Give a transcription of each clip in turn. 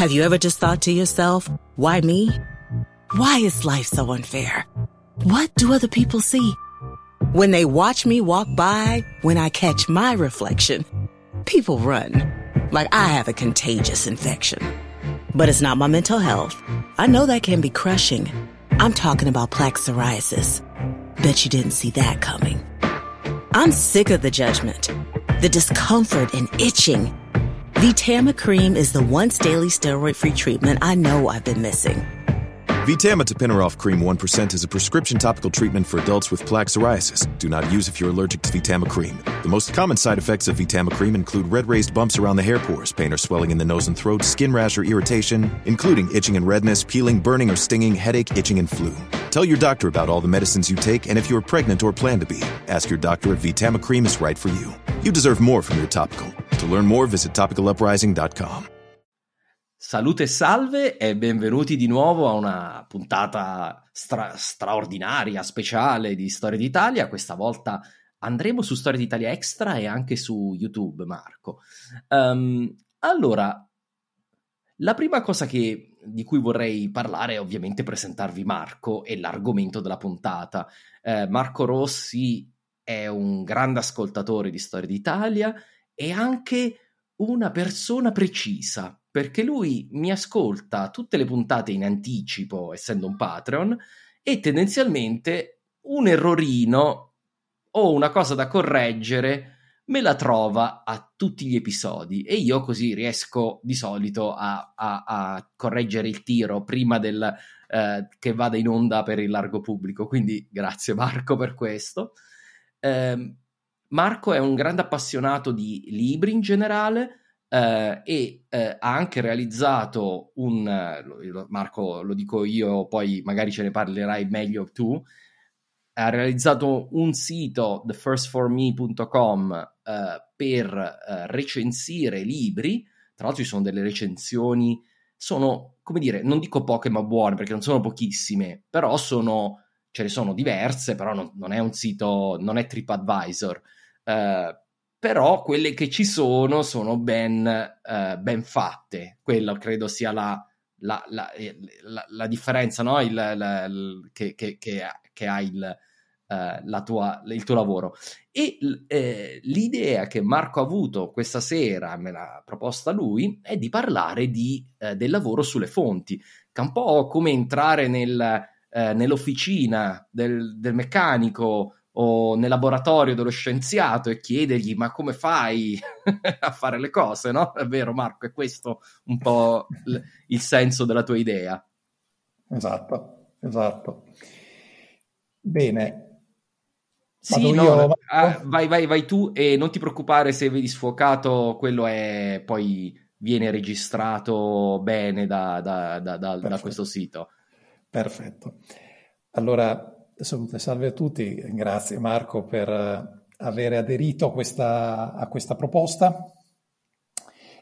Have you ever just thought to yourself, why me? Why is life so unfair? What do other people see? When they watch me walk by, when I catch my reflection, people run. Like I have a contagious infection. But it's not my mental health. I know that can be crushing. I'm talking about plaque psoriasis. Bet you didn't see that coming. I'm sick of the judgment, the discomfort and itching. Vitama cream is the once daily steroid free treatment I know I've been missing. Vitama Tapinaroff Cream 1% is a prescription topical treatment for adults with plaque psoriasis. Do not use if you're allergic to Vitama Cream. The most common side effects of Vitama Cream include red raised bumps around the hair pores, pain or swelling in the nose and throat, skin rash or irritation, including itching and redness, peeling, burning or stinging, headache, itching, and flu. Tell your doctor about all the medicines you take and if you're pregnant or plan to be. Ask your doctor if Vitama Cream is right for you. You deserve more from your topical. To learn more, visit topicaluprising.com. Salute e salve e benvenuti di nuovo a una puntata stra- straordinaria, speciale di Storia d'Italia. Questa volta andremo su Storia d'Italia Extra e anche su YouTube, Marco. Um, allora, la prima cosa che, di cui vorrei parlare è ovviamente presentarvi Marco e l'argomento della puntata. Eh, Marco Rossi è un grande ascoltatore di Storia d'Italia e anche una persona precisa perché lui mi ascolta tutte le puntate in anticipo, essendo un Patreon, e tendenzialmente un errorino o una cosa da correggere me la trova a tutti gli episodi e io così riesco di solito a, a, a correggere il tiro prima del, eh, che vada in onda per il largo pubblico. Quindi grazie Marco per questo. Eh, Marco è un grande appassionato di libri in generale Uh, e uh, ha anche realizzato un Marco lo dico io poi magari ce ne parlerai meglio tu. Ha realizzato un sito thefirstforme.com per recensire libri. Tra l'altro ci sono delle recensioni sono come dire non dico poche ma buone perché non sono pochissime però sono ce ne sono diverse però non, non è un sito non è TripAdvisor però quelle che ci sono sono ben, eh, ben fatte. Quello credo sia la, la, la, eh, la differenza no? il, che, che, che, ha il, uh, tua, il tuo lavoro. E eh, l'idea che Marco ha avuto questa sera, me l'ha proposta lui, è di parlare di, eh, del lavoro sulle fonti, che è un po' come entrare nel, eh, nell'officina del, del meccanico o nel laboratorio dello scienziato e chiedergli ma come fai a fare le cose, no? È vero Marco, è questo un po' l- il senso della tua idea. Esatto, esatto. Bene. Sì, no, io... ah, vai, vai, vai tu e non ti preoccupare se vedi sfocato, quello è poi viene registrato bene da, da, da, da questo sito. Perfetto. Allora, Salute, salve a tutti, grazie Marco per eh, aver aderito a questa, a questa proposta.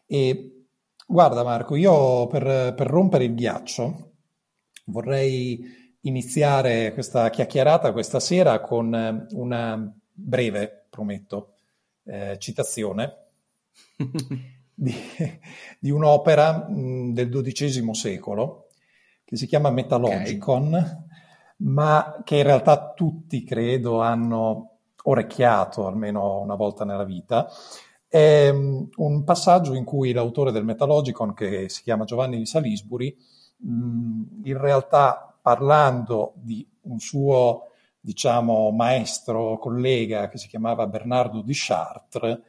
E guarda Marco, io per, per, rompere il ghiaccio vorrei iniziare questa chiacchierata questa sera con eh, una breve, prometto, eh, citazione di, di, un'opera mh, del XII secolo che si chiama Metalogicon. Okay ma che in realtà tutti credo hanno orecchiato almeno una volta nella vita, È um, un passaggio in cui l'autore del Metalogicon, che si chiama Giovanni di Salisbury, um, in realtà parlando di un suo diciamo, maestro, collega che si chiamava Bernardo di Chartres,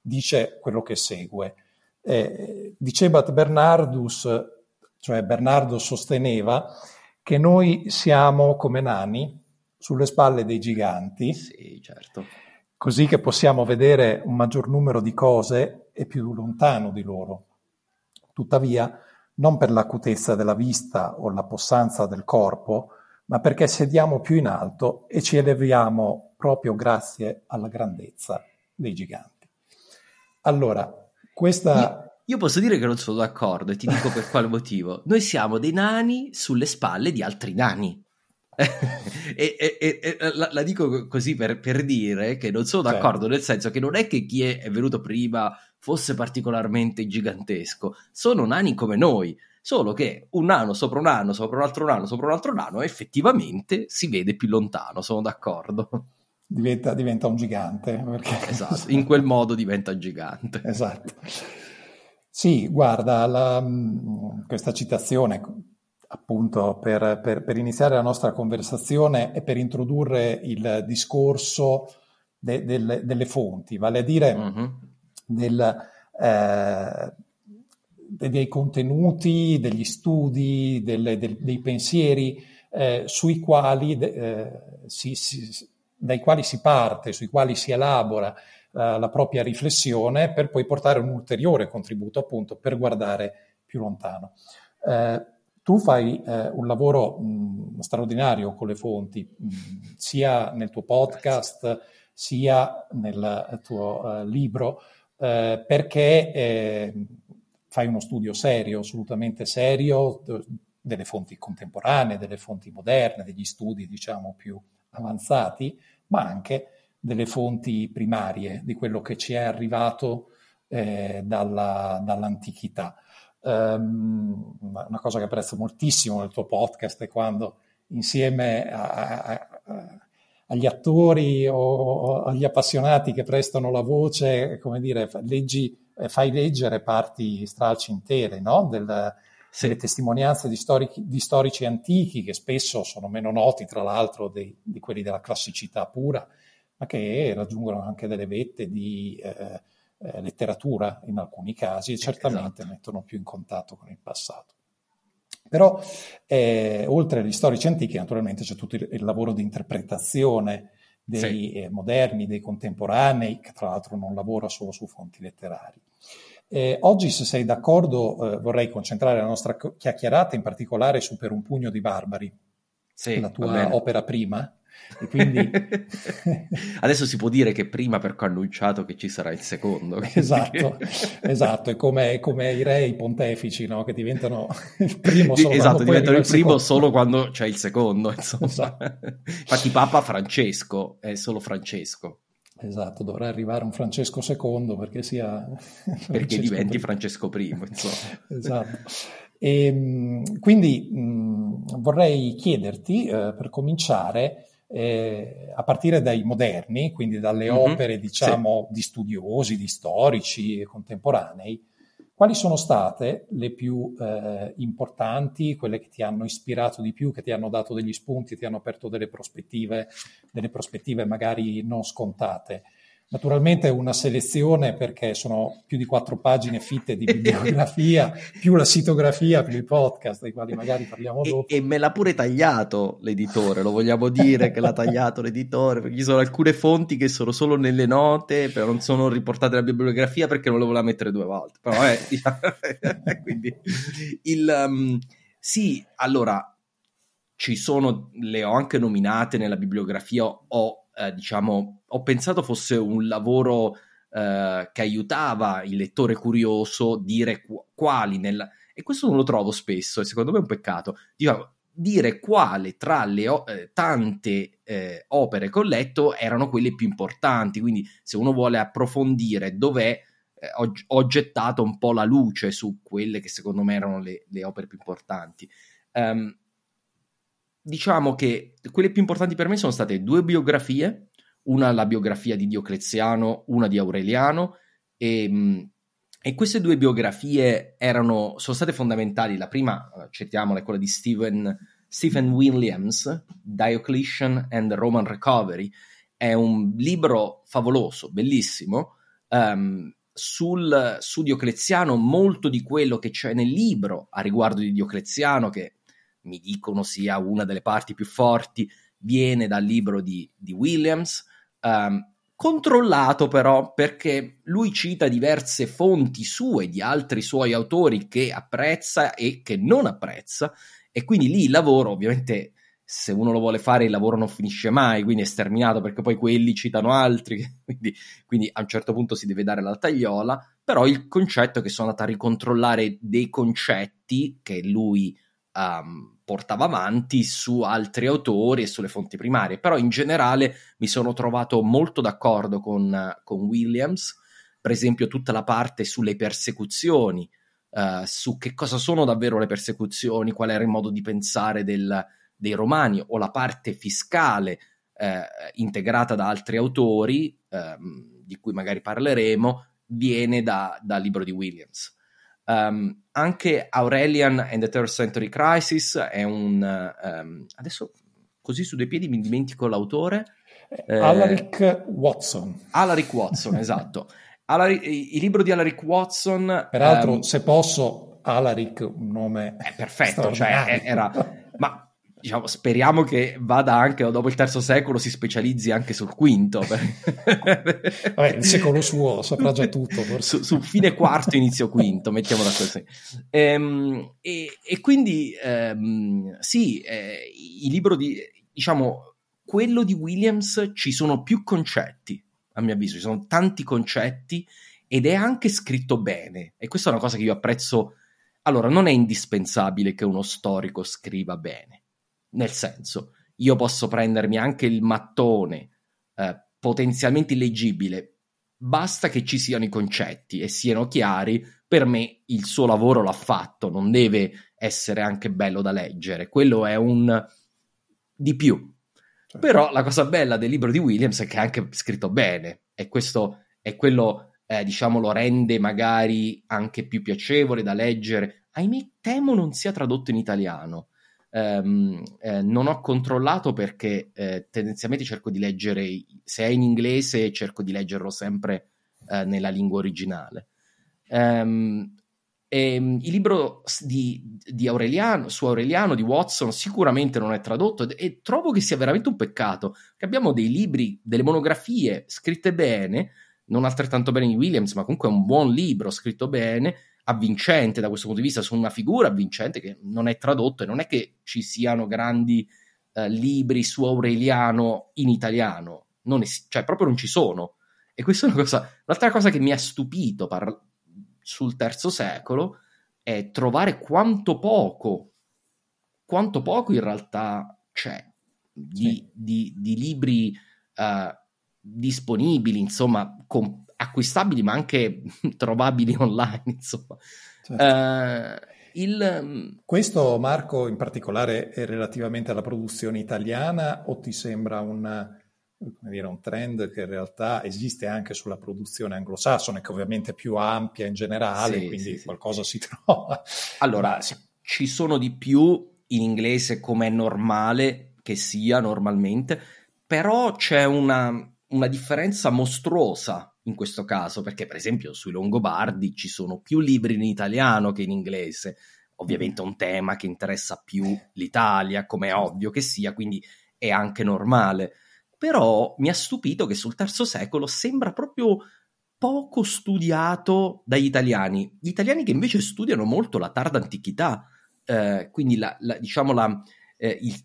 dice quello che segue. Eh, dicebat Bernardus, cioè Bernardo sosteneva che noi siamo come nani sulle spalle dei giganti, sì, certo. così che possiamo vedere un maggior numero di cose e più lontano di loro. Tuttavia, non per l'acutezza della vista o la possanza del corpo, ma perché sediamo più in alto e ci eleviamo proprio grazie alla grandezza dei giganti. Allora, questa... Io, posso dire che non sono d'accordo e ti dico per quale motivo. Noi siamo dei nani sulle spalle di altri nani. e, e, e la, la, dico così per, per, dire che non sono d'accordo, certo. nel senso che non è che chi è, è venuto prima fosse particolarmente gigantesco, sono nani come noi solo che un nano sopra un nano, sopra un altro nano, sopra un altro nano, effettivamente si vede più lontano, sono d'accordo. Diventa, diventa un gigante. Perché... Esatto, in quel modo diventa gigante. Esatto. Sì, guarda, la, questa citazione, appunto, per, per, per, iniziare la nostra conversazione e per introdurre il discorso de, de, delle fonti, vale a dire uh-huh. del... Eh, dei contenuti, degli studi, delle, del, dei pensieri eh, sui quali, eh, si, si, dai quali si parte, sui quali si elabora la propria riflessione per poi portare un ulteriore contributo appunto per guardare più lontano. Eh, tu fai eh, un lavoro mh, straordinario con le fonti, mh, sia nel tuo podcast, sia nel tuo uh, libro, uh, perché eh, fai uno studio serio, assolutamente serio, delle fonti contemporanee, delle fonti moderne, degli studi diciamo più avanzati, ma anche delle fonti primarie di quello che ci è arrivato eh, dalla, dall'antichità. Um, una cosa che apprezzo moltissimo nel tuo podcast è quando insieme a, a, a, agli attori o agli appassionati che prestano la voce, come dire, leggi eh, fai leggere parti stralci intere no? Del, sì. delle testimonianze di, storici, di, storici antichi che spesso sono meno noti, tra l'altro, dei, di quelli della classicità pura, ma che raggiungono anche delle vette di eh, eh, letteratura in alcuni casi e certamente esatto. mettono più in contatto con il passato. Però, eh, oltre agli storici antichi, naturalmente c'è tutto il, il lavoro di interpretazione dei sì. eh, moderni, dei contemporanei, che tra l'altro non lavora solo su fonti letterarie. Eh, oggi, se sei d'accordo, eh, vorrei concentrare la nostra chiacchierata in particolare su Per un pugno di barbari, sì, la tua opera prima, e quindi... Adesso si può dire che prima perché ho annunciato che ci sarà il secondo. esatto, esatto, è come, come, i re, i pontefici, no? che diventano il primo solo Esatto, diventano il primo secondo. solo quando c'è il secondo. Esatto. Infatti Papa Francesco è solo Francesco. Esatto, dovrà arrivare un Francesco II perché sia... perché diventi I. Francesco I, insomma. esatto. E, ehm, quindi mh, vorrei chiederti, eh, per cominciare, eh, a partire dai moderni, quindi dalle mm-hmm, opere diciamo sì. di studiosi, di storici e contemporanei, quali sono state le più eh, importanti, quelle che ti hanno ispirato di più, che ti hanno dato degli spunti, ti hanno aperto delle prospettive, delle prospettive magari non scontate? Naturalmente una selezione perché sono più di quattro pagine fitte di bibliografia, più la sitografia, più i podcast, dei quali magari parliamo dopo. E, e me l'ha pure tagliato l'editore, lo vogliamo dire che l'ha tagliato l'editore, perché ci sono alcune fonti che sono solo nelle note, però non sono riportate nella bibliografia perché non le voleva mettere due volte. Però eh, diciamo, quindi il... Um, sì, allora, ci sono, le ho anche nominate nella bibliografia, ho eh, diciamo, ho pensato fosse un lavoro eh, che aiutava il lettore curioso a dire qu- quali nella... E questo non lo trovo spesso e secondo me è un peccato. Diciamo, dire quale tra le o- eh, tante eh, opere che ho letto erano quelle più importanti. Quindi se uno vuole approfondire dov'è, eh, ho, ho, gettato un po' la luce su quelle che secondo me erano le, le opere più importanti. Um, diciamo che quelle più importanti per me sono state due biografie, una la biografia di Diocleziano, una di Aureliano, E, e queste due biografie erano, sono state fondamentali. La prima, citiamola, è quella di Stephen, Stephen Williams, Diocletian and the Roman Recovery. È un libro favoloso, bellissimo, um, sul, su Diocleziano, molto di quello che c'è nel libro a riguardo di Diocleziano, che mi dicono sia una delle parti più forti, viene dal libro di, di Williams. Um, controllato però perché lui cita diverse fonti sue di altri suoi autori che apprezza e che non apprezza e quindi lì il lavoro ovviamente se uno lo vuole fare il lavoro non finisce mai quindi è sterminato perché poi quelli citano altri quindi, quindi a un certo punto si deve dare la tagliola però il concetto è che sono andato a ricontrollare dei concetti che lui um, portava avanti su altri autori e sulle fonti primarie, però in generale mi sono trovato molto d'accordo con, con Williams, per esempio tutta la parte sulle persecuzioni, uh, su che cosa sono davvero le persecuzioni, qual era il modo di pensare del, dei romani o la parte fiscale uh, integrata da altri autori, uh, di cui magari parleremo, viene da, dal libro di Williams. Um, anche Aurelian and the Third Century Crisis è un... Um, adesso così su due piedi mi dimentico l'autore. Eh, Alaric Watson. Alaric Watson, esatto. Alaric, il libro di Alaric Watson... Peraltro, um, se posso, Alaric, un nome... È perfetto, cioè era... Ma diciamo, speriamo che vada anche dopo il terzo secolo si specializzi anche sul quinto. Vabbè, il secolo suo saprà già tutto. Su, su, fine quarto, inizio quinto, mettiamola così. Ehm, e, e, quindi ehm, sì, eh, il libro di, diciamo, quello di Williams ci sono più concetti, a mio avviso, ci sono tanti concetti ed è anche scritto bene. E questa è una cosa che io apprezzo. Allora, non è indispensabile che uno storico scriva bene nel senso, io posso prendermi anche il mattone eh, potenzialmente illeggibile, basta che ci siano i concetti e siano chiari, per me il suo lavoro l'ha fatto, non deve essere anche bello da leggere, quello è un di più. Certo. Però la cosa bella del libro di Williams è che è anche scritto bene e questo è quello, eh, diciamo, lo rende magari anche più piacevole da leggere. Ahimè, temo non sia tradotto in italiano ehm, eh, non ho controllato perché eh, tendenzialmente cerco di leggere, se è in inglese cerco di leggerlo sempre eh, nella lingua originale. Um, e, il libro di, di, Aureliano, su Aureliano di Watson sicuramente non è tradotto e trovo che sia veramente un peccato che abbiamo dei libri, delle monografie scritte bene, non altrettanto bene di Williams, ma comunque è un buon libro scritto bene, avvincente da questo punto di vista, sono una figura avvincente che non è tradotto e non è che ci siano grandi eh, libri su Aureliano in italiano, es- cioè proprio non ci sono. E questa è una cosa, l'altra cosa che mi ha stupito par- sul terzo secolo è trovare quanto poco, quanto poco in realtà c'è di, sì. di, di libri uh, disponibili, insomma, con acquistabili ma anche trovabili online, insomma. Certo. Uh, il... Mm, Questo, Marco, in particolare è relativamente alla produzione italiana o ti sembra un, dire, un trend che in realtà esiste anche sulla produzione anglosassone, che ovviamente è più ampia in generale, sì, quindi sì, qualcosa sì. si trova? Allora, ci sono di più in inglese come è normale che sia normalmente, però c'è una, una differenza mostruosa in questo caso, perché per esempio sui Longobardi ci sono più libri in italiano che in inglese, ovviamente è un tema che interessa più l'Italia, come è ovvio che sia, quindi è anche normale. Però mi ha stupito che sul terzo secolo sembra proprio poco studiato dagli italiani, gli italiani che invece studiano molto la tarda antichità, eh, quindi la, la, diciamo la, eh, il,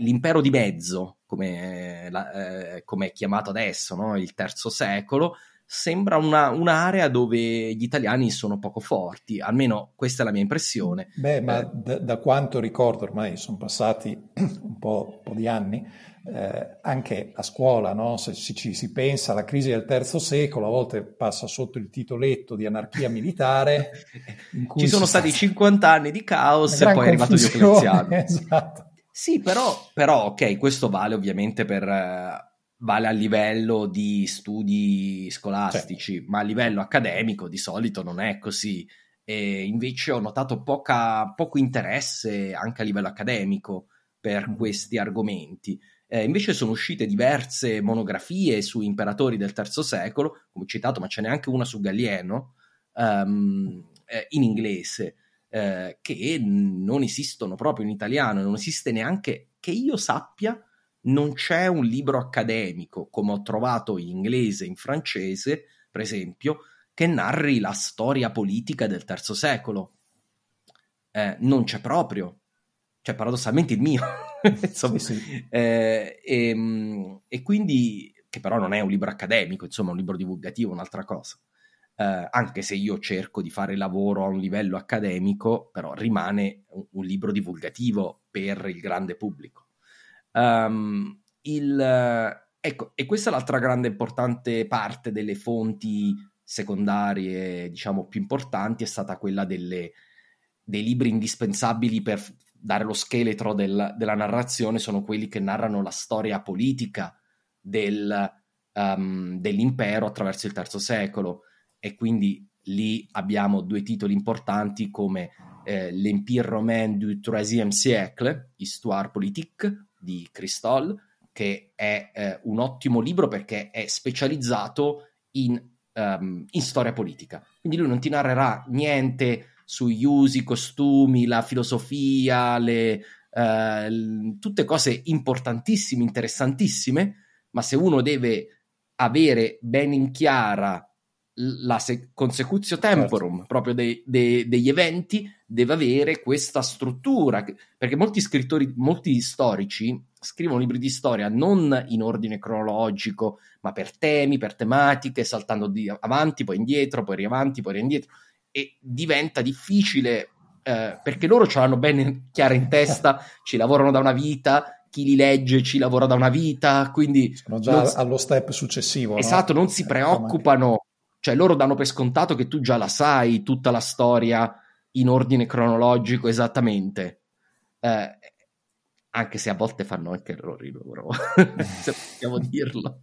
l'impero di mezzo, come, la, eh, come, è chiamato adesso, no? il terzo secolo, sembra una, un'area dove gli italiani sono poco forti, almeno questa è la mia impressione. Beh, ma eh, da, da, quanto ricordo, ormai sono passati un po', un po di anni, eh, anche a scuola, no? se ci si pensa alla crisi del terzo secolo, a volte passa sotto il titoletto di anarchia militare. ci sono stati sta... 50 anni di caos e poi è arrivato Diocleziano. Esatto. Sì, però, però, ok, questo vale ovviamente per vale a livello di studi scolastici, certo. ma a livello accademico di solito non è così. E invece ho notato poca, poco interesse anche a livello accademico per mm. questi argomenti. Eh, invece sono uscite diverse monografie su imperatori del terzo secolo, come citato, ma ce n'è anche una su Gallieno, um, eh, in inglese, eh, che non esistono proprio in italiano, non esiste neanche, che io sappia, non c'è un libro accademico, come ho trovato in inglese e in francese, per esempio, che narri la storia politica del terzo secolo. Eh, non c'è proprio. Cioè, paradossalmente il mio. insomma, sì, sì. Eh, e, ehm, e, quindi, che però non è un libro accademico, insomma, un libro divulgativo, un'altra cosa. Eh, anche se io cerco di fare lavoro a un livello accademico, però rimane un, un libro divulgativo per il grande pubblico. Um, il, ecco, e questa è l'altra grande importante parte delle fonti secondarie, diciamo, più importanti, è stata quella delle, dei libri indispensabili per dare lo scheletro del, della narrazione, sono quelli che narrano la storia politica del, um, dell'impero attraverso il terzo secolo. E quindi lì abbiamo due titoli importanti come eh, L'Empire romain du XIIIe siècle, Histoire politique, di Cristol, che è eh, un ottimo libro perché è specializzato in, um, in, storia politica. Quindi lui non ti narrerà niente sugli usi, i costumi, la filosofia, le, uh, tutte cose importantissime, interessantissime, ma se uno deve avere ben in chiara la se- consecutio temporum certo. proprio dei, dei, degli eventi deve avere questa struttura perché molti scrittori, molti storici scrivono libri di storia non in ordine cronologico ma per temi, per tematiche saltando di avanti, poi indietro, poi riavanti, poi riindietro e diventa difficile eh, perché loro ce l'hanno ben chiara in testa, ci lavorano da una vita chi li legge ci lavora da una vita, quindi... Sono già si... allo step successivo. Esatto, no? non si preoccupano cioè loro danno per scontato che tu già la sai tutta la storia in ordine cronologico esattamente. Eh, anche se a volte fanno anche errori loro, se possiamo dirlo.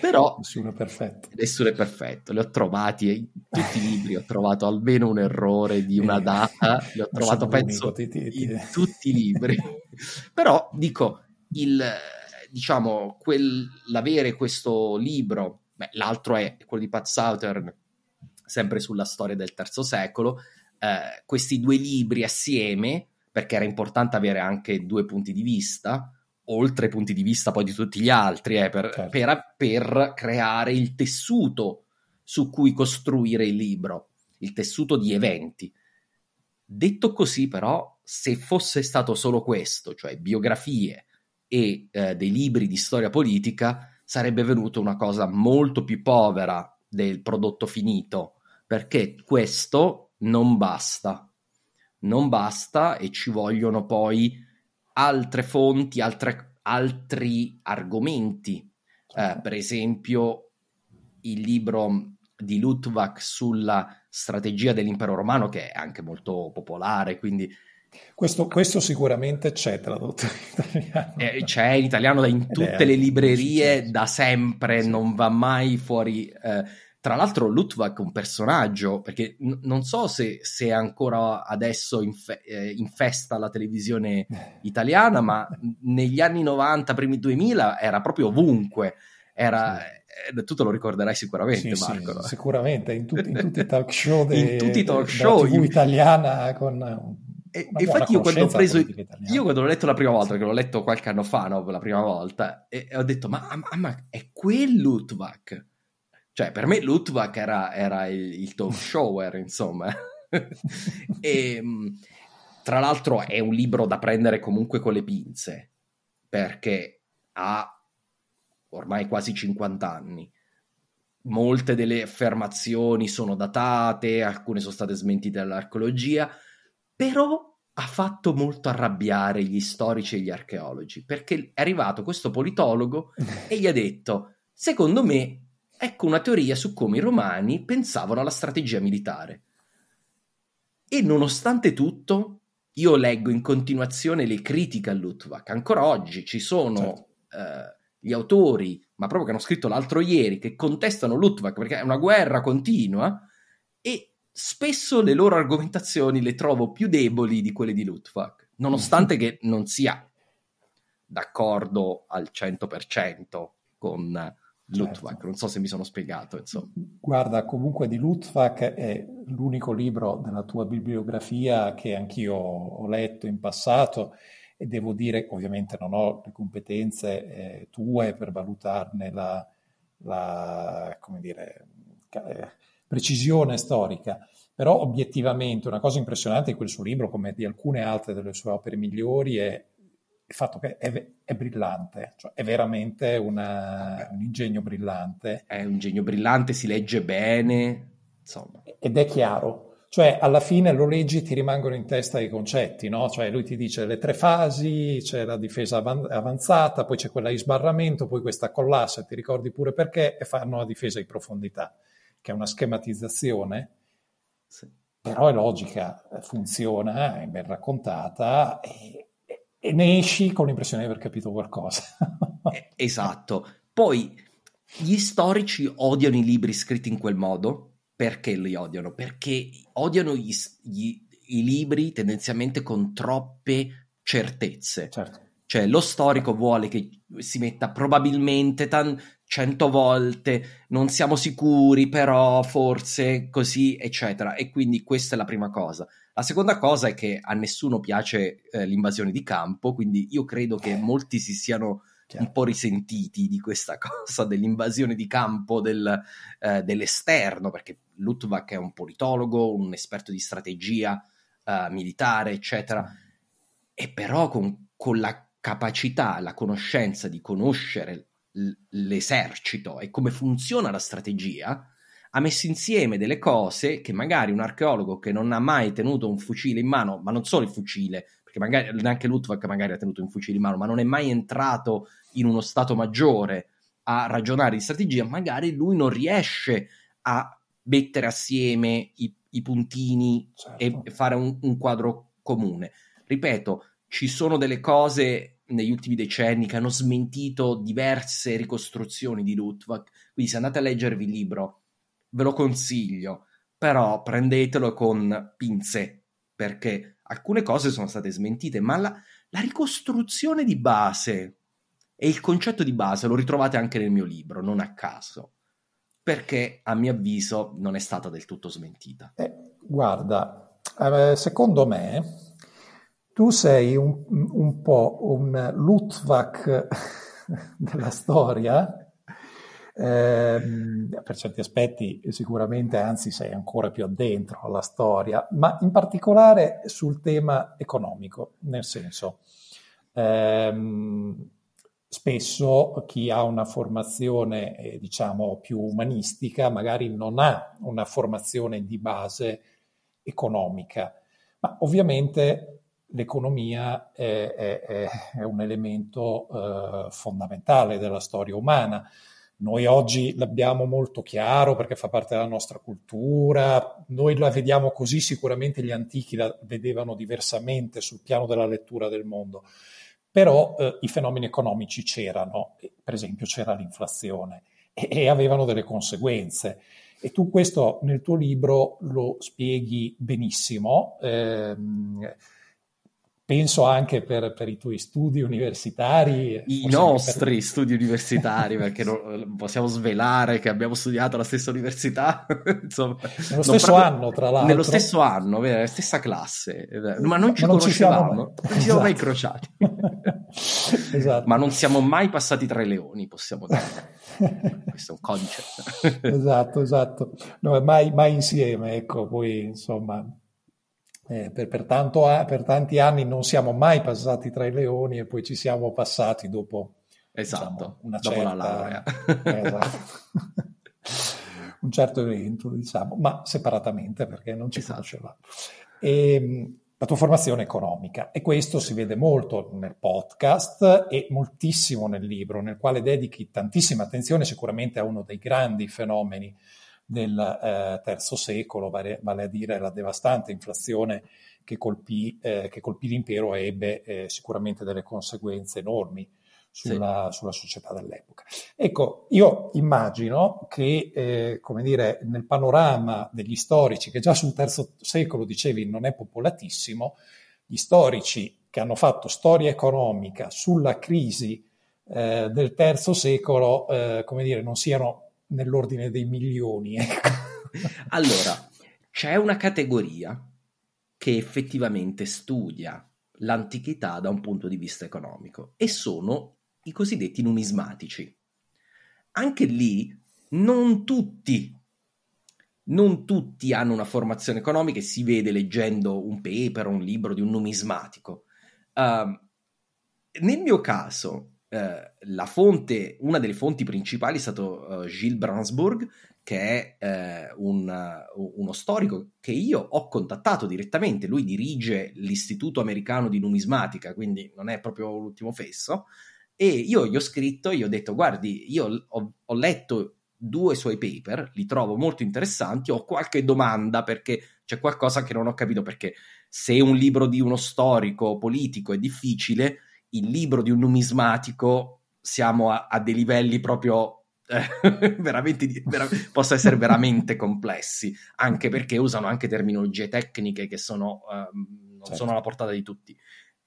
Però nessuno è perfetto. Nessuno è perfetto, li ho trovati in tutti i libri, ho trovato almeno un errore di una eh, data, li ho trovato penso in tutti i libri. Però dico, il, diciamo, quel, l'avere questo libro Beh, l'altro è quello di Pat Southern, sempre sulla storia del terzo secolo. Eh, questi due libri assieme, perché era importante avere anche due punti di vista, oltre ai punti di vista poi di tutti gli altri, eh, per, certo. per, per creare il tessuto su cui costruire il libro, il tessuto di eventi. Detto così, però, se fosse stato solo questo, cioè biografie e eh, dei libri di storia politica, sarebbe venuta una cosa molto più povera del prodotto finito, perché questo non basta. Non basta e ci vogliono poi altre fonti, altre, altri argomenti. Eh, per esempio, il libro di Luttwak sulla strategia dell'impero romano, che è anche molto popolare, quindi questo, questo, sicuramente c'è tradotto in italiano. Eh, c'è in italiano in tutte le librerie da sempre, non va mai fuori. Eh, tra l'altro, Lutvak è un personaggio, perché n- non so se, se ancora adesso infe- eh, infesta la televisione italiana, ma negli anni 90, primi 2000 era proprio ovunque. Era, sì. Eh, tu te lo ricorderai sicuramente, sì, Marco. Sì, sicuramente, in, tut- in, tutti i talk show, de- in tutti i talk show TV italiana con e, infatti io quando ho preso io quando l'ho letto la prima volta perché l'ho letto qualche anno fa no, la prima volta e, e ho detto ma, ma, ma, è quel Lutvak cioè per me Lutvak era, era il, il talk shower insomma. E tra l'altro è un libro da prendere comunque con le pinze perché ha ormai quasi 50 anni. Molte delle affermazioni sono datate alcune sono state smentite dall'archeologia però ha fatto molto arrabbiare gli storici e gli archeologi, perché è arrivato questo politologo e gli ha detto, secondo me, ecco una teoria su come i romani pensavano alla strategia militare. E nonostante tutto, io leggo in continuazione le critiche a Luttwak. Ancora oggi ci sono certo. eh, gli autori, ma proprio che hanno scritto l'altro ieri, che contestano Luttwak perché è una guerra continua e spesso le loro argomentazioni le trovo più deboli di quelle di Luttwak, nonostante che non sia d'accordo al 100% con Luttwak, certo. non so se mi sono spiegato. Insomma. Guarda, comunque di Luttwak è l'unico libro della tua bibliografia che anch'io ho letto in passato e devo dire, ovviamente non ho le competenze eh, tue per valutarne la, la dire, eh, precisione storica, però obiettivamente una cosa impressionante di quel suo libro, come di alcune altre delle sue opere migliori, è il fatto che è, è brillante, cioè è veramente una, un ingegno brillante. È un ingegno brillante, si legge bene, insomma. Ed è chiaro, cioè alla fine lo leggi e ti rimangono in testa i concetti, no? Cioè lui ti dice le tre fasi, c'è la difesa avanzata, poi c'è quella di sbarramento, poi questa collassa, ti ricordi pure perché, e fanno la difesa in profondità, che è una schematizzazione, sì. però è logica, funziona, è ben raccontata e e ne esci con l'impressione di aver capito qualcosa. Eh, esatto. Poi gli storici odiano i libri scritti in quel modo. Perché li odiano? Perché odiano gli, gli, i libri tendenzialmente con troppe certezze. Certo. Cioè, lo storico vuole che si metta probabilmente tan- cento volte, non siamo sicuri, però forse così, eccetera. E quindi questa è la prima cosa. La seconda cosa è che a nessuno piace eh, l'invasione di campo, quindi io credo che molti si siano Chiaro. un po' risentiti di questa cosa dell'invasione di campo del, eh, dell'esterno, perché Luttwak è un politologo, un esperto di strategia eh, militare, eccetera, e però con, con la capacità, la conoscenza di conoscere l'esercito e come funziona la strategia, ha messo insieme delle cose che magari un archeologo che non ha mai tenuto un fucile in mano, ma non solo il fucile, perché magari neanche Luttwak magari ha tenuto un fucile in mano, ma non è mai entrato in uno stato maggiore a ragionare di strategia, magari lui non riesce a mettere assieme i, i puntini certo. e fare un, un quadro comune. Ripeto, ci sono delle cose negli ultimi decenni che hanno smentito diverse ricostruzioni di Luttwak, quindi se andate a leggervi il libro ve lo consiglio, però prendetelo con pinze, perché alcune cose sono state smentite, ma la, la ricostruzione di base e il concetto di base lo ritrovate anche nel mio libro, non a caso, perché a mio avviso non è stata del tutto smentita. Eh, guarda, eh, secondo me tu sei un, un po' un Lutvak della storia eh, per certi aspetti sicuramente, anzi sei ancora più addentro alla storia, ma in particolare sul tema economico, nel senso, ehm, spesso chi ha una formazione, eh, diciamo, più umanistica magari non ha una formazione di base economica, ma ovviamente l'economia è, è, è un elemento eh, fondamentale della storia umana. Noi oggi l'abbiamo molto chiaro perché fa parte della nostra cultura, noi la vediamo così, sicuramente gli antichi la vedevano diversamente sul piano della lettura del mondo, però eh, i fenomeni economici c'erano, per esempio c'era l'inflazione e, e avevano delle conseguenze. E tu questo nel tuo libro lo spieghi benissimo. Ehm, penso anche per, per, i tuoi studi universitari. I nostri per... studi universitari, perché non, possiamo svelare che abbiamo studiato alla stessa università. Insomma, nello stesso proprio, anno, tra l'altro. Nello stesso anno, nella stessa classe, ma non ci ma non conoscevamo, non ci siamo mai esatto. incrociati. esatto. Ma non siamo mai passati tra i leoni, possiamo dire. Questo è un codice. esatto, esatto. No, mai, mai insieme, ecco, poi insomma eh, per, per, tanto, per, tanti anni non siamo mai passati tra i leoni e poi ci siamo passati dopo, esatto, diciamo, una dopo certa, la laurea. esatto. un certo evento, diciamo, ma separatamente perché non ci esatto. conoscevamo. E, ehm, la tua formazione economica e questo si vede molto nel podcast e moltissimo nel libro, nel quale dedichi tantissima attenzione sicuramente a uno dei grandi fenomeni del eh, terzo secolo, vale, vale, a dire la devastante inflazione che colpì, eh, che colpì l'impero e ebbe eh, sicuramente delle conseguenze enormi sulla, sì. sulla, società dell'epoca. Ecco, io immagino che, eh, come dire, nel panorama degli storici, che già sul terzo secolo, dicevi, non è popolatissimo, gli storici che hanno fatto storia economica sulla crisi eh, del terzo secolo, eh, come dire, non siano nell'ordine dei milioni. Ecco. Allora, c'è una categoria che effettivamente studia l'antichità da un punto di vista economico e sono i cosiddetti numismatici. Anche lì non tutti, non tutti hanno una formazione economica e si vede leggendo un paper, un libro di un numismatico. Uh, nel mio caso, uh, fonte, una delle fonti principali è stato uh, Gilles Bransburg, che è uh, un, uno storico che io ho contattato direttamente. Lui dirige l'Istituto Americano di Numismatica, quindi non è proprio l'ultimo fesso. E io gli ho scritto, gli ho detto, guardi, io ho, ho letto due suoi paper, li trovo molto interessanti, ho qualche domanda perché c'è qualcosa che non ho capito, perché se un libro di uno storico politico è difficile, il libro di un numismatico siamo a, a dei livelli proprio eh, veramente, vera, possono essere veramente complessi, anche perché usano anche terminologie tecniche che sono, uh, non certo. sono alla portata di tutti.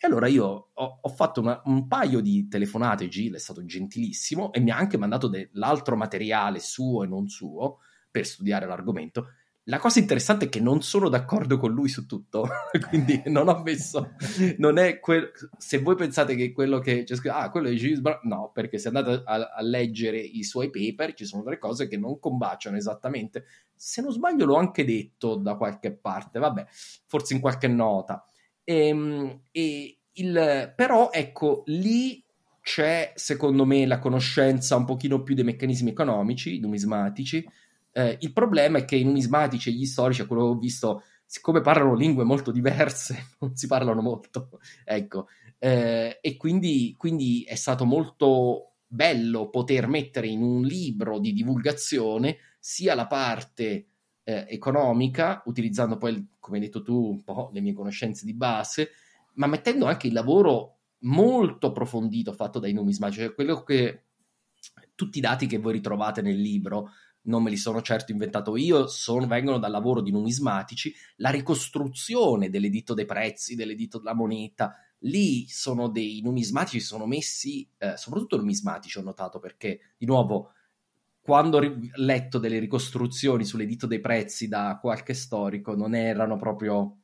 E allora io ho, ho fatto una, un paio di telefonate, Gil è stato gentilissimo e mi ha anche mandato dell'altro materiale suo e non suo per studiare l'argomento. La cosa interessante è che non sono d'accordo con lui su tutto, quindi non ho messo, non è quel, se voi pensate che quello che c'è scritto, ah, quello è Brown, no, perché se andate a, a, leggere i suoi paper ci sono delle cose che non combaciano esattamente. Se non sbaglio l'ho anche detto da qualche parte, vabbè, forse in qualche nota. E, ehm, e il, però ecco, lì c'è secondo me la conoscenza un pochino più dei meccanismi economici, numismatici. Eh, il problema è che i numismatici e gli storici, a quello che ho visto, siccome parlano lingue molto diverse, non si parlano molto. ecco, eh, e quindi, quindi è stato molto bello poter mettere in un libro di divulgazione sia la parte eh, economica, utilizzando poi, come hai detto tu, un po' le mie conoscenze di base, ma mettendo anche il lavoro molto approfondito fatto dai numismatici, cioè quello che tutti i dati che voi ritrovate nel libro non me li sono certo inventato io, sono, vengono dal lavoro di numismatici, la ricostruzione dell'editto dei prezzi, dell'editto della moneta, lì sono dei numismatici, sono messi, eh, soprattutto numismatici ho notato perché, di nuovo, quando ho letto delle ricostruzioni sull'editto dei prezzi da qualche storico, non erano proprio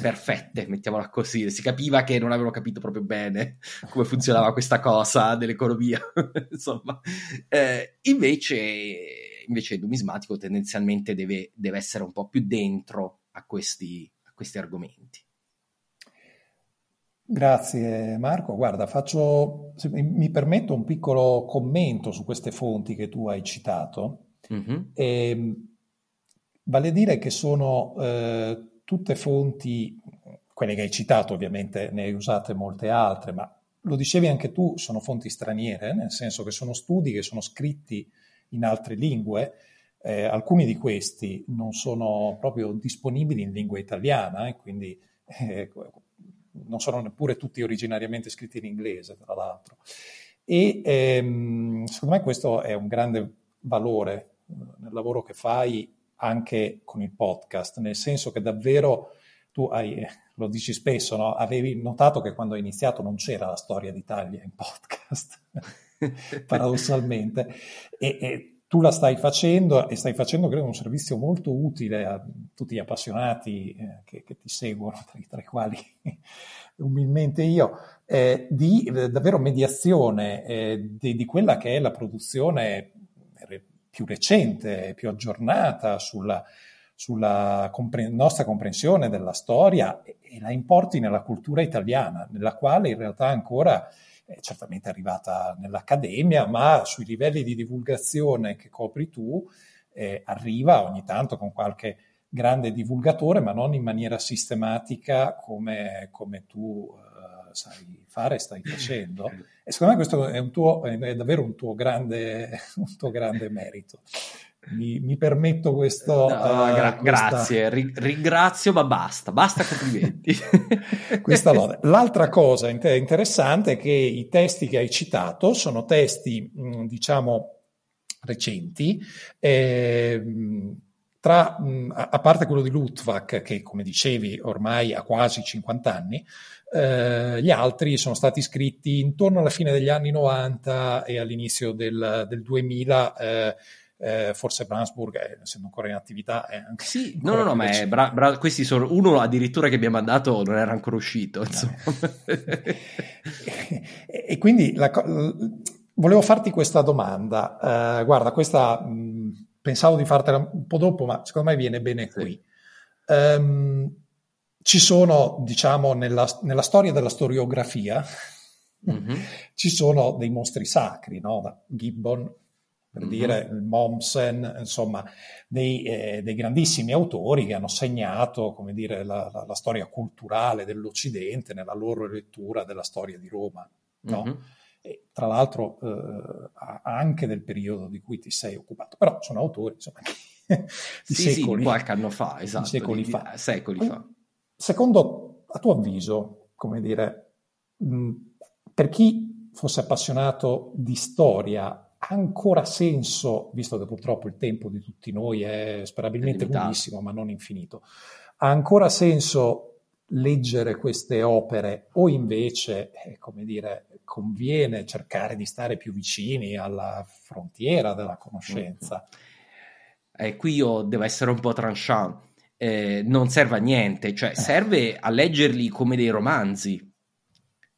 perfette, mettiamola così. Si capiva che non avevano capito proprio bene come funzionava questa cosa dell'economia. Insomma, eh, invece, invece il numismatico tendenzialmente deve, deve, essere un po' più dentro a questi, a questi argomenti. Grazie Marco. Guarda, faccio, mi permetto un piccolo commento su queste fonti che tu hai citato. Mm-hmm. E, ehm, vale a dire che sono eh, tutte fonti, quelle che hai citato ovviamente, ne hai usate molte altre, ma lo dicevi anche tu, sono fonti straniere, nel senso che sono studi che sono scritti in altre lingue, eh, alcuni di questi non sono proprio disponibili in lingua italiana, eh, quindi eh, non sono neppure tutti originariamente scritti in inglese, tra l'altro. E ehm, secondo me questo è un grande valore eh, nel lavoro che fai anche con il podcast, nel senso che davvero tu hai, lo dici spesso, no? avevi notato che quando hai iniziato non c'era la storia d'Italia in podcast, paradossalmente, e, e, tu la stai facendo e stai facendo, credo, un servizio molto utile a tutti gli appassionati eh, che, che, ti seguono, tra, i quali umilmente io, eh, di eh, davvero mediazione eh, di, di quella che è la produzione più recente, più aggiornata sulla, sulla compre- nostra comprensione della storia e, e, la importi nella cultura italiana, nella quale in realtà ancora è certamente arrivata nell'accademia, ma sui livelli di divulgazione che copri tu eh, arriva ogni tanto con qualche grande divulgatore, ma non in maniera sistematica come, come tu uh, sai fare e stai facendo. E secondo me questo è, tuo, è davvero un tuo, grande, un tuo grande merito. Mi, mi, permetto questo. No, uh, gra- questa... Grazie, Ri- ringrazio, ma basta, basta complimenti. questa lode. L'altra cosa inter- interessante è che i testi che hai citato sono testi, mh, diciamo, recenti. Eh, tra, a parte quello di Luttwak, che come dicevi ormai ha quasi 50 anni, eh, gli altri sono stati scritti intorno alla fine degli anni 90 e all'inizio del, del 2000. Eh, eh, forse Brandsburg, è, essendo ancora in attività, è anche. Sì, no, no, no, ma è bra- bra- questi sono uno addirittura che abbiamo mandato non era ancora uscito. e, e, quindi la, volevo farti questa domanda. Uh, guarda, questa mh, pensavo di fartela un po' dopo, ma secondo me viene bene sì. qui. Um, ci sono, diciamo, nella, nella, storia della storiografia, mm-hmm. ci sono dei mostri sacri, no? Da Gibbon, per mm-hmm. dire Mommsen, insomma, dei, eh, dei, grandissimi autori che hanno segnato, come dire, la, la, la, storia culturale dell'Occidente nella loro lettura della storia di Roma, no? Mm-hmm e tra l'altro eh, anche del periodo di cui ti sei occupato, però sono autori insomma, di sì, secoli. Sì, qualche anno fa, esatto, secoli di, fa. Secoli fa. Secondo, a tuo avviso, come dire, mh, per chi fosse appassionato di storia, ha ancora senso, visto che purtroppo il tempo di tutti noi è sperabilmente lunghissimo, ma non infinito, ha ancora senso leggere queste opere o invece, eh, come dire, conviene cercare di stare più vicini alla frontiera della conoscenza. Eh, qui io devo essere un po' tranchant. Eh, non serve a niente, cioè serve a leggerli come dei romanzi.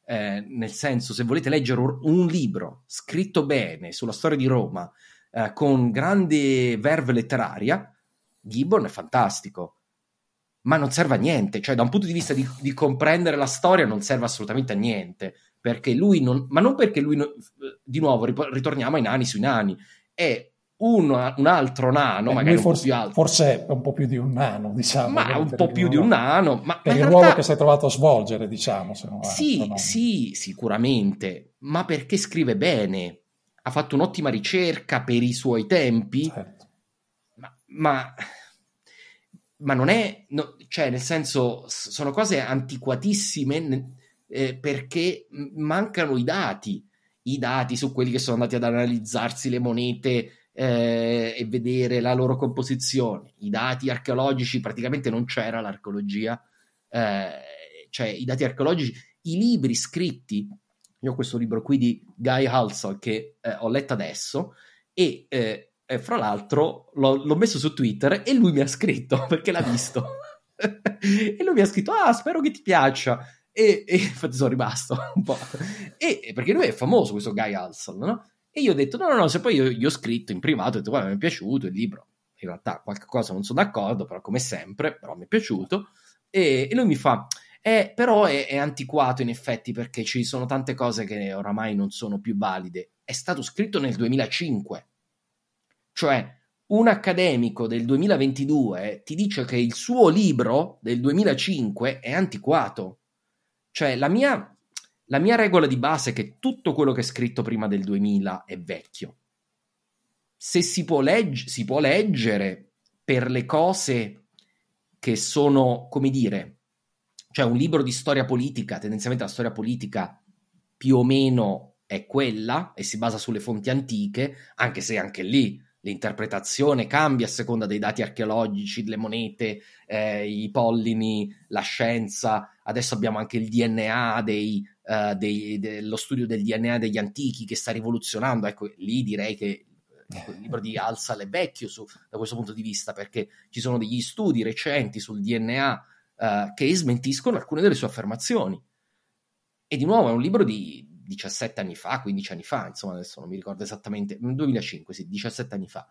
Eh, nel senso, se volete leggere un libro scritto bene sulla storia di Roma, eh, con grande verve letteraria, Gibbon è fantastico. Ma non serve a niente, cioè da un punto di vista di, di comprendere la storia non serve assolutamente a niente, perché lui non, ma non perché lui, non, di nuovo ritorniamo ai nani sui nani, è un, un altro nano, Beh, magari forse, un forse un po' più di un nano, diciamo. Ma un po' più di un nano. Ma, per il realtà... ruolo che si è trovato a svolgere, diciamo. sì, sì, sicuramente, ma perché scrive bene, ha fatto un'ottima ricerca per i suoi tempi, certo. ma, ma ma non è, no, cioè nel senso, sono cose antiquatissime eh, perché mancano i dati, i dati su quelli che sono andati ad analizzarsi le monete eh, e vedere la loro composizione, i dati archeologici, praticamente non c'era l'archeologia, eh, cioè i dati archeologici, i libri scritti, io ho questo libro qui di Guy Halsall che eh, ho letto adesso e eh, e fra l'altro l'ho, l'ho, messo su Twitter e lui mi ha scritto perché l'ha visto. e lui mi ha scritto: Ah, spero che ti piaccia. E, e infatti sono rimasto un po'. E, perché lui è famoso, questo Guy Halsall, no? E io ho detto: No, no, no. Se poi io gli ho scritto in privato, ho detto: Guarda, mi è piaciuto il libro. In realtà, qualche cosa non sono d'accordo, però come sempre, però mi è piaciuto. E, e lui mi fa: eh, però è, è, antiquato in effetti perché ci sono tante cose che oramai non sono più valide. È stato scritto nel 2005 cioè, un accademico del 2022 ti dice che il suo libro del 2005 è antiquato. Cioè, la mia, la mia regola di base è che tutto quello che è scritto prima del 2000 è vecchio. Se si può, legge, si può leggere per le cose che sono, come dire, cioè un libro di storia politica, tendenzialmente la storia politica più o meno è quella e si basa sulle fonti antiche, anche se anche lì l'interpretazione cambia a seconda dei dati archeologici, delle monete, eh, i pollini, la scienza. Adesso abbiamo anche il DNA dei, uh, dei, dello studio del DNA degli antichi che sta rivoluzionando. Ecco, lì direi che il libro di Alsal è vecchio su, da questo punto di vista perché ci sono degli studi recenti sul DNA uh, che smentiscono alcune delle sue affermazioni. E di nuovo è un libro di, 17 anni fa, 15 anni fa, insomma adesso non mi ricordo esattamente, nel 2005, sì, 17 anni fa.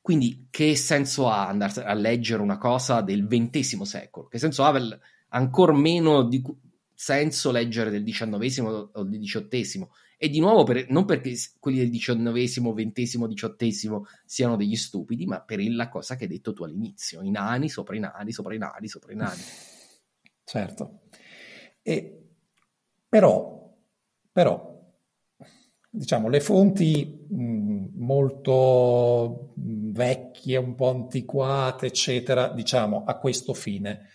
Quindi che senso ha andare a leggere una cosa del XX secolo? Che senso ha ancora meno di senso leggere del XIX o del XVIII? E di nuovo, per, non perché quelli del XIX, XX, XVIII siano degli stupidi, ma per la cosa che hai detto tu all'inizio, i nani sopra i nani, sopra i nani, sopra i nani. Certo. E, però però, diciamo, le fonti mh, molto vecchie, un po' antiquate, eccetera, diciamo a questo fine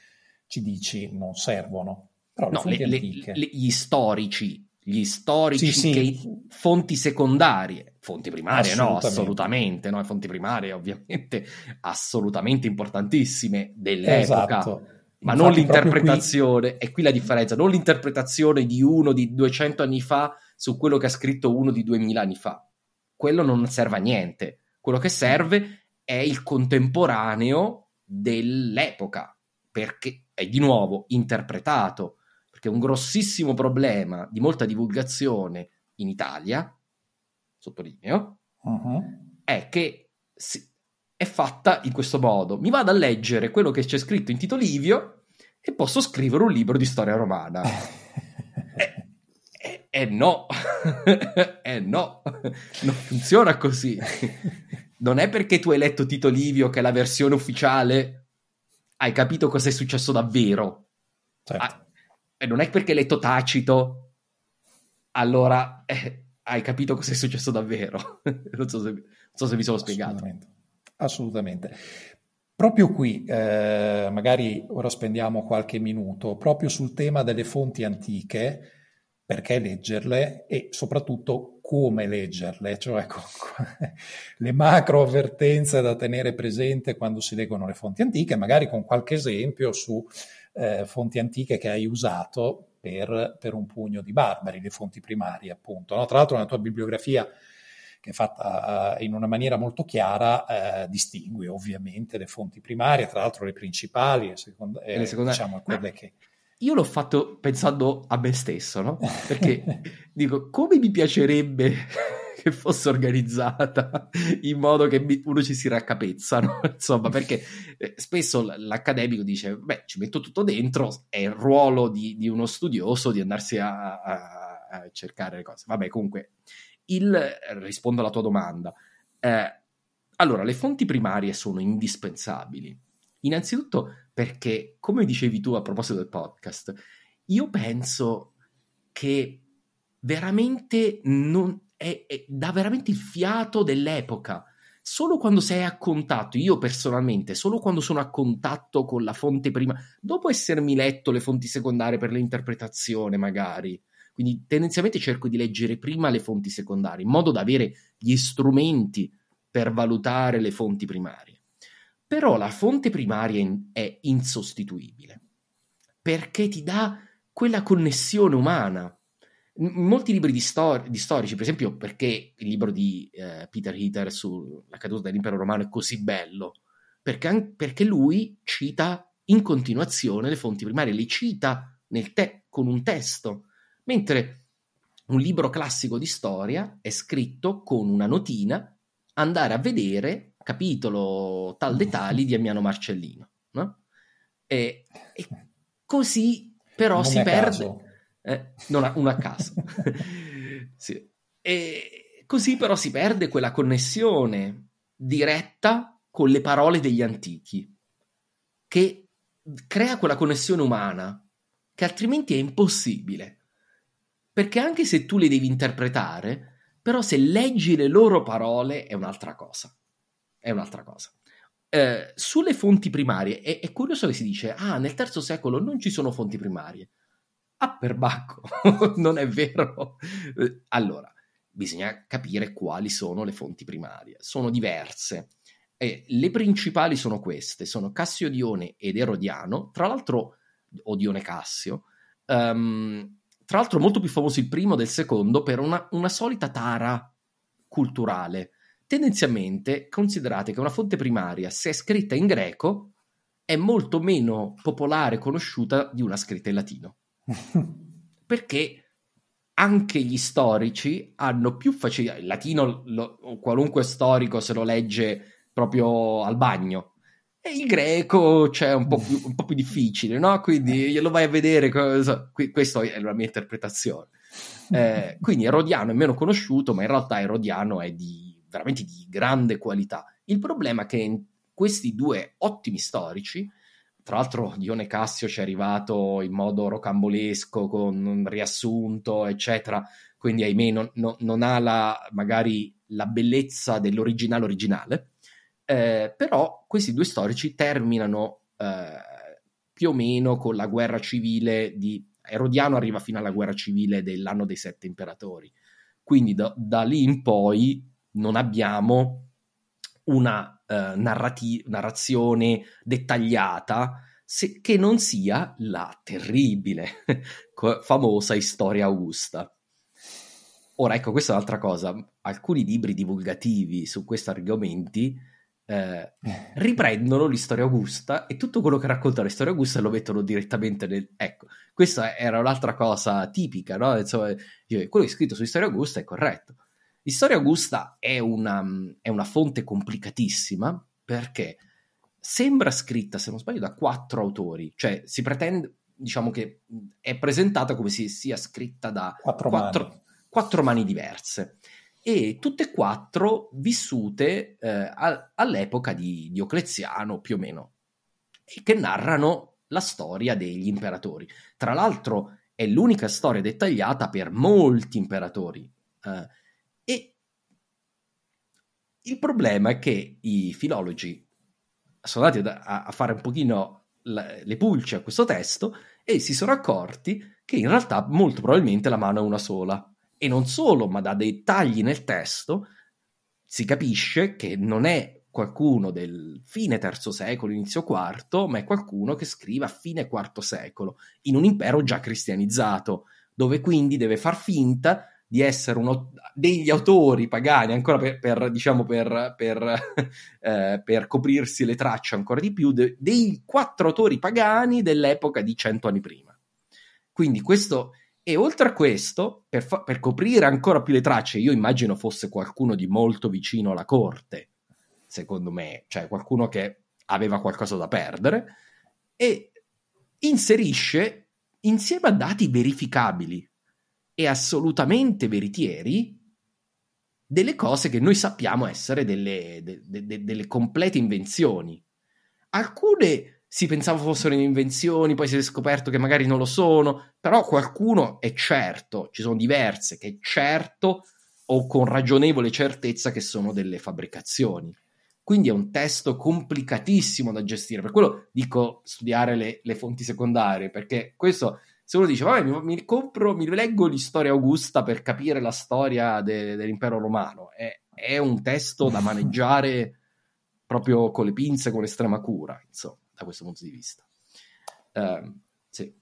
ci dici non servono. Però no, le, le, le, gli storici, gli storici sì, sì. fonti secondarie, fonti primarie assolutamente. no, assolutamente, no, fonti primarie ovviamente assolutamente importantissime dell'epoca. Esatto. Ma Infatti, non l'interpretazione, qui... è qui la differenza, non l'interpretazione di uno di 200 anni fa su quello che ha scritto uno di 2000 anni fa. Quello non serve a niente. Quello che serve è il contemporaneo dell'epoca, perché è di nuovo interpretato, perché un grossissimo problema di molta divulgazione in Italia, sottolineo, uh-huh. è che si, è fatta in questo modo. Mi vado a leggere quello che c'è scritto in Tito Livio e posso scrivere un libro di storia romana. E eh, eh, no, eh no, non funziona così. Non è perché tu hai letto Tito Livio che è la versione ufficiale hai capito cosa è successo davvero. Certo. Ah, e non è perché hai letto Tacito, allora eh, hai capito cosa è successo davvero. non, so se, non, so se, mi sono spiegato. Assolutamente. Assolutamente. Proprio qui, eh, magari ora spendiamo qualche minuto, proprio sul tema delle fonti antiche, perché leggerle e soprattutto come leggerle, cioè con, le macro avvertenze da tenere presente quando si leggono le fonti antiche, magari con qualche esempio su eh, fonti antiche che hai usato per, per, un pugno di barbari, le fonti primarie appunto. No? Tra l'altro nella tua bibliografia che è fatta uh, in una maniera molto chiara, uh, distingui ovviamente le fonti primarie, tra l'altro le principali e, seconda- e le secondarie, diciamo quelle che io l'ho fatto pensando a me stesso, no? Perché dico, come mi piacerebbe che fosse organizzata in modo che uno ci si raccapezza, no? Insomma, perché eh, spesso l'accademico dice, beh, ci metto tutto dentro, è il ruolo di, di uno studioso di andarsi a, a, a, cercare le cose. Vabbè, comunque, il, rispondo alla tua domanda. Eh, allora, le fonti primarie sono indispensabili. Innanzitutto perché, come dicevi tu a proposito del podcast, io penso che veramente non è, è, dà veramente il fiato dell'epoca. Solo quando sei a contatto, io personalmente, solo quando sono a contatto con la fonte prima, dopo essermi letto le fonti secondarie per l'interpretazione, magari. Quindi tendenzialmente cerco di leggere prima le fonti secondarie, in modo da avere gli strumenti per valutare le fonti primarie. Però la fonte primaria è insostituibile perché ti dà quella connessione umana. Molti libri di, stor- di storici, per esempio, perché il libro di eh, Peter Heater sulla caduta dell'impero romano è così bello? Perché, perché lui cita in continuazione le fonti primarie, le cita te- con un testo, mentre un libro classico di storia è scritto con una notina, andare a vedere capitolo tal dei tali di Amiano Marcellino. No? E, e, così però non si perde... Eh, non a, un a caso. sì. E così però si perde quella connessione diretta con le parole degli antichi, che crea quella connessione umana, che altrimenti è impossibile. Perché anche se tu le devi interpretare, però se leggi le loro parole è un'altra cosa è un'altra cosa. Eh, sulle fonti primarie è, è, curioso che si dice: Ah, nel terzo secolo non ci sono fonti primarie. Ah, per Bacco, non è vero. Allora, bisogna capire quali sono le fonti primarie. Sono diverse. Eh, le principali sono queste: sono Cassio Dione ed Erodiano. Tra l'altro, Odione Cassio. Um, tra l'altro, molto più famoso il primo del secondo per una, una solita tara culturale tendenzialmente considerate che una fonte primaria, se è scritta in greco, è molto meno popolare e conosciuta di una scritta in latino. Perché anche gli storici hanno più facilità. Il latino, lo, qualunque storico se lo legge proprio al bagno. E il greco c'è cioè, un, po più, un po' più difficile, no? Quindi glielo vai a vedere. Cosa, questa è la mia interpretazione. Eh, quindi Erodiano è meno conosciuto, ma in realtà Erodiano è di veramente di grande qualità. Il problema è che questi due ottimi storici, tra l'altro Dione Cassio ci è arrivato in modo rocambolesco, con un riassunto, eccetera, quindi ahimè non, non, non ha la, magari la bellezza dell'originale originale, eh, però questi due storici terminano eh, più o meno con la guerra civile di Erodiano arriva fino alla guerra civile dell'anno dei sette imperatori. Quindi da, da lì in poi non abbiamo una eh, narrati- narrazione dettagliata se, che non sia la terribile, famosa Storia Augusta. Ora, ecco, questa è un'altra cosa. Alcuni libri divulgativi su questi argomenti eh, riprendono l'istoria Augusta e tutto quello che racconta la storia Augusta lo mettono direttamente nel... Ecco, questa era un'altra cosa tipica, no? Insomma, quello che è scritto su Storia Augusta è corretto. L'istoria Augusta è una, è una fonte complicatissima perché sembra scritta, se non sbaglio, da quattro autori, cioè si pretende, diciamo che è presentata come se sia scritta da quattro, quattro, mani. quattro mani diverse e tutte e quattro vissute eh, all'epoca di Diocleziano più o meno, e che narrano la storia degli imperatori. Tra l'altro è l'unica storia dettagliata per molti imperatori. Eh, il problema è che i filologi sono andati a, a fare un pochino la, le pulce a questo testo e si sono accorti che in realtà molto probabilmente la mano è una sola. E non solo, ma da dei tagli nel testo. Si capisce che non è qualcuno del fine terzo secolo, inizio quarto, ma è qualcuno che scrive a fine quarto secolo, in un impero già cristianizzato, dove quindi deve far finta di essere uno degli autori pagani, ancora per, per diciamo, per, per, eh, per, coprirsi le tracce ancora di più, de, dei quattro autori pagani dell'epoca di cento anni prima. Quindi questo e oltre a questo, per, fa- per, coprire ancora più le tracce, io immagino fosse qualcuno di molto vicino alla corte, secondo me, cioè qualcuno che aveva qualcosa da perdere, e inserisce insieme a dati verificabili e assolutamente veritieri delle cose che noi sappiamo essere delle, de- de- de- delle complete invenzioni. Alcune si pensava fossero invenzioni, poi si è scoperto che magari non lo sono, però qualcuno è certo, ci sono diverse che è certo o con ragionevole certezza che sono delle fabbricazioni. Quindi è un testo complicatissimo da gestire, per quello dico studiare le, le fonti secondarie, perché questo, se uno dice, vabbè, mi, mi compro, mi leggo l'Historia Augusta per capire la storia de, dell'impero romano, è, è un testo da maneggiare proprio con le pinze, con estrema cura, insomma da questo punto di vista. Uh, sì.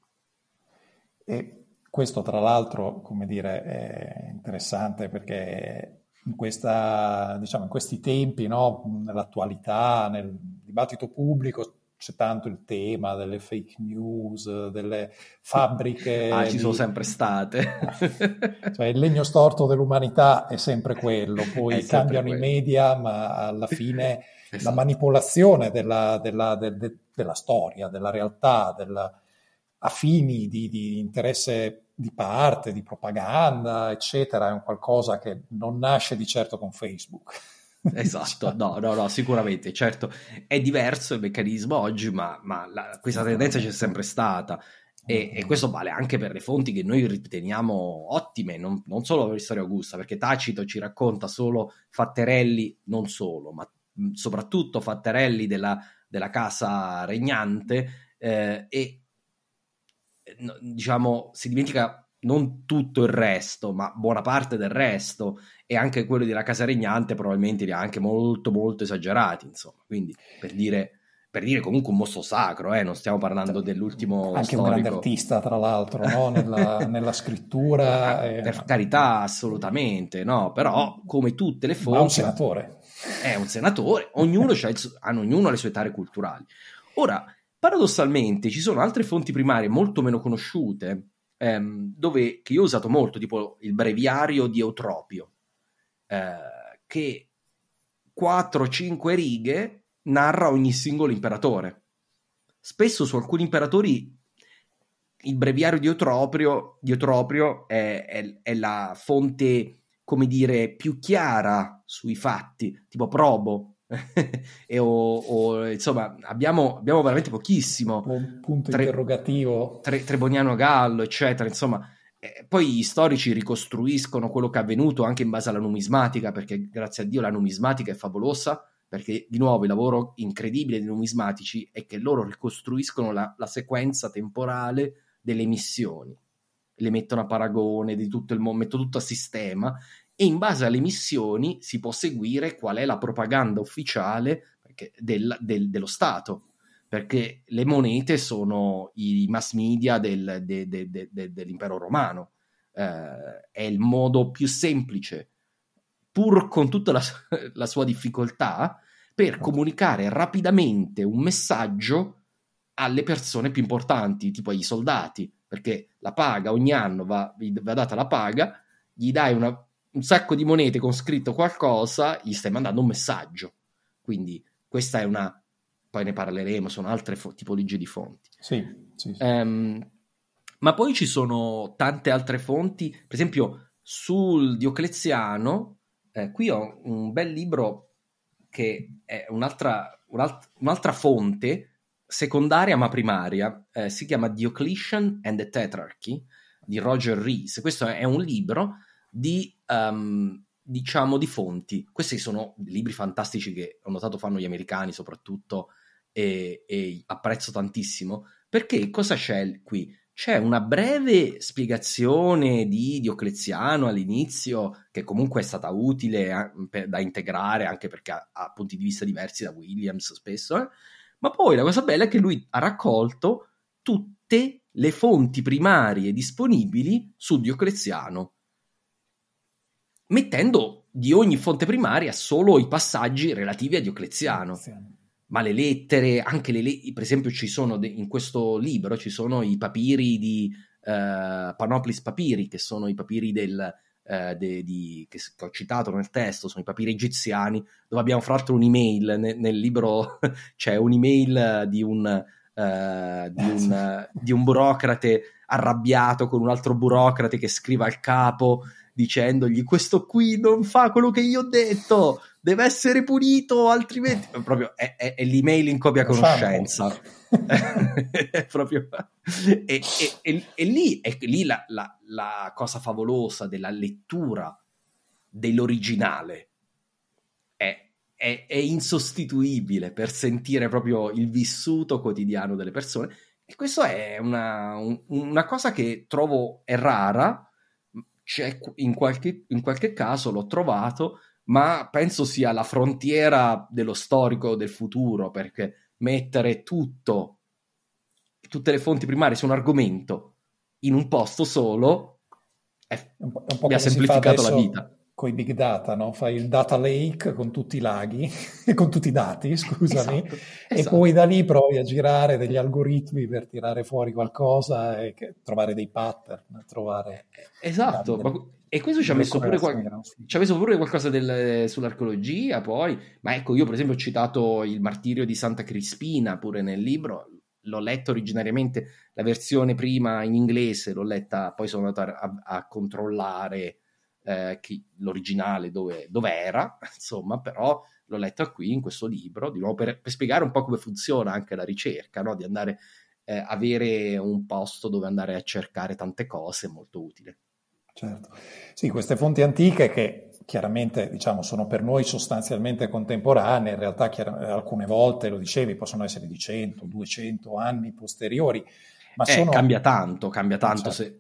E questo tra l'altro, come dire, è interessante perché in, questa, diciamo, in questi tempi, no, nell'attualità, nel dibattito pubblico, c'è tanto il tema delle fake news, delle fabbriche. Ah, ci sono sempre state. cioè il legno storto dell'umanità è sempre quello, poi cambiano quello. i media, ma alla fine esatto. la manipolazione della, della, de, de, della, storia, della realtà, della, a fini di, di interesse di parte, di propaganda, eccetera, è un qualcosa che non nasce di certo con Facebook. Esatto, no, no, no, sicuramente, certo, è diverso il meccanismo oggi, ma, ma la, questa tendenza c'è sempre stata. E, e, questo vale anche per le fonti che noi riteniamo ottime, non, non solo per Storia Augusta, perché Tacito ci racconta solo fatterelli, non solo, ma soprattutto fatterelli della, della casa regnante eh, e diciamo si dimentica non tutto il resto, ma buona parte del resto e anche quello della casa regnante probabilmente li ha anche molto molto esagerati, insomma, quindi per dire per dire comunque un mostro sacro, eh? non stiamo parlando dell'ultimo Anche storico. un grande artista, tra l'altro, no? nella, nella, scrittura. Per, per carità, assolutamente, no? Però, come tutte le fonti... Ma un senatore è un senatore, ognuno, hanno ognuno le sue tare culturali. Ora, paradossalmente, ci sono altre fonti primarie molto meno conosciute, ehm, dove, che io ho usato molto, tipo il breviario di Eutropio, eh, che 4-5 righe narra ogni singolo imperatore. Spesso su alcuni imperatori il breviario di Eutropio, di Eutropio è, è, è la fonte come dire, più chiara sui fatti, tipo Probo. e o, o, insomma abbiamo, abbiamo, veramente pochissimo un punto tre, interrogativo tre, Treboniano Gallo eccetera insomma eh, poi gli storici ricostruiscono quello che è avvenuto anche in base alla numismatica, perché grazie a Dio la numismatica è favolosa, perché di nuovo il lavoro incredibile dei numismatici è che loro ricostruiscono la, la sequenza temporale delle missioni, le mettono a paragone di tutto il mettono tutto a sistema e in base alle missioni si può seguire qual è la propaganda ufficiale del, del, dello Stato perché le monete sono i mass media del, de, de, de, dell'impero romano. Eh, è il modo più semplice, pur con tutta la, la sua difficoltà, per comunicare rapidamente un messaggio alle persone più importanti, tipo ai soldati, perché la paga ogni anno va, va data la paga, gli dai una, un sacco di monete con scritto qualcosa, gli stai mandando un messaggio. Quindi questa è una poi ne parleremo, sono altre fo- tipologie di fonti. Sì, sì, sì. Um, ma poi ci sono tante altre fonti, per esempio sul Diocleziano, eh, qui ho un bel libro che è un'altra, un'alt- un'altra fonte secondaria ma primaria, eh, si chiama Diocletian and the Tetrarchy di Roger Rees. Questo è un libro di um, diciamo di fonti. Questi sono libri fantastici che ho notato fanno gli americani soprattutto e, e apprezzo tantissimo, perché cosa c'è qui? C'è una breve spiegazione di Diocleziano all'inizio, che comunque è stata utile eh, da integrare, anche perché ha, ha, punti di vista diversi da Williams spesso, eh? ma poi la cosa bella è che lui ha raccolto tutte le fonti primarie disponibili su Diocleziano, mettendo di ogni fonte primaria solo i passaggi relativi a Diocleziano. Diocleziano ma le lettere, anche le lettere, per esempio ci sono de- in questo libro ci sono i papiri di uh, Panoplis Papiri, che sono i papiri del, uh, de- di, che, che, ho citato nel testo, sono i papiri egiziani, dove abbiamo fra l'altro un'email, ne- nel libro c'è un'email di un, uh, di, un, di un burocrate arrabbiato con un altro burocrate che scrive al capo dicendogli questo qui non fa quello che io ho detto, deve essere punito, altrimenti... Proprio è, è, è l'email in copia conoscenza. è proprio... E, e, e, lì è lì la, la, la cosa favolosa della lettura dell'originale. È, è, è, insostituibile per sentire proprio il vissuto quotidiano delle persone. E questo è una, un, una cosa che trovo è rara, c'è in qualche, in qualche caso l'ho trovato, ma penso sia la frontiera dello storico del futuro, perché mettere tutto, tutte le fonti primarie su un argomento in un posto solo è, po', un po mi ha semplificato la vita con i big data, no? fai il data lake con tutti i laghi, con tutti i dati, scusami, esatto, e esatto. poi da lì provi a girare degli algoritmi per tirare fuori qualcosa e che, trovare dei pattern, trovare... Esatto, ma, e questo ci ha, messo pure, qual- ci ha messo pure qualcosa del, sull'archeologia poi, ma ecco io per esempio ho citato il martirio di Santa Crispina pure nel libro, l'ho letto originariamente, la versione prima in inglese, l'ho letta, poi sono andato a, a, a controllare eh, chi, l'originale dove, dove, era, insomma, però l'ho letta qui in questo libro, di nuovo per, per spiegare un po' come funziona anche la ricerca, no? di andare eh, avere un posto dove andare a cercare tante cose è molto utile. Certo. Sì, queste fonti antiche che chiaramente diciamo, sono per noi sostanzialmente contemporanee, in realtà alcune volte, lo dicevi, possono essere di 100, 200 anni posteriori. Ma eh, sono... Cambia tanto, cambia tanto. Certo. Se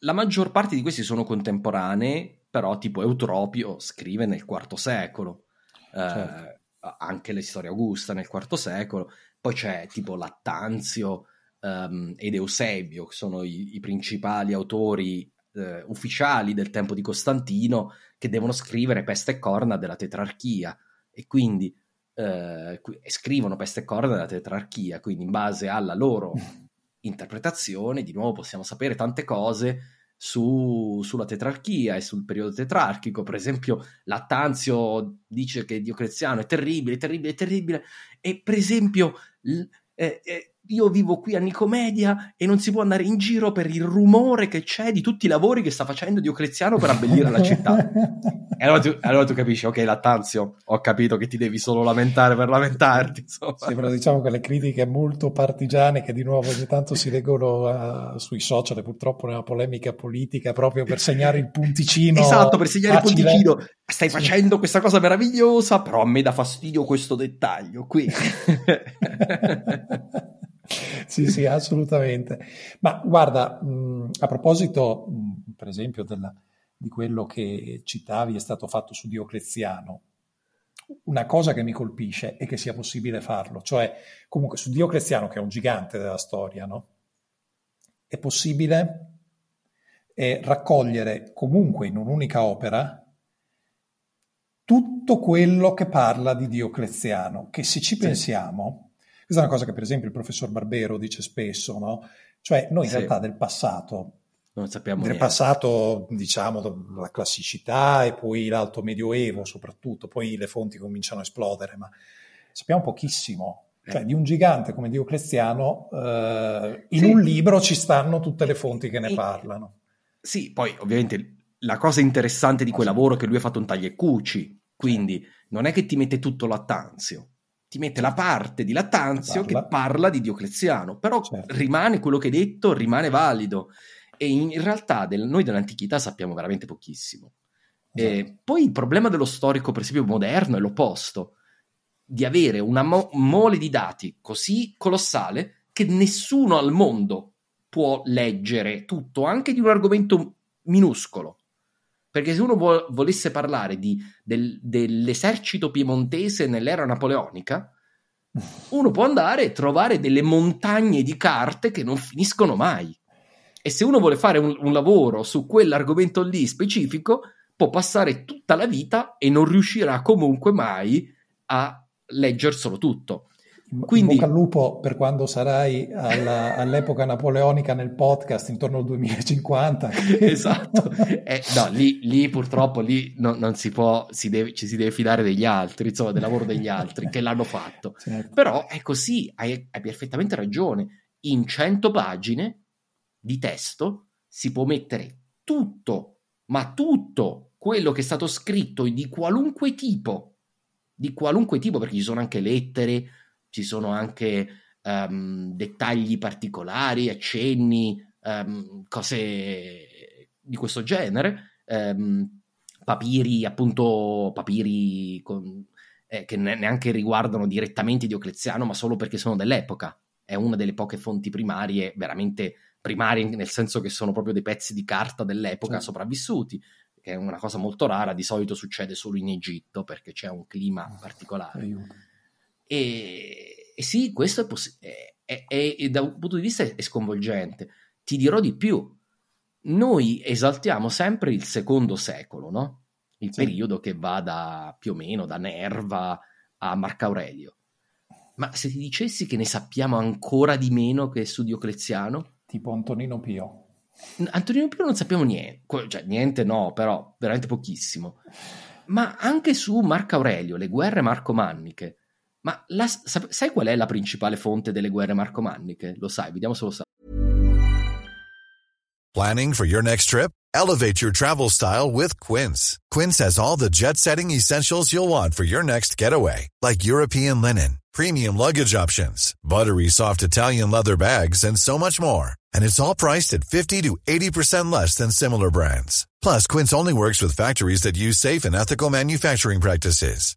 la maggior parte di questi sono contemporanei, però tipo Eutropio scrive nel IV secolo, eh, certo. eh, anche le storie Augusta nel IV secolo, poi c'è tipo Lattanzio um, ed Eusebio, che sono i, i principali autori eh, ufficiali del tempo di Costantino, che devono scrivere peste e corna della tetrarchia, e quindi eh, scrivono peste e corna della tetrarchia, quindi in base alla loro interpretazione, di nuovo possiamo sapere tante cose su, sulla tetrarchia e sul periodo tetrarchico. Per esempio, Lattanzio dice che Diocleziano è terribile, terribile, terribile, e per esempio l- eh, eh, io vivo qui a Nicomedia e non si può andare in giro per il rumore che c'è di tutti i lavori che sta facendo Diocleziano per abbellire la città. E allora tu, allora tu, capisci, ok, Lattanzio, ho capito che ti devi solo lamentare per lamentarti. Insomma. Sì, però diciamo che le critiche molto partigiane che di nuovo ogni tanto si leggono uh, sui social purtroppo nella polemica politica proprio per segnare il punticino. Esatto, per segnare facile. il punticino. Stai facendo questa cosa meravigliosa, però a me dà fastidio questo dettaglio qui. sì, sì, assolutamente. Ma guarda, mh, a proposito, mh, per esempio, della, di quello che citavi è stato fatto su Diocleziano, una cosa che mi colpisce è che sia possibile farlo, cioè comunque su Diocleziano, che è un gigante della storia, no? è possibile eh, raccogliere comunque in un'unica opera tutto quello che parla di Diocleziano, che se ci pensiamo questa è una cosa che per esempio il professor Barbero dice spesso, no? Cioè noi in sì. realtà del passato, non sappiamo del niente. passato diciamo la classicità e poi l'alto medioevo soprattutto, poi le fonti cominciano a esplodere, ma sappiamo pochissimo. Eh. Cioè, di un gigante come Diocleziano, eh, in sì. un libro ci stanno tutte le fonti che ne e, parlano. Sì, poi ovviamente la cosa interessante di quel lavoro è che lui ha fatto un taglio e cuci, quindi non è che ti mette tutto Lattanzio, ti mette la parte di Lattanzio parla. che parla di Diocleziano, però certo. rimane quello che hai detto, rimane valido. E in, realtà del, noi dell'antichità sappiamo veramente pochissimo. Esatto. E poi il problema dello storico, per esempio, moderno è l'opposto, di avere una mo- mole di dati così colossale che nessuno al mondo può leggere tutto, anche di un argomento minuscolo. Perché se uno vo- volesse parlare di, del, dell'esercito piemontese nell'era napoleonica, uno può andare e trovare delle montagne di carte che non finiscono mai. E se uno vuole fare un, un lavoro su quell'argomento lì specifico, può passare tutta la vita e non riuscirà comunque mai a leggerselo tutto. Quindi, in bocca al lupo per quando sarai alla, all'epoca napoleonica nel podcast intorno al 2050. esatto, eh, no, lì, lì, purtroppo lì no, non si può, si deve, ci si deve fidare degli altri, insomma, del lavoro degli altri che l'hanno fatto. Certo. Però è così, hai, hai perfettamente ragione. In 100 pagine di testo si può mettere tutto, ma tutto quello che è stato scritto di qualunque tipo, di qualunque tipo, perché ci sono anche lettere ci sono anche um, dettagli particolari, accenni, um, cose di questo genere, um, papiri appunto, papiri con, eh, che neanche riguardano direttamente Diocleziano, ma solo perché sono dell'epoca. È una delle poche fonti primarie, veramente primarie, nel senso che sono proprio dei pezzi di carta dell'epoca sì. sopravvissuti, che è una cosa molto rara, di solito succede solo in Egitto perché c'è un clima ah, particolare. Aiuto. E, e sì, questo è, poss- è, è, è, da un punto di vista è sconvolgente. Ti dirò di più. Noi esaltiamo sempre il secondo secolo, no? Il sì. periodo che va da più o meno da Nerva a Marco Aurelio. Ma se ti dicessi che ne sappiamo ancora di meno che su Diocleziano? Tipo Antonino Pio. Antonino Pio non sappiamo niente, cioè niente no, però veramente pochissimo. Ma anche su Marco Aurelio, le guerre marcomanniche, Ma la, sai qual è la principale fonte delle guerre marcomanniche? Lo sai, vediamo se lo. Planning for your next trip? Elevate your travel style with Quince. Quince has all the jet-setting essentials you'll want for your next getaway, like European linen, premium luggage options, buttery soft Italian leather bags, and so much more. And it's all priced at 50 to 80% less than similar brands. Plus, Quince only works with factories that use safe and ethical manufacturing practices.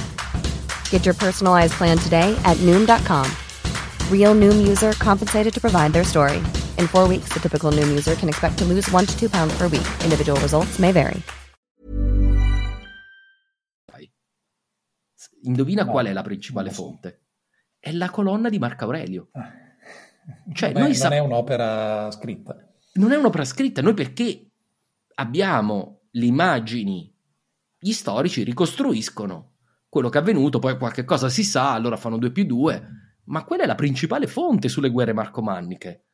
Get your personalized plan today at noom.com. Real noom user compensated to provide their story. In four weeks, the typical noom user can expect to lose one to two pounds per week. Individual results may vary. Indovina no, qual è la principale fonte? È la colonna di Marco Aurelio. Ah. Cioè, Beh, noi non è un'opera scritta. non è un'opera scritta, noi perché abbiamo le immagini, gli storici ricostruiscono quello che è avvenuto, poi qualche cosa si sa, allora fanno 2 più 2, ma quella è la principale fonte sulle guerre marcomanniche.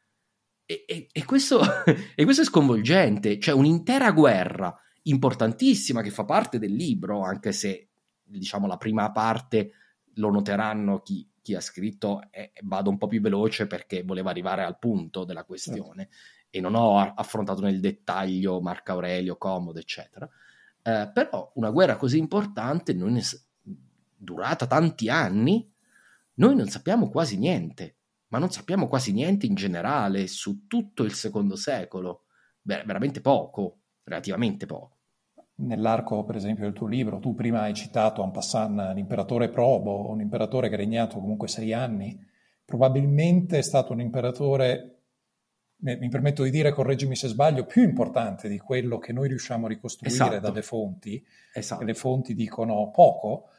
E, e, e, questo, e questo è sconvolgente, cioè un'intera guerra importantissima che fa parte del libro, anche se diciamo la prima parte lo noteranno chi, chi ha scritto e vado un po' più veloce perché voleva arrivare al punto della questione certo. e non ho affrontato nel dettaglio Marco Aurelio, Comodo, eccetera. Eh, però una guerra così importante, ne, durata tanti anni, noi non sappiamo quasi niente, ma non sappiamo quasi niente in generale su tutto il secondo secolo, Beh, veramente poco, relativamente poco. Nell'arco, per esempio, del tuo libro, tu prima hai citato en passant l'imperatore Probo, un imperatore che ha regnato comunque sei anni, probabilmente è stato un imperatore, mi permetto di dire, correggimi se sbaglio, più importante di quello che noi riusciamo a ricostruire esatto. dalle fonti, esatto. le fonti dicono poco.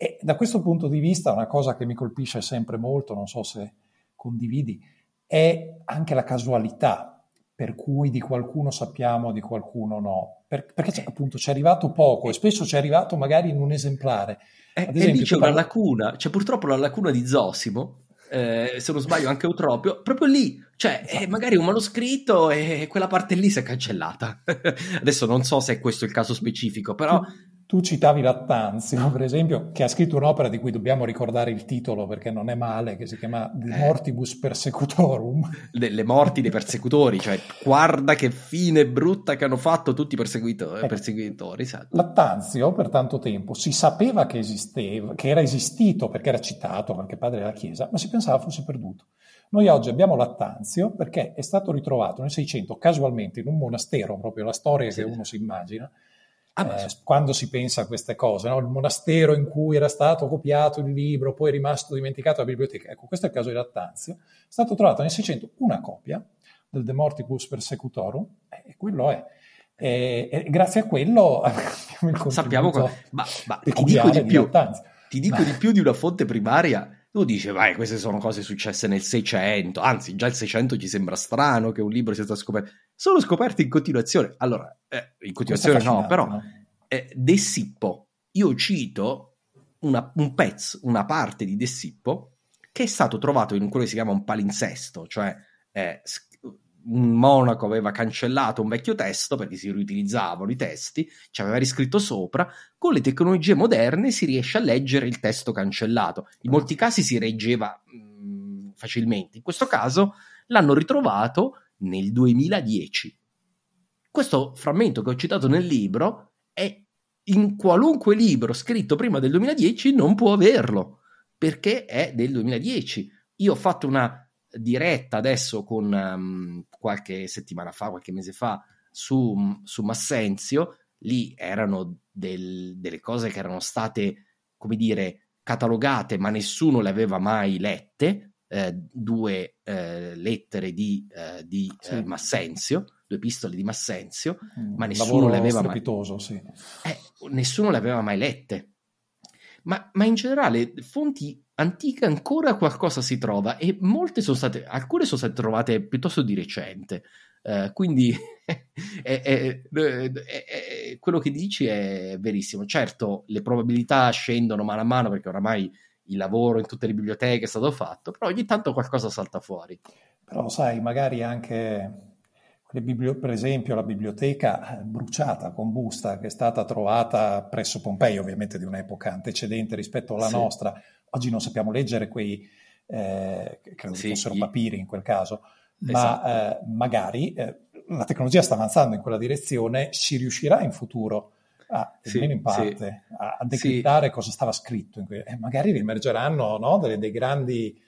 E da questo punto di vista una cosa che mi colpisce sempre molto, non so se condividi, è anche la casualità per cui di qualcuno sappiamo, di qualcuno no. Per, perché appunto ci è arrivato poco e spesso ci è arrivato magari in un esemplare. Eh, Ad esempio, e lì c'è una parli... lacuna, c'è purtroppo la lacuna di Zosimo, eh, se non sbaglio anche Eutropio, proprio lì, cioè esatto. eh, magari un manoscritto e quella parte lì si è cancellata. Adesso non so se è questo il caso specifico, però... Tu citavi Lattanzio, per esempio, che ha scritto un'opera di cui dobbiamo ricordare il titolo perché non è male, che si chiama De eh. Mortibus Persecutorum. Le, le, morti dei persecutori, cioè guarda che fine brutta che hanno fatto tutti i perseguitori. Eh. perseguitori esatto. Lattanzio per tanto tempo si sapeva che esisteva, che era esistito perché era citato, perché padre della Chiesa, ma si pensava fosse perduto. Noi oggi abbiamo Lattanzio perché è stato ritrovato nel 600 casualmente in un monastero, proprio la storia sì. che uno si immagina, Ah, eh, quando si pensa a queste cose, no? il monastero in cui era stato copiato il libro, poi è rimasto dimenticato alla biblioteca. Ecco, questo è il caso di Lattanzio. È stato trovato nel 600 una copia del De Mortibus Persecutorum, e quello è. E, e grazie a quello abbiamo il Sappiamo come... Ma, ma ti dico di più. Di ti dico di più di una fonte primaria. Tu dici, vai, queste sono cose successe nel 600, anzi, già il 600 ci sembra strano che un libro sia stato scoperto sono scoperte in continuazione. Allora, eh, in continuazione no, però? Eh, De Sippo, io cito una, un pezzo, una parte di De Sippo che è stato trovato in quello che si chiama un palinsesto, cioè eh, un monaco aveva cancellato un vecchio testo perché si riutilizzavano i testi, ci aveva riscritto sopra, con le tecnologie moderne si riesce a leggere il testo cancellato. In molti casi si reggeva mh, mm, facilmente, in questo caso l'hanno ritrovato nel 2010. Questo frammento che ho citato nel libro è in qualunque libro scritto prima del 2010 non può averlo perché è del 2010. Io ho fatto una diretta adesso con um, qualche settimana fa, qualche mese fa su, su Massenzio. Lì erano del, delle cose che erano state, come dire, catalogate, ma nessuno le aveva mai lette eh, due eh, lettere di, eh, di sì. Eh, Massenzio, due epistole di Massenzio, mm, ma nessuno le aveva mai... Sì. Eh, nessuno le aveva mai lette. Ma, ma, in generale, fonti antiche ancora qualcosa si trova e molte sono state, alcune sono state trovate piuttosto di recente. Uh, quindi è, è, è, quello che dici è verissimo. Certo, le probabilità scendono mano a mano perché oramai il lavoro in tutte le biblioteche è stato fatto, però ogni tanto qualcosa salta fuori. Però sai, magari anche per esempio la biblioteca bruciata, con busta, che è stata trovata presso Pompei, ovviamente di un'epoca antecedente rispetto alla sì. nostra. Oggi non sappiamo leggere quei, eh, credo sì, fossero i... papiri in quel caso, esatto. ma eh, magari eh, la tecnologia sta avanzando in quella direzione, si riuscirà in futuro a, sì, almeno in parte, sì. a, a decrittare cosa stava scritto. Que- e magari riemergeranno no, delle, dei grandi, eh,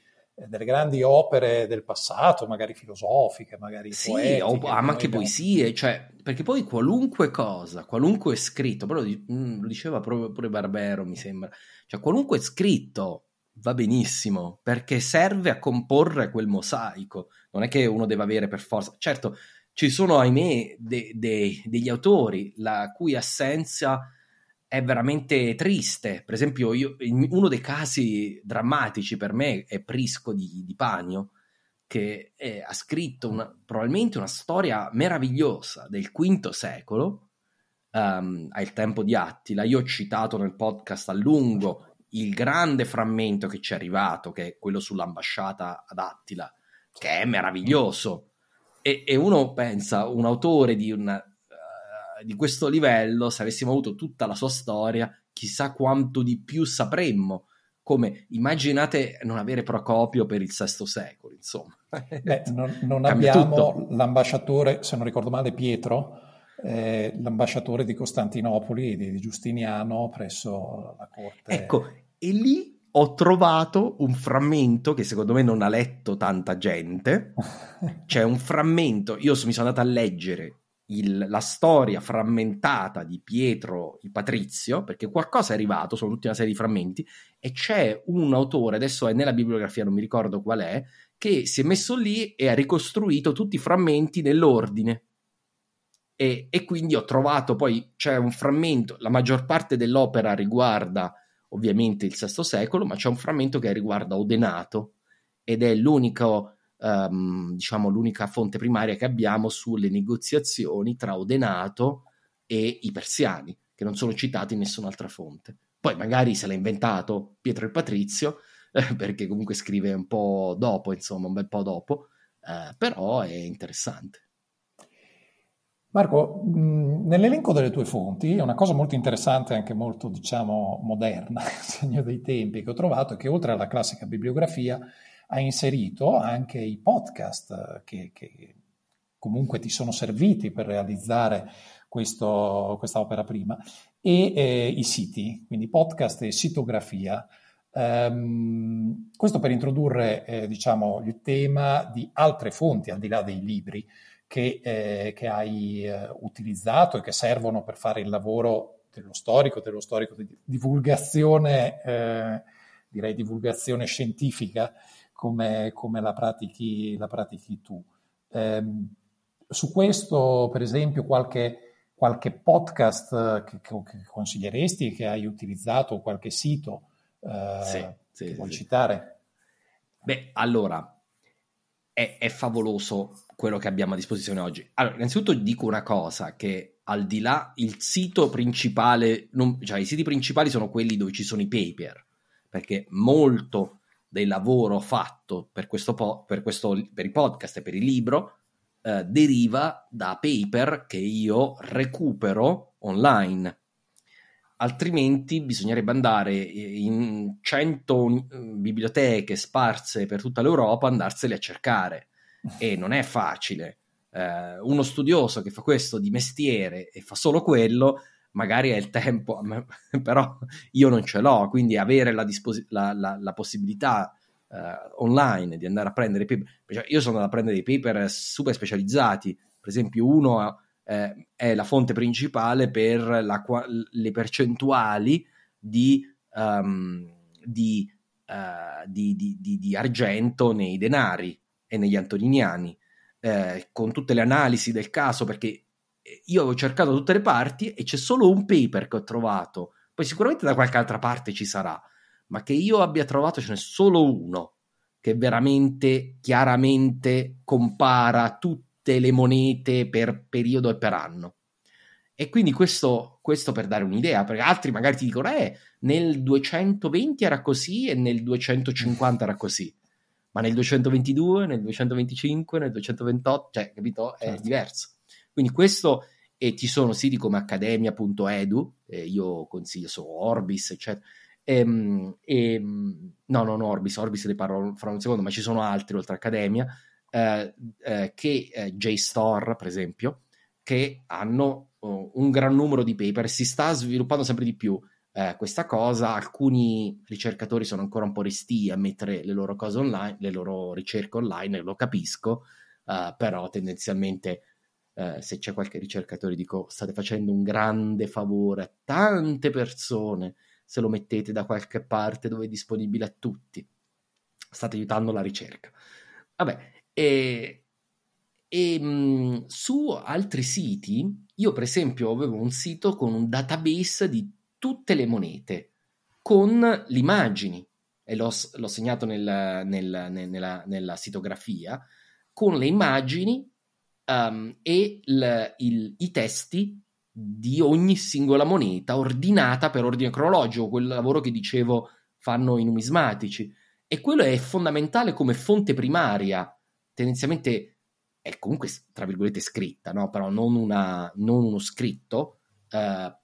delle grandi opere del passato, magari filosofiche, magari sì, poetiche, o, ma anche poesie, cioè, perché poi qualunque cosa, qualunque scritto, però mm, lo diceva proprio pure Barbero, mi sembra, cioè qualunque scritto va benissimo perché serve a comporre quel mosaico, non è che uno deve avere per forza, certo ci sono, ahimè, de, de, degli autori la cui assenza è veramente triste. Per esempio, io, uno dei casi drammatici per me è Prisco di, di Panio, che è, ha scritto una, probabilmente una storia meravigliosa del V secolo, um, al tempo di Attila. Io ho citato nel podcast a lungo il grande frammento che ci è arrivato, che è quello sull'ambasciata ad Attila, che è meraviglioso. E, e uno pensa, un autore di, una, di questo livello, se avessimo avuto tutta la sua storia, chissà quanto di più sapremmo. Come immaginate non avere Procopio per il VI secolo, insomma. Beh, non, non abbiamo tutto. l'ambasciatore, se non ricordo male, Pietro, eh, l'ambasciatore di Costantinopoli, di, di Giustiniano, presso la corte. Ecco, e lì ho trovato un frammento che secondo me non ha letto tanta gente. C'è un frammento, io mi sono andato a leggere il, la storia frammentata di Pietro il Patrizio, perché qualcosa è arrivato, sono tutta una serie di frammenti, e c'è un autore, adesso è nella bibliografia, non mi ricordo qual è, che si è messo lì e ha ricostruito tutti i frammenti nell'ordine. E, e quindi ho trovato poi, c'è un frammento, la maggior parte dell'opera riguarda ovviamente il VI secolo, ma c'è un frammento che riguarda Odenato ed è l'unico um, diciamo, l'unica fonte primaria che abbiamo sulle negoziazioni tra Odenato e i persiani, che non sono citati in nessun'altra fonte. Poi magari se l'ha inventato Pietro il Patrizio, eh, perché comunque scrive un po' dopo, insomma, un bel po' dopo, eh, però è interessante. Marco, nell'elenco delle tue fonti, una cosa molto interessante, anche molto, diciamo, moderna, segno dei tempi, che ho trovato è che oltre alla classica bibliografia ha inserito anche i podcast che, che comunque ti sono serviti per realizzare questo, questa opera prima e eh, i siti, quindi podcast e sitografia. Um, questo per introdurre eh, diciamo, il tema di altre fonti al di là dei libri che, eh, che hai eh, utilizzato e che servono per fare il lavoro dello storico, dello storico di divulgazione, eh, direi divulgazione scientifica come, come la, pratichi, la, pratichi, tu. Eh, su questo, per esempio, qualche, qualche podcast che, che, consiglieresti, che hai utilizzato, qualche sito eh, sì, sì, che vuoi sì. citare? Beh, allora, è, è, favoloso quello che abbiamo a disposizione oggi. Allora, innanzitutto dico una cosa, che al di là, il sito principale, non, cioè i siti principali sono quelli dove ci sono i paper, perché molto del lavoro fatto per, questo po- per, questo, per i podcast e per il libro eh, deriva da paper che io recupero online. Altrimenti bisognerebbe andare in 100 biblioteche sparse per tutta l'Europa, andarsele a cercare. E non è facile. Eh, uno studioso che fa questo di mestiere e fa solo quello, magari è il tempo, però io non ce l'ho, quindi avere la, dispos- la, la, la possibilità uh, online di andare a prendere paper, cioè io sono andato a prendere dei paper super specializzati, per esempio uno eh, è la fonte principale per la, le percentuali di, um, di, uh, di, di, argento nei denari e negli antoniniani, eh, con tutte le analisi del caso, perché io ho cercato tutte le parti e c'è solo un paper che ho trovato. Poi sicuramente da qualche altra parte ci sarà, ma che io abbia trovato ce n'è solo uno che veramente chiaramente compara tutte le monete per periodo e per anno. E quindi questo, questo per dare un'idea, perché altri magari ti dicono, eh, nel 220 era così e nel 250 era così, ma nel 222, nel 225, nel 228, cioè, capito? È certo. diverso. Quindi questo, e ci sono siti come accademia.edu, eh, io consiglio su Orbis, eccetera. Ehm, ehm, no, no, no, Orbis, Orbis ne parlo fra un secondo, ma ci sono altri oltre Accademia, eh, eh, che eh, JSTOR, per esempio, che hanno uh, un gran numero di paper, si sta sviluppando sempre di più eh, questa cosa, alcuni ricercatori sono ancora un po' resti a mettere le loro cose online, le loro ricerche online, lo capisco, uh, però tendenzialmente eh, se c'è qualche ricercatore dico state facendo un grande favore a tante persone se lo mettete da qualche parte dove è disponibile a tutti. State aiutando la ricerca. Vabbè, e, e mh, su altri siti, io per esempio avevo un sito con un database di tutte le monete, con le immagini. e l'ho, l'ho segnato nel, nel, nella, nella, sitografia, con le immagini um, e il, il, i testi di ogni singola moneta ordinata per ordine cronologico, quel lavoro che dicevo fanno i numismatici. E quello è fondamentale come fonte primaria, tendenzialmente è comunque, tra virgolette, scritta, no? però non, una, non uno scritto, eh,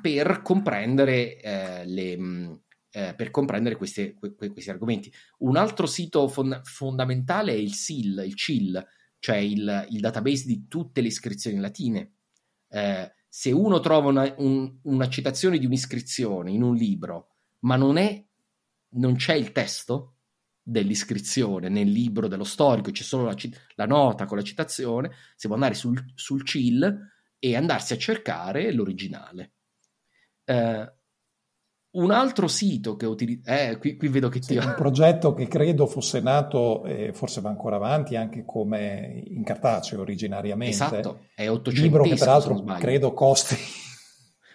per comprendere eh, le, eh, per comprendere queste, que, questi argomenti. Un altro sito fond- fondamentale è il SIL, il CIL, cioè il, il database di tutte le iscrizioni latine. Eh, se uno trova una, un, una, citazione di un'iscrizione in un libro, ma non, è, non c'è il testo dell'iscrizione nel libro dello storico, c'è solo la, la nota con la citazione, si può andare sul, sul CIL e andarsi a cercare l'originale. Eh, un altro sito che utilizzo, eh, qui, qui, vedo che ti... Sì, un progetto che credo fosse nato, e forse va ancora avanti, anche come in cartaceo originariamente. Esatto, è 800 Libro che peraltro credo costi...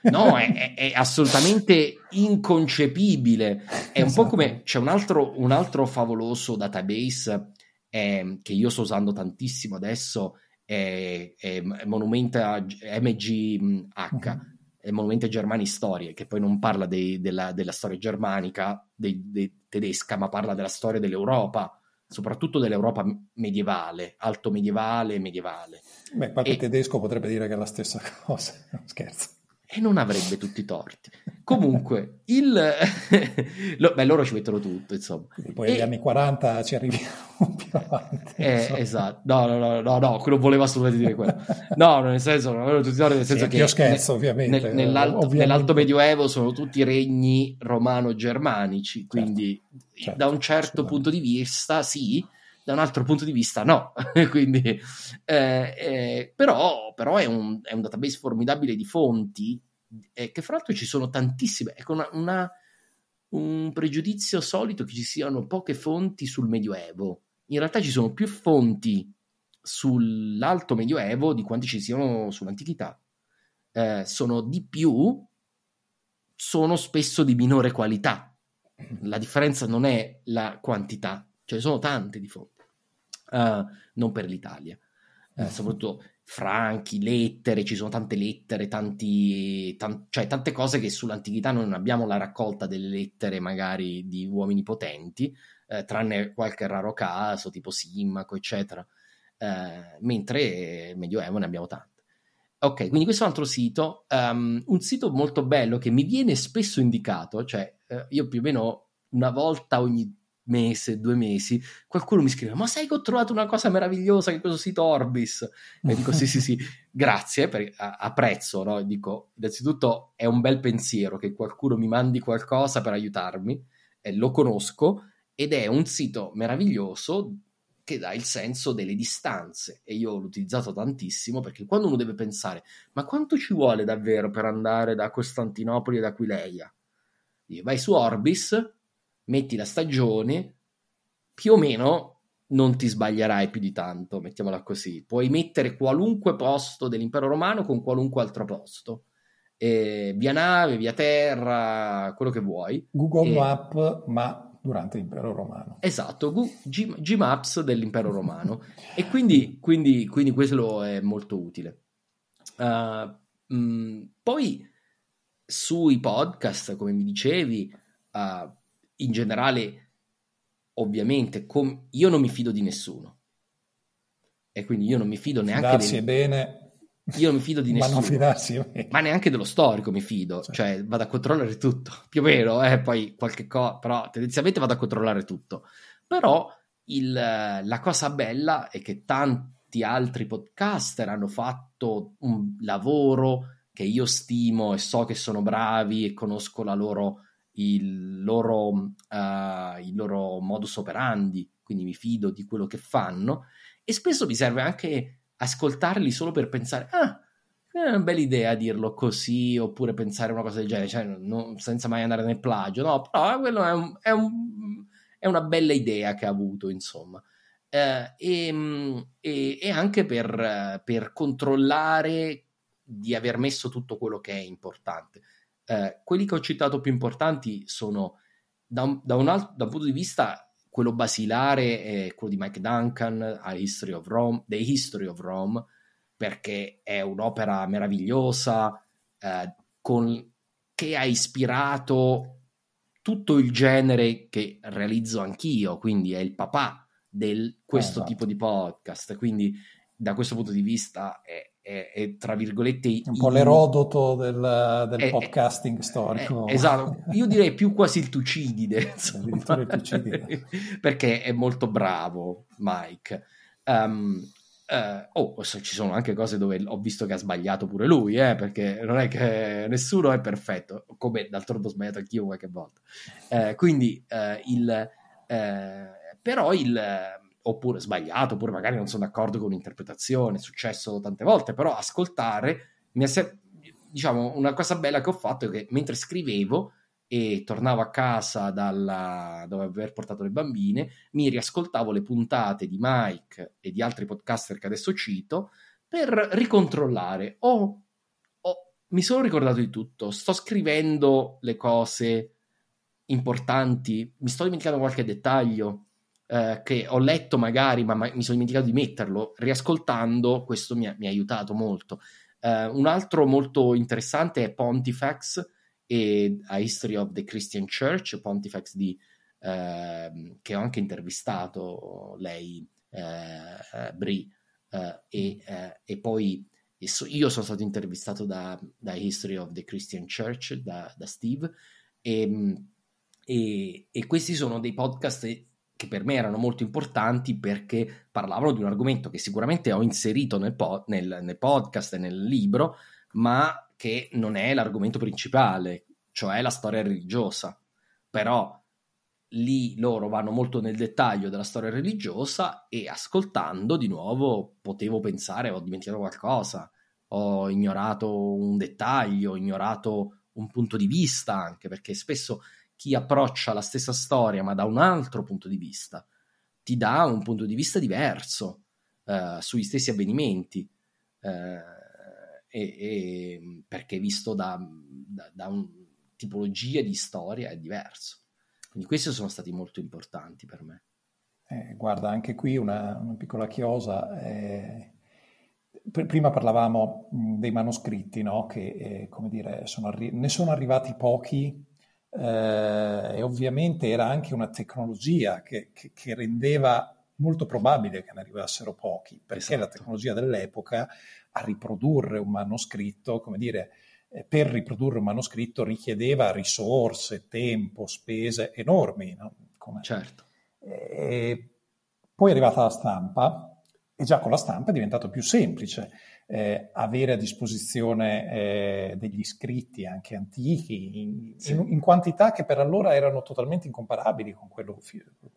No, è, è, è, assolutamente inconcepibile. È un esatto. po' come... C'è un altro, un altro favoloso database eh, che io sto usando tantissimo adesso, è, è Monumenta MGH. Monumenti Germani Storie, che poi non parla dei, della, della, storia germanica, dei, dei, tedesca, ma parla della storia dell'Europa, soprattutto dell'Europa medievale, alto medievale e medievale. Beh, qualche e... tedesco potrebbe dire che è la stessa cosa, scherzo e non avrebbe tutti i torti. Comunque, il... Lo, beh, loro ci mettono tutto, insomma. Quindi poi e... anni 40 ci arriviamo più avanti. Eh, esatto, no, no, no, no, no, quello volevo assolutamente dire quello. No, nel senso, non avevano tutti i torti, nel senso sì, che... Io scherzo, ne, ovviamente. Nel, nell'alto, ovviamente. nell'alto, Medioevo sono tutti regni romano-germanici, quindi certo, certo, da un certo punto di vista, sì, da un altro punto di vista no. Quindi, eh, eh, però, però è, un, è, un, database formidabile di fonti, eh, che fra l'altro ci sono tantissime, ecco una, una, un pregiudizio solito che ci siano poche fonti sul Medioevo. In realtà ci sono più fonti sull'alto Medioevo di quanti ci siano sull'antichità. Eh, sono di più, sono spesso di minore qualità. La differenza non è la quantità, ce ne sono tante di fonti, uh, non per l'Italia. Uh, soprattutto franchi, lettere, ci sono tante lettere, tanti, tan- cioè tante cose che sull'antichità non abbiamo la raccolta delle lettere magari di uomini potenti, eh, tranne qualche raro caso, tipo Simmaco, eccetera, eh, mentre Medioevo ne abbiamo tante. Ok, quindi questo è un altro sito, um, un sito molto bello che mi viene spesso indicato, cioè eh, io più o meno una volta ogni mese, due mesi, qualcuno mi scrive: Ma sai che ho trovato una cosa meravigliosa in questo sito Orbis? E dico: Sì, sì, sì, grazie, per, apprezzo. No? Dico: Innanzitutto è un bel pensiero che qualcuno mi mandi qualcosa per aiutarmi, e lo conosco, ed è un sito meraviglioso che dà il senso delle distanze e io l'ho utilizzato tantissimo perché quando uno deve pensare ma quanto ci vuole davvero per andare da Costantinopoli ad Aquileia? Vai su Orbis, metti la stagione, più o meno non ti sbaglierai più di tanto, mettiamola così. Puoi mettere qualunque posto dell'impero romano con qualunque altro posto. Eh, via nave, via terra, quello che vuoi. Google e... Map, ma durante l'impero romano. Esatto, G- Gmaps dell'impero romano. e quindi, quindi, quindi, questo è molto utile. Uh, mh, poi sui podcast, come mi dicevi, uh, in generale, ovviamente, com- io non mi fido di nessuno. E quindi io non mi fido neanche Fidarsi del... bene. Io non mi fido di nessuno. ma Ma neanche dello storico mi fido. Sì. Cioè, vado a controllare tutto. Più o meno, eh, poi qualche cosa... Però tendenzialmente vado a controllare tutto. Però il, la cosa bella è che tanti altri podcaster hanno fatto un lavoro che io stimo e so che sono bravi e conosco la loro il loro, uh, il loro modus operandi, quindi mi fido di quello che fanno e spesso mi serve anche ascoltarli solo per pensare, ah, è una bella idea dirlo così, oppure pensare una cosa del genere, cioè, non, senza mai andare nel plagio, no, però quello è, un, è, un, è una bella idea che ha avuto, insomma. Eh, e, e, e, anche per, per controllare di aver messo tutto quello che è importante. Eh, quelli che ho citato più importanti sono da un, da, un alt- da un, punto di vista, quello basilare è quello di Mike Duncan, A History of Rome, The History of Rome, perché è un'opera meravigliosa eh, con, che ha ispirato tutto il genere che realizzo anch'io, quindi è il papà di questo esatto. tipo di podcast, quindi da questo punto di vista è, è, è tra virgolette un po' l'erodoto del, del è, podcasting storico. esatto. Io direi più quasi il Tucidide, il Tucidide. perché è molto bravo Mike. Um, uh, oh, ci sono anche cose dove ho visto che ha sbagliato pure lui eh, perché non è che nessuno è perfetto come d'altronde ho sbagliato anch'io qualche volta. Uh, quindi uh, il però il oppure sbagliato, oppure magari non sono d'accordo con un'interpretazione, è successo tante volte, però ascoltare mi se- diciamo una cosa bella che ho fatto è che mentre scrivevo e tornavo a casa dalla, dove aver portato le bambine, mi riascoltavo le puntate di Mike e di altri podcaster che adesso cito per ricontrollare. Oh, oh, mi sono ricordato di tutto, sto scrivendo le cose importanti, mi sto dimenticando qualche dettaglio eh, che ho letto magari, ma, ma, mi sono dimenticato di metterlo, riascoltando, questo mi ha, mi ha aiutato molto. Eh, un altro molto interessante è Pontifex e A History of the Christian Church, Pontifex di, eh, che ho anche intervistato lei, eh, Brie, eh, e, eh, e, poi io sono stato intervistato da, da History of the Christian Church, da, da Steve, e, e, e, questi sono dei podcast che per me erano molto importanti perché parlavano di un argomento che sicuramente ho inserito nel, po- nel, nel podcast e nel libro, ma che non è l'argomento principale, cioè la storia religiosa. Però lì loro vanno molto nel dettaglio della storia religiosa e ascoltando di nuovo potevo pensare ho dimenticato qualcosa, ho ignorato un dettaglio, ho ignorato un punto di vista anche, perché spesso chi approccia la stessa storia ma da un altro punto di vista ti dà un punto di vista diverso uh, sugli stessi avvenimenti. Uh, e, e, perché visto da, da, da una tipologia di storia è diverso. Quindi questi sono stati molto importanti per me. Eh, guarda anche qui una, una piccola chiosa eh, prima parlavamo dei manoscritti no? che eh, come dire sono arri- ne sono arrivati pochi eh, e ovviamente era anche una tecnologia che, che, che, rendeva molto probabile che ne arrivassero pochi, perché esatto. la tecnologia dell'epoca a riprodurre un manoscritto, come dire, eh, per riprodurre un manoscritto richiedeva risorse, tempo, spese enormi. No? Come... Certo. E poi è arrivata la stampa e già con la stampa è diventato più semplice eh, avere a disposizione eh, degli scritti anche antichi, in, sì. in, in, quantità che per allora erano totalmente incomparabili con quello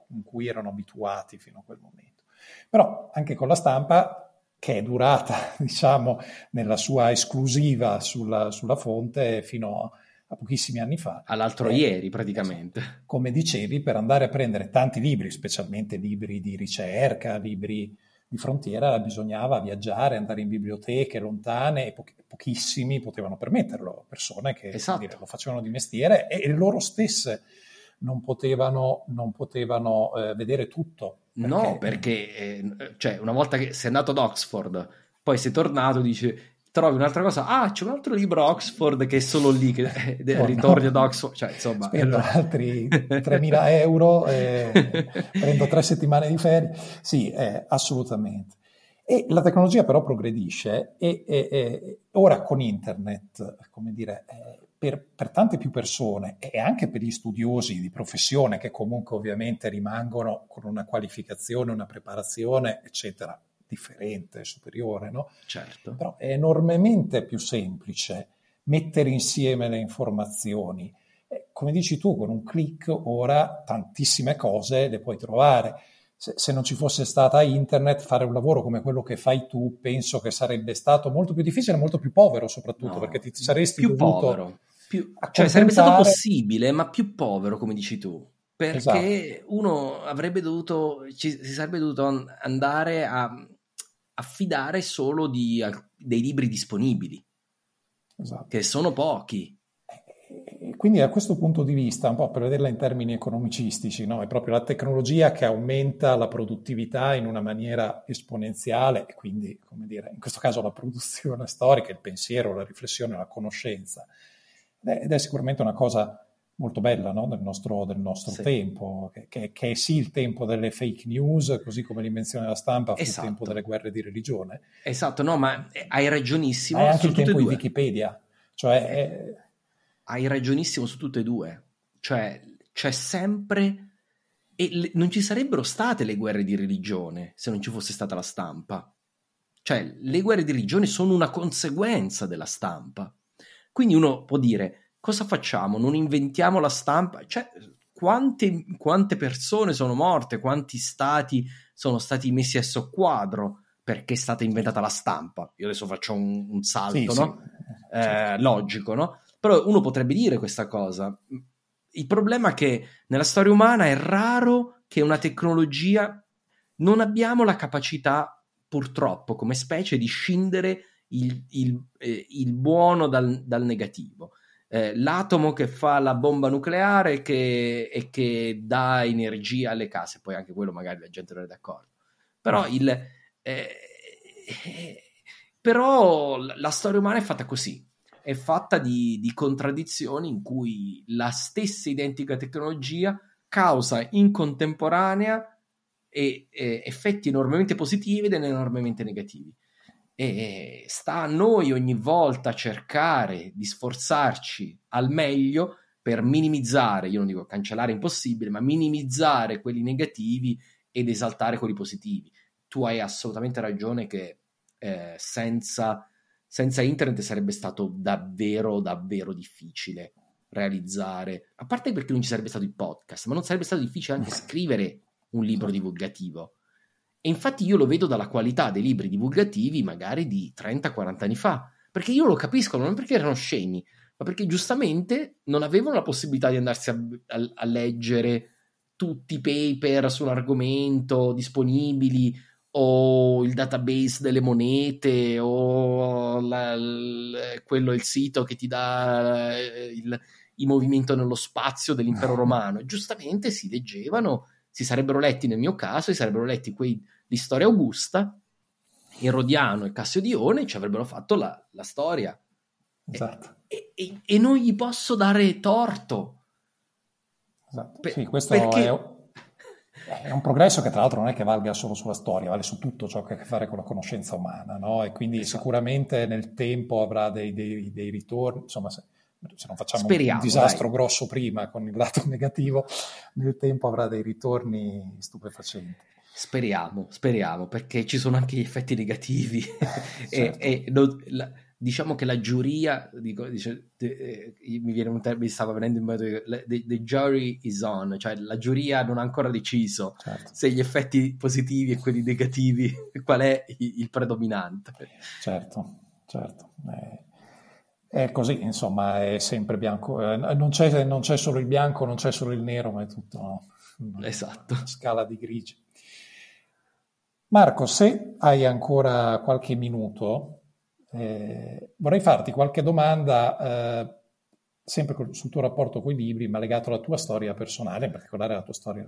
con cui erano abituati fino a quel momento. Però anche con la stampa, che è durata, diciamo, nella sua esclusiva sulla, sulla fonte fino a a pochissimi anni fa. All'altro eh, ieri praticamente. Esatto. Come dicevi, per andare a prendere tanti libri, specialmente libri di ricerca, libri di frontiera bisognava viaggiare, andare in biblioteche lontane e po- pochissimi potevano permetterlo, persone che esatto. dire, lo facevano di mestiere e, e loro stesse non potevano, non potevano eh, vedere tutto. Perché... No, perché eh, cioè, una volta che sei andato ad Oxford, poi sei tornato, dici trovi un'altra cosa, ah c'è un altro libro Oxford che è solo lì, che eh, oh, ritorni no. ad Oxford, cioè insomma... Spendo allora... altri 3.000 euro, prendo tre settimane di ferie, sì, eh, assolutamente. E la tecnologia però progredisce e, e, e ora con internet, come dire, eh, per, per, tante più persone e anche per gli studiosi di professione che comunque ovviamente rimangono con una qualificazione, una preparazione, eccetera, differente, superiore, no? Certo. Però è enormemente più semplice mettere insieme le informazioni. Come dici tu, con un clic ora tantissime cose le puoi trovare. Se, se, non ci fosse stata internet, fare un lavoro come quello che fai tu, penso che sarebbe stato molto più difficile, molto più povero soprattutto, no, perché ti saresti più dovuto... Povero. Più, cioè sarebbe stato possibile, ma più povero, come dici tu perché esatto. uno avrebbe dovuto, ci, si sarebbe dovuto andare a affidare solo di, dei libri disponibili, esatto. che sono pochi. Quindi da questo punto di vista, un po' per vederla in termini economicistici, no? è proprio la tecnologia che aumenta la produttività in una maniera esponenziale e quindi, come dire, in questo caso la produzione storica, il pensiero, la riflessione, la conoscenza. Ed è sicuramente una cosa molto bella no? del nostro, del nostro sì. tempo, che, che, è sì il tempo delle fake news, così come l'invenzione della stampa fu esatto. il tempo delle guerre di religione. Esatto, no, ma hai ragionissimo. Ma è anche il tempo di Wikipedia, cioè... È... Hai ragionissimo su tutte e due, cioè c'è sempre... E le, non ci sarebbero state le guerre di religione se non ci fosse stata la stampa. Cioè, le guerre di religione sono una conseguenza della stampa. Quindi uno può dire, cosa facciamo? Non inventiamo la stampa? Cioè, quante, quante persone sono morte? Quanti stati sono stati messi a soqquadro perché è stata inventata la stampa? Io adesso faccio un, un salto, sì, no? Sì. Eh, logico, no? Però uno potrebbe dire questa cosa. Il problema è che nella storia umana è raro che una tecnologia non abbiamo la capacità, purtroppo, come specie, di scindere il, il, eh, il buono dal, dal negativo eh, l'atomo che fa la bomba nucleare che, e che dà energia alle case, poi anche quello magari la gente non è d'accordo. Però, il, eh, eh, però la storia umana è fatta così, è fatta di, di contraddizioni in cui la stessa identica tecnologia causa in contemporanea e, e effetti enormemente positivi ed enormemente negativi e sta a noi ogni volta cercare di sforzarci al meglio per minimizzare, io non dico cancellare impossibile, ma minimizzare quelli negativi ed esaltare quelli positivi. Tu hai assolutamente ragione che eh, senza, senza internet sarebbe stato davvero, davvero difficile realizzare, a parte perché non ci sarebbe stato il podcast, ma non sarebbe stato difficile anche scrivere un libro divulgativo e infatti io lo vedo dalla qualità dei libri divulgativi magari di 30-40 anni fa, perché io lo capisco non perché erano scemi, ma perché giustamente non avevano la possibilità di andarsi a, a, a leggere tutti i paper su un argomento disponibili o il database delle monete o la, il, quello è il sito che ti dà eh, il, il movimento nello spazio dell'impero romano. Giustamente si leggevano, si sarebbero letti nel mio caso, si sarebbero letti quei di storia augusta, Erodiano e Cassiodione ci avrebbero fatto la, la storia. Esatto. E, e, e, non gli posso dare torto. Esatto. Per, sì, questo perché... è, è, un progresso che tra l'altro non è che valga solo sulla storia, vale su tutto ciò che ha a che fare con la conoscenza umana, no? E quindi esatto. sicuramente nel tempo avrà dei, dei, dei ritorni, insomma, se, se non facciamo Speriamo, un disastro dai. grosso prima con il dato negativo, nel tempo avrà dei ritorni stupefacenti. Speriamo, speriamo, perché ci sono anche gli effetti negativi. certo. e, e la, diciamo che la giuria, dico, dice, de, eh, mi viene un termine, stava venendo in modo, the, the, jury is on, cioè la giuria non ha ancora deciso certo. se gli effetti positivi e quelli negativi, qual è il, il predominante. Certo, certo. Eh, è così, insomma, è sempre bianco. Eh, non, c'è, non, c'è, solo il bianco, non c'è solo il nero, ma è tutto esatto. una scala di grigi. Marco, se hai ancora qualche minuto, eh, vorrei farti qualche domanda, eh, sempre sul tuo rapporto con i libri, ma legato alla tua storia personale, in particolare alla tua storia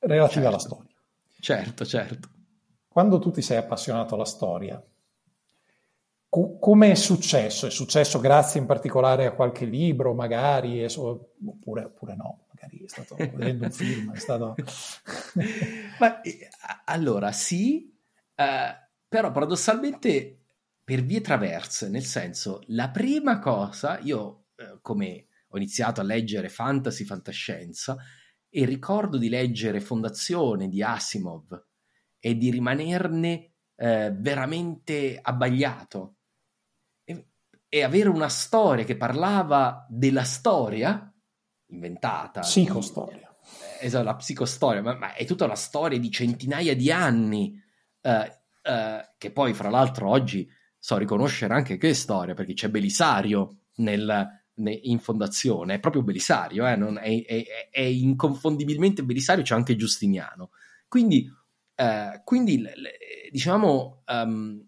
relativa certo. alla storia. Certo, certo. Quando tu ti sei appassionato alla storia, co- come è successo? È successo grazie in particolare a qualche libro, magari, oppure, oppure no? magari è stato vedendo un film, stato... Ma, eh, allora, sì, eh, però paradossalmente per vie traverse, nel senso, la prima cosa, io eh, come ho iniziato a leggere fantasy, fantascienza, e ricordo di leggere Fondazione di Asimov e di rimanerne eh, veramente abbagliato e avere una storia che parlava della storia inventata. Psicostoria. Di, esatto, la psicostoria, ma, ma, è tutta una storia di centinaia di anni, eh, eh, che poi fra l'altro oggi so riconoscere anche che storia, perché c'è Belisario nel, in fondazione, è proprio Belisario, eh, non, è, è, è, inconfondibilmente Belisario, c'è anche Giustiniano. Quindi, eh, quindi diciamo, um,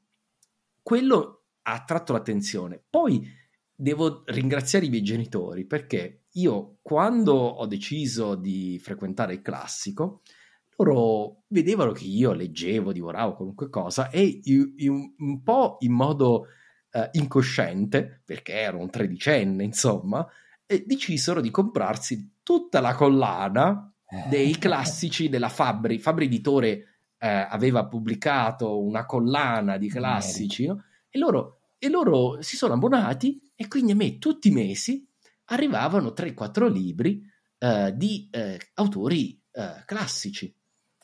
quello ha attratto l'attenzione. Poi devo ringraziare i miei genitori perché io quando ho deciso di frequentare il classico, loro vedevano che io leggevo, divoravo qualunque cosa e in, un po' in modo uh, incosciente, perché ero un tredicenne, insomma, decisero di comprarsi tutta la collana dei classici della Fabri. Fabri Editore eh, aveva pubblicato una collana di classici no? E, loro, e loro si sono abbonati e quindi a me tutti i mesi arrivavano 3-4 libri eh, di eh, autori eh, classici.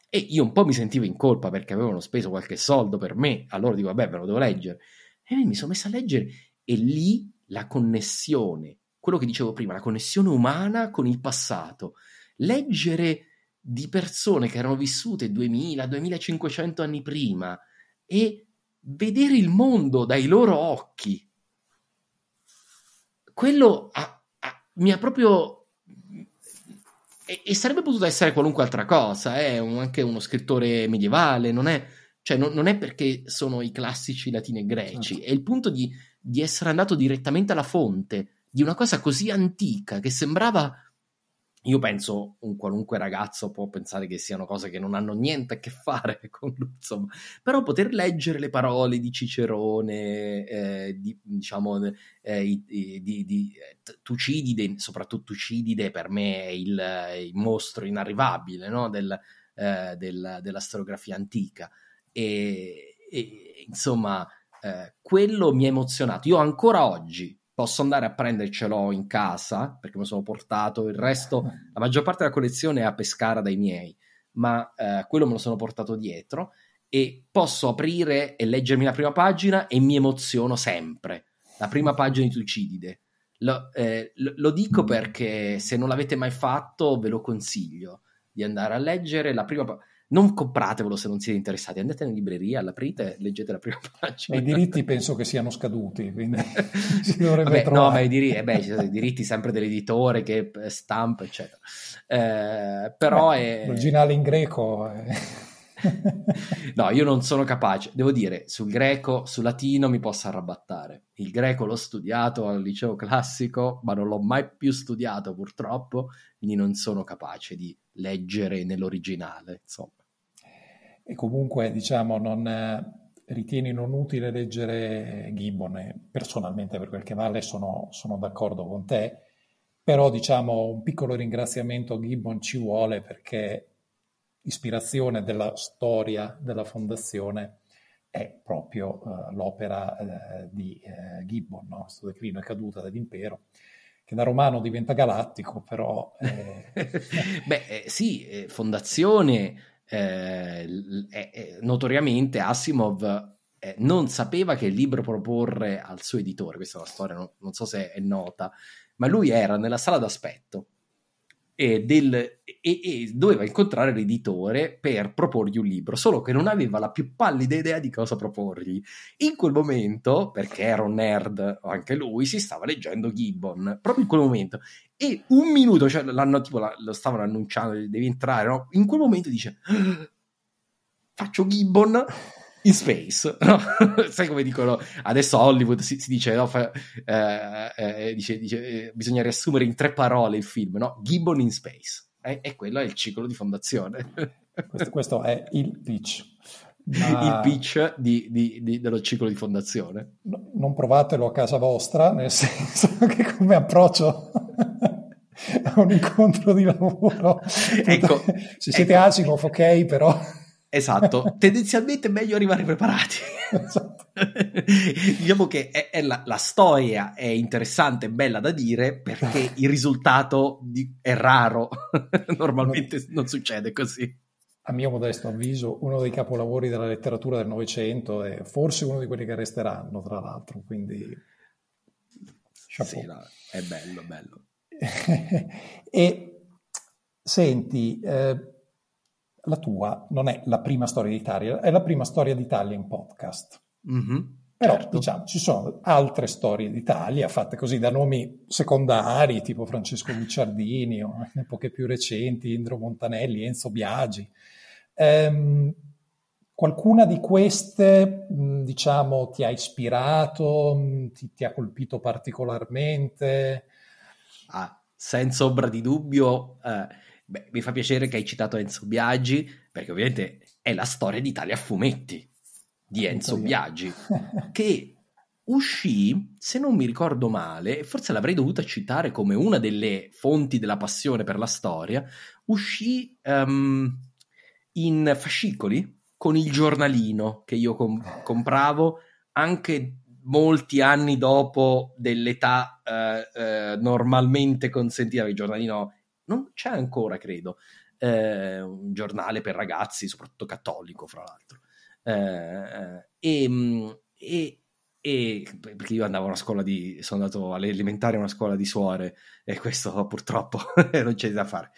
E io un po' mi sentivo in colpa perché avevano speso qualche soldo per me, allora dico vabbè, ve lo devo leggere. E mi sono messo a leggere e lì la connessione, quello che dicevo prima, la connessione umana con il passato. Leggere di persone che erano vissute 2000-2500 anni prima e vedere il mondo dai loro occhi. Quello ha, ha, mi ha proprio e, e, sarebbe potuto essere qualunque altra cosa, è eh? un, anche uno scrittore medievale, non è, cioè, non, non è perché sono i classici latini e greci, certo. è il punto di, di essere andato direttamente alla fonte di una cosa così antica che sembrava io penso un qualunque ragazzo può pensare che siano cose che non hanno niente a che fare con insomma, però poter leggere le parole di Cicerone, eh, di, diciamo, eh, di, di, di, Tucidide, soprattutto Tucidide per me è il, il mostro inarrivabile no? Del, eh, del, della storiografia antica e, e insomma eh, quello mi ha emozionato. Io ancora oggi posso andare a prendercelo in casa perché me lo sono portato il resto, la maggior parte della collezione è a Pescara dai miei, ma eh, quello me lo sono portato dietro e posso aprire e leggermi la prima pagina e mi emoziono sempre. La prima pagina di Tucidide. Lo, eh, lo, lo dico perché se non l'avete mai fatto ve lo consiglio di andare a leggere la prima pagina non compratevelo se non siete interessati, andate in libreria, l'aprite, leggete la prima pagina. I diritti penso che siano scaduti, quindi si dovrebbe Vabbè, trovare. No, ma i diritti, eh beh, ci sono i diritti sempre dell'editore che stampa, eccetera. Eh, però beh, è... L'originale in greco... È... no, io non sono capace, devo dire, sul greco, sul latino mi posso arrabattare. Il greco l'ho studiato al liceo classico, ma non l'ho mai più studiato purtroppo, quindi non sono capace di leggere nell'originale, insomma. E comunque, diciamo, non eh, ritieni non utile leggere Gibbon, personalmente per quel che vale sono, sono d'accordo con te, però diciamo un piccolo ringraziamento a Gibbon ci vuole perché ispirazione della storia della fondazione è proprio uh, l'opera uh, di uh, Gibbon, no? questo declino e caduta dell'impero, che da romano diventa galattico, però... Eh... Beh, eh, sì, fondazione, eh, notoriamente Asimov non sapeva che libro proporre al suo editore, questa è una storia, non, non so se è nota, ma lui era nella sala d'aspetto e, del, e, e, doveva incontrare l'editore per proporgli un libro, solo che non aveva la più pallida idea di cosa proporgli. In quel momento, perché era un nerd, anche lui si stava leggendo Gibbon, proprio in quel momento. E un minuto, cioè l'hanno, tipo, lo stavano annunciando, devi entrare, no? In quel momento dice, ah, faccio Gibbon in space, no? sai come dicono adesso a Hollywood si, si dice, no, fa, eh, eh, dice, dice eh, bisogna riassumere in tre parole il film, no? Gibbon in space e, e quello è il ciclo di fondazione questo, questo è il pitch ma... il pitch di, di, di, dello ciclo di fondazione no, non provatelo a casa vostra nel senso che come approccio a un incontro di lavoro ecco, se siete ecco. Asimov ok però Esatto, tendenzialmente è meglio arrivare preparati. Esatto. diciamo che è, è la, la, storia è interessante e bella da dire perché il risultato di, è raro, normalmente non succede così. A mio modesto avviso, uno dei capolavori della letteratura del Novecento e forse uno di quelli che resteranno, tra l'altro, quindi... Sì, no, è bello, bello. e senti... Eh, la tua non è la prima storia d'Italia, è la prima storia d'Italia in podcast. Mm-hmm, Però certo. diciamo, ci sono altre storie d'Italia fatte così da nomi secondari, tipo Francesco Guicciardini, o epoche più recenti, Indro Montanelli, Enzo Biagi. Ehm, qualcuna di queste, diciamo, ti ha ispirato, ti, ti ha colpito particolarmente? Ah, senza ombra di dubbio, eh, beh, mi fa piacere che hai citato Enzo Biaggi, perché ovviamente è la storia d'Italia a fumetti di Enzo Biaggi, che uscì, se non mi ricordo male, forse l'avrei dovuta citare come una delle fonti della passione per la storia, uscì um, in fascicoli con il giornalino che io com- compravo anche molti anni dopo dell'età eh, eh, normalmente consentita, il giornalino non c'è ancora, credo, eh, un giornale per ragazzi, soprattutto cattolico, fra l'altro. Eh, e, e, e, perché io andavo a una scuola di sono andato alle elementari a una scuola di suore e questo purtroppo non c'è da fare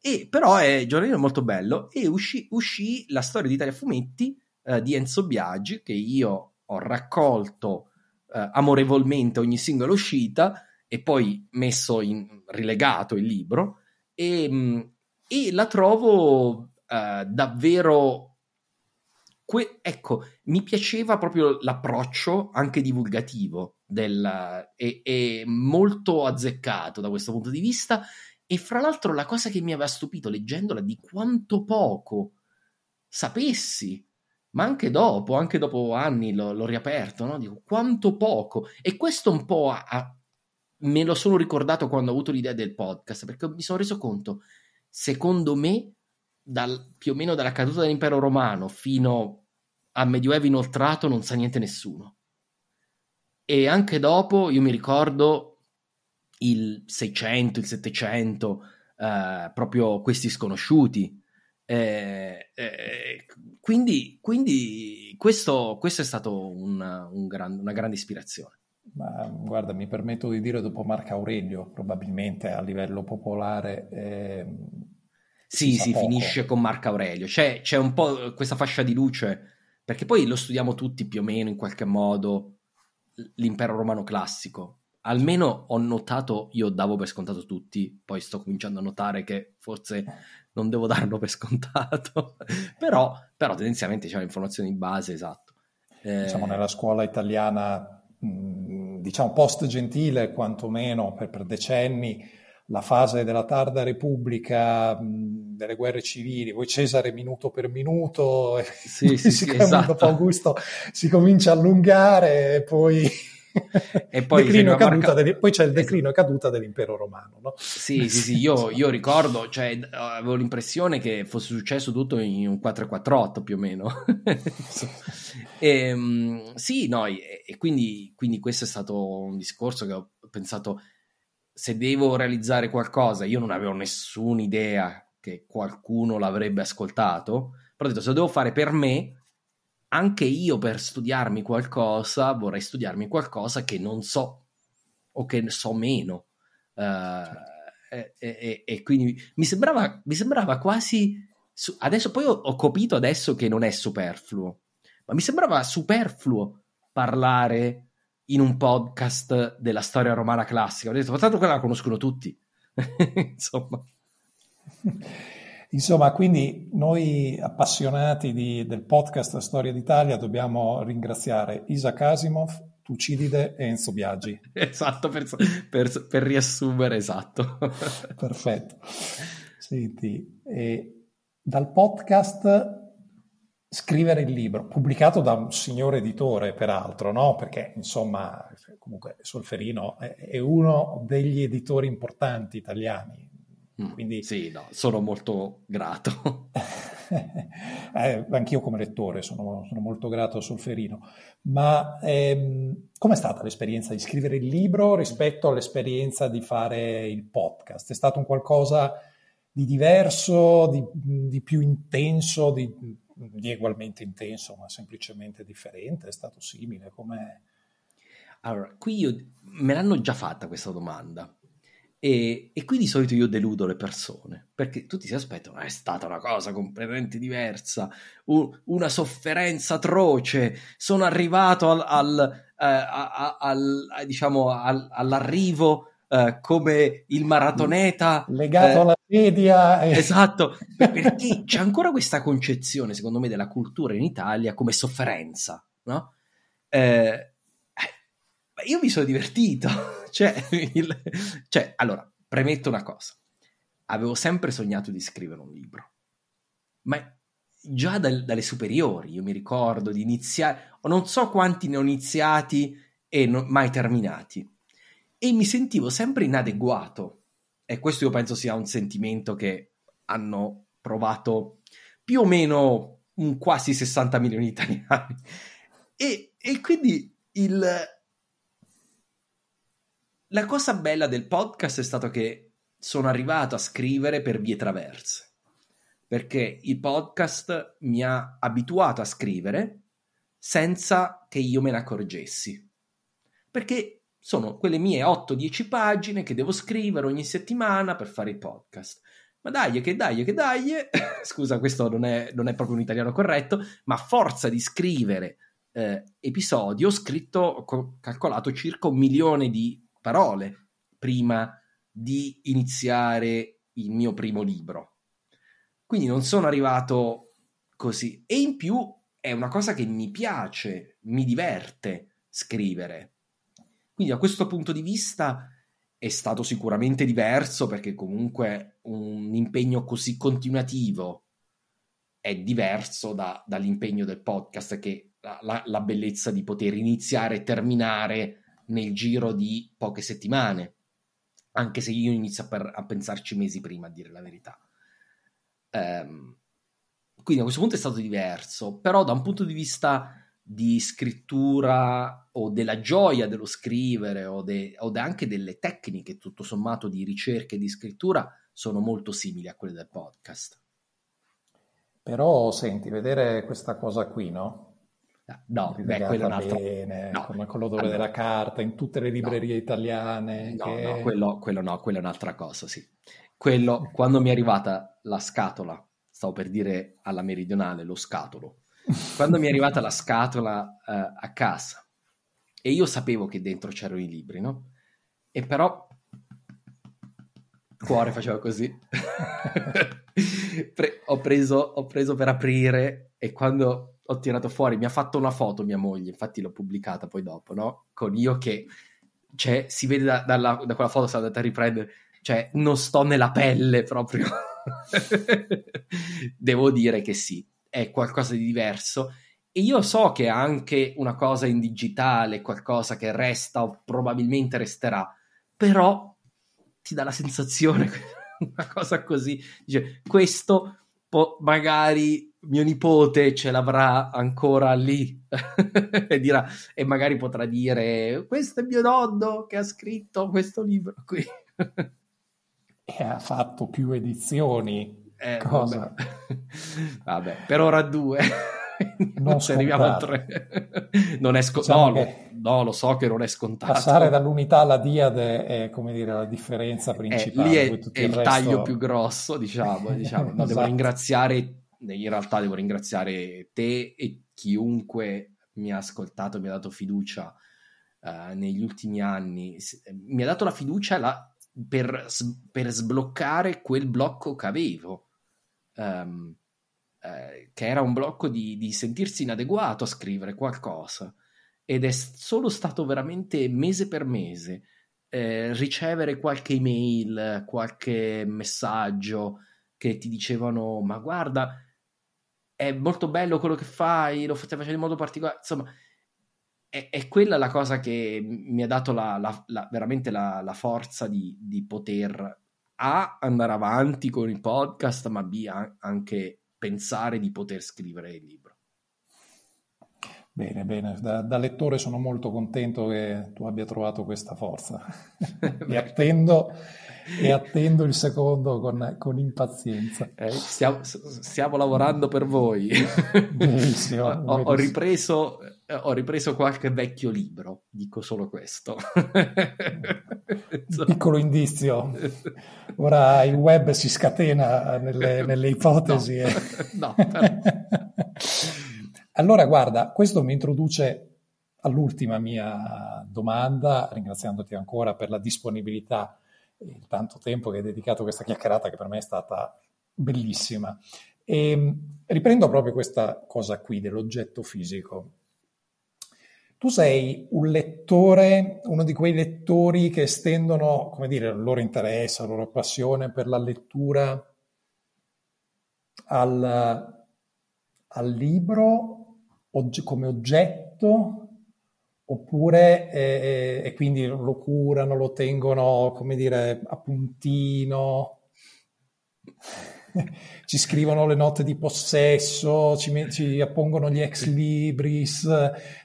e però è giornalino molto bello e uscì, uscì la storia di Italia Fumetti eh, di Enzo Biaggi che io ho raccolto eh, amorevolmente ogni singola uscita e poi messo in rilegato il libro e, mm, e la trovo eh, davvero Que- ecco, mi piaceva proprio l'approccio anche divulgativo del, e, e, molto azzeccato da questo punto di vista. E fra l'altro, la cosa che mi aveva stupito leggendola di quanto poco sapessi, ma anche dopo, anche dopo anni l'ho, l'ho riaperto, no? Dico quanto poco. E questo un po' ha, me lo sono ricordato quando ho avuto l'idea del podcast, perché mi sono reso conto, secondo me, dal, più o meno dalla caduta dell'impero romano fino al medioevo inoltrato non sa niente nessuno. E anche dopo, io mi ricordo il 600, il 700, eh, proprio questi sconosciuti. Eh, eh, quindi, quindi questo, questo, è stato una, un gran, una grande ispirazione. Ma, guarda, mi permetto di dire dopo Marco Aurelio, probabilmente a livello popolare ehm, sì, si poco. finisce con Marco Aurelio. C'è, c'è, un po' questa fascia di luce, perché poi lo studiamo tutti più o meno in qualche modo l'impero romano classico. Almeno ho notato, io davo per scontato tutti, poi sto cominciando a notare che forse non devo darlo per scontato, però, però tendenzialmente c'è l'informazione di base, esatto. Eh... Diciamo nella scuola italiana, diciamo post-gentile quantomeno per, per decenni, la fase della tarda Repubblica, delle guerre civili, poi Cesare minuto per minuto, sì, sì, sì, esatto. dopo Augusto si comincia a allungare e poi... e poi, declino marca... del... poi c'è il declino e caduta dell'impero romano. No? Sì, sì, sì, io, io ricordo, cioè, avevo l'impressione che fosse successo tutto in un 448 più o meno. e, ehm, sì, no, e, e quindi, quindi questo è stato un discorso che ho pensato se devo realizzare qualcosa, io non avevo nessuna idea che qualcuno l'avrebbe ascoltato, però ho detto se lo devo fare per me, anche io per studiarmi qualcosa vorrei studiarmi qualcosa che non so o che so meno. Uh, e, e, e, quindi mi sembrava, mi sembrava quasi... Su, adesso poi ho, ho capito adesso che non è superfluo, ma mi sembrava superfluo parlare in un podcast della storia romana classica. Ho detto, ma tanto quella la conoscono tutti. Insomma. Insomma, quindi noi appassionati di, del podcast Storia d'Italia dobbiamo ringraziare Isaac Asimov, Tucidide e Enzo Biaggi. Esatto, per, per, per riassumere, esatto. Perfetto. Senti, dal podcast scrivere il libro, pubblicato da un signore editore, peraltro, no? Perché, insomma, comunque Solferino è uno degli editori importanti italiani. Mm, Quindi... Sì, no, sono molto grato. eh, anch'io come lettore sono, sono, molto grato a Solferino. Ma ehm, com'è stata l'esperienza di scrivere il libro rispetto all'esperienza di fare il podcast? È stato un qualcosa di diverso, di, di più intenso, di di ugualmente intenso, ma semplicemente differente? È stato simile? Com'è? Allora, qui io me l'hanno già fatta questa domanda. E, e, qui di solito io deludo le persone perché tutti si aspettano: è stata una cosa completamente diversa, un, una sofferenza atroce. Sono arrivato al, al, eh, al, al diciamo, all'arrivo eh, come il maratoneta legato eh, alla media. Esatto, perché c'è ancora questa concezione, secondo me, della cultura in Italia come sofferenza, no? Eh, io mi sono divertito, cioè, il, cioè, allora, premetto una cosa. Avevo sempre sognato di scrivere un libro, ma già dal, dalle superiori, io mi ricordo di iniziare, non so quanti ne ho iniziati e non, mai terminati, e mi sentivo sempre inadeguato. E questo io penso sia un sentimento che hanno provato più o meno un quasi 60 milioni di italiani. E, e quindi il... la cosa bella del podcast è stato che sono arrivato a scrivere per vie traverse perché il podcast mi ha abituato a scrivere senza che io me ne accorgessi. Perché sono quelle mie 8-10 pagine che devo scrivere ogni settimana per fare il podcast. Ma dai, che dai, che dai, scusa, questo non è, non è, proprio un italiano corretto, ma a forza di scrivere eh, episodi ho scritto, ho calcolato circa un milione di parole prima di iniziare il mio primo libro quindi non sono arrivato così. E in più è una cosa che mi piace, mi diverte scrivere. Quindi da questo punto di vista è stato sicuramente diverso perché comunque un impegno così continuativo è diverso da, dall'impegno del podcast che la, la, bellezza di poter iniziare e terminare nel giro di poche settimane, anche se io inizio a, per, a pensarci mesi prima, a dire la verità. Ehm, quindi a questo punto è stato diverso, però da un punto di vista di scrittura o della gioia dello scrivere o, de, o de anche delle tecniche tutto sommato di ricerca e di scrittura sono molto simili a quelle del podcast. Però senti, vedere questa cosa qui, no? Ah, no, beh, quello è un altro... bene, no. con, con l'odore allora, della carta, in tutte le librerie no. italiane. No, che... no, quello, quello no, quello è un'altra cosa, sì. Quello, quando mi è arrivata la scatola, stavo per dire alla meridionale, lo scatolo, quando mi è arrivata la scatola uh, a casa e io sapevo che dentro c'erano i libri, no? E però cuore faceva così. Pre- ho, preso, ho preso per aprire e quando ho tirato fuori mi ha fatto una foto mia moglie, infatti l'ho pubblicata poi dopo, no? Con io che, cioè, si vede da, dalla, da quella foto, sono andata a riprendere cioè non sto nella pelle proprio. Devo dire che sì, è qualcosa di diverso. E io so che anche una cosa in digitale, qualcosa che resta o probabilmente resterà, però ti dà la sensazione, una cosa così, dice, questo po- magari mio nipote ce l'avrà ancora lì e, dirà, e magari potrà dire, questo è mio nonno che ha scritto questo libro qui e ha fatto più edizioni. Eh, cosa? Vabbè. vabbè. per ora due. non se arriviamo a tre. non è scontato. Diciamo no, no, lo so che non è scontato. Passare dall'unità alla diade è come dire la differenza principale. Eh, lì è, è il, il taglio più grosso, diciamo. diciamo. No, esatto. Devo ringraziare, in realtà devo ringraziare te e chiunque mi ha ascoltato, mi ha dato fiducia uh, negli ultimi anni. Mi ha dato la fiducia la, per, per sbloccare quel blocco che avevo, um, eh, che era un blocco di, di sentirsi inadeguato a scrivere qualcosa. Ed è solo stato veramente mese per mese eh, ricevere qualche email, qualche messaggio che ti dicevano: Ma guarda, è molto bello quello che fai, lo stai facendo in modo particolare. Insomma, è, è, quella la cosa che mi ha dato la, la, la, veramente la, forza di, di, poter A andare avanti con il podcast, ma B anche pensare di poter scrivere il libro. Bene, bene, da, da, lettore sono molto contento che tu abbia trovato questa forza. e, attendo, e attendo il secondo con, con impazienza. Eh, stiamo, stiamo, lavorando per voi. Benissimo, ho, ho, ripreso, ho, ripreso, qualche vecchio libro, dico solo questo. Piccolo indizio. Ora il web si scatena nelle, nelle ipotesi. No, e... no però... Allora, guarda, questo mi introduce all'ultima mia domanda, ringraziandoti ancora per la disponibilità e il tanto tempo che hai dedicato a questa chiacchierata che per me è stata bellissima. E ehm, riprendo proprio questa cosa qui dell'oggetto fisico. Tu sei un lettore, uno di quei lettori che estendono, come dire, il loro interesse, la loro passione per la lettura al, al libro ogge- come oggetto oppure eh, e quindi lo curano, lo tengono, come dire, a puntino ci scrivono le note di possesso, ci, ci, appongono gli ex libris,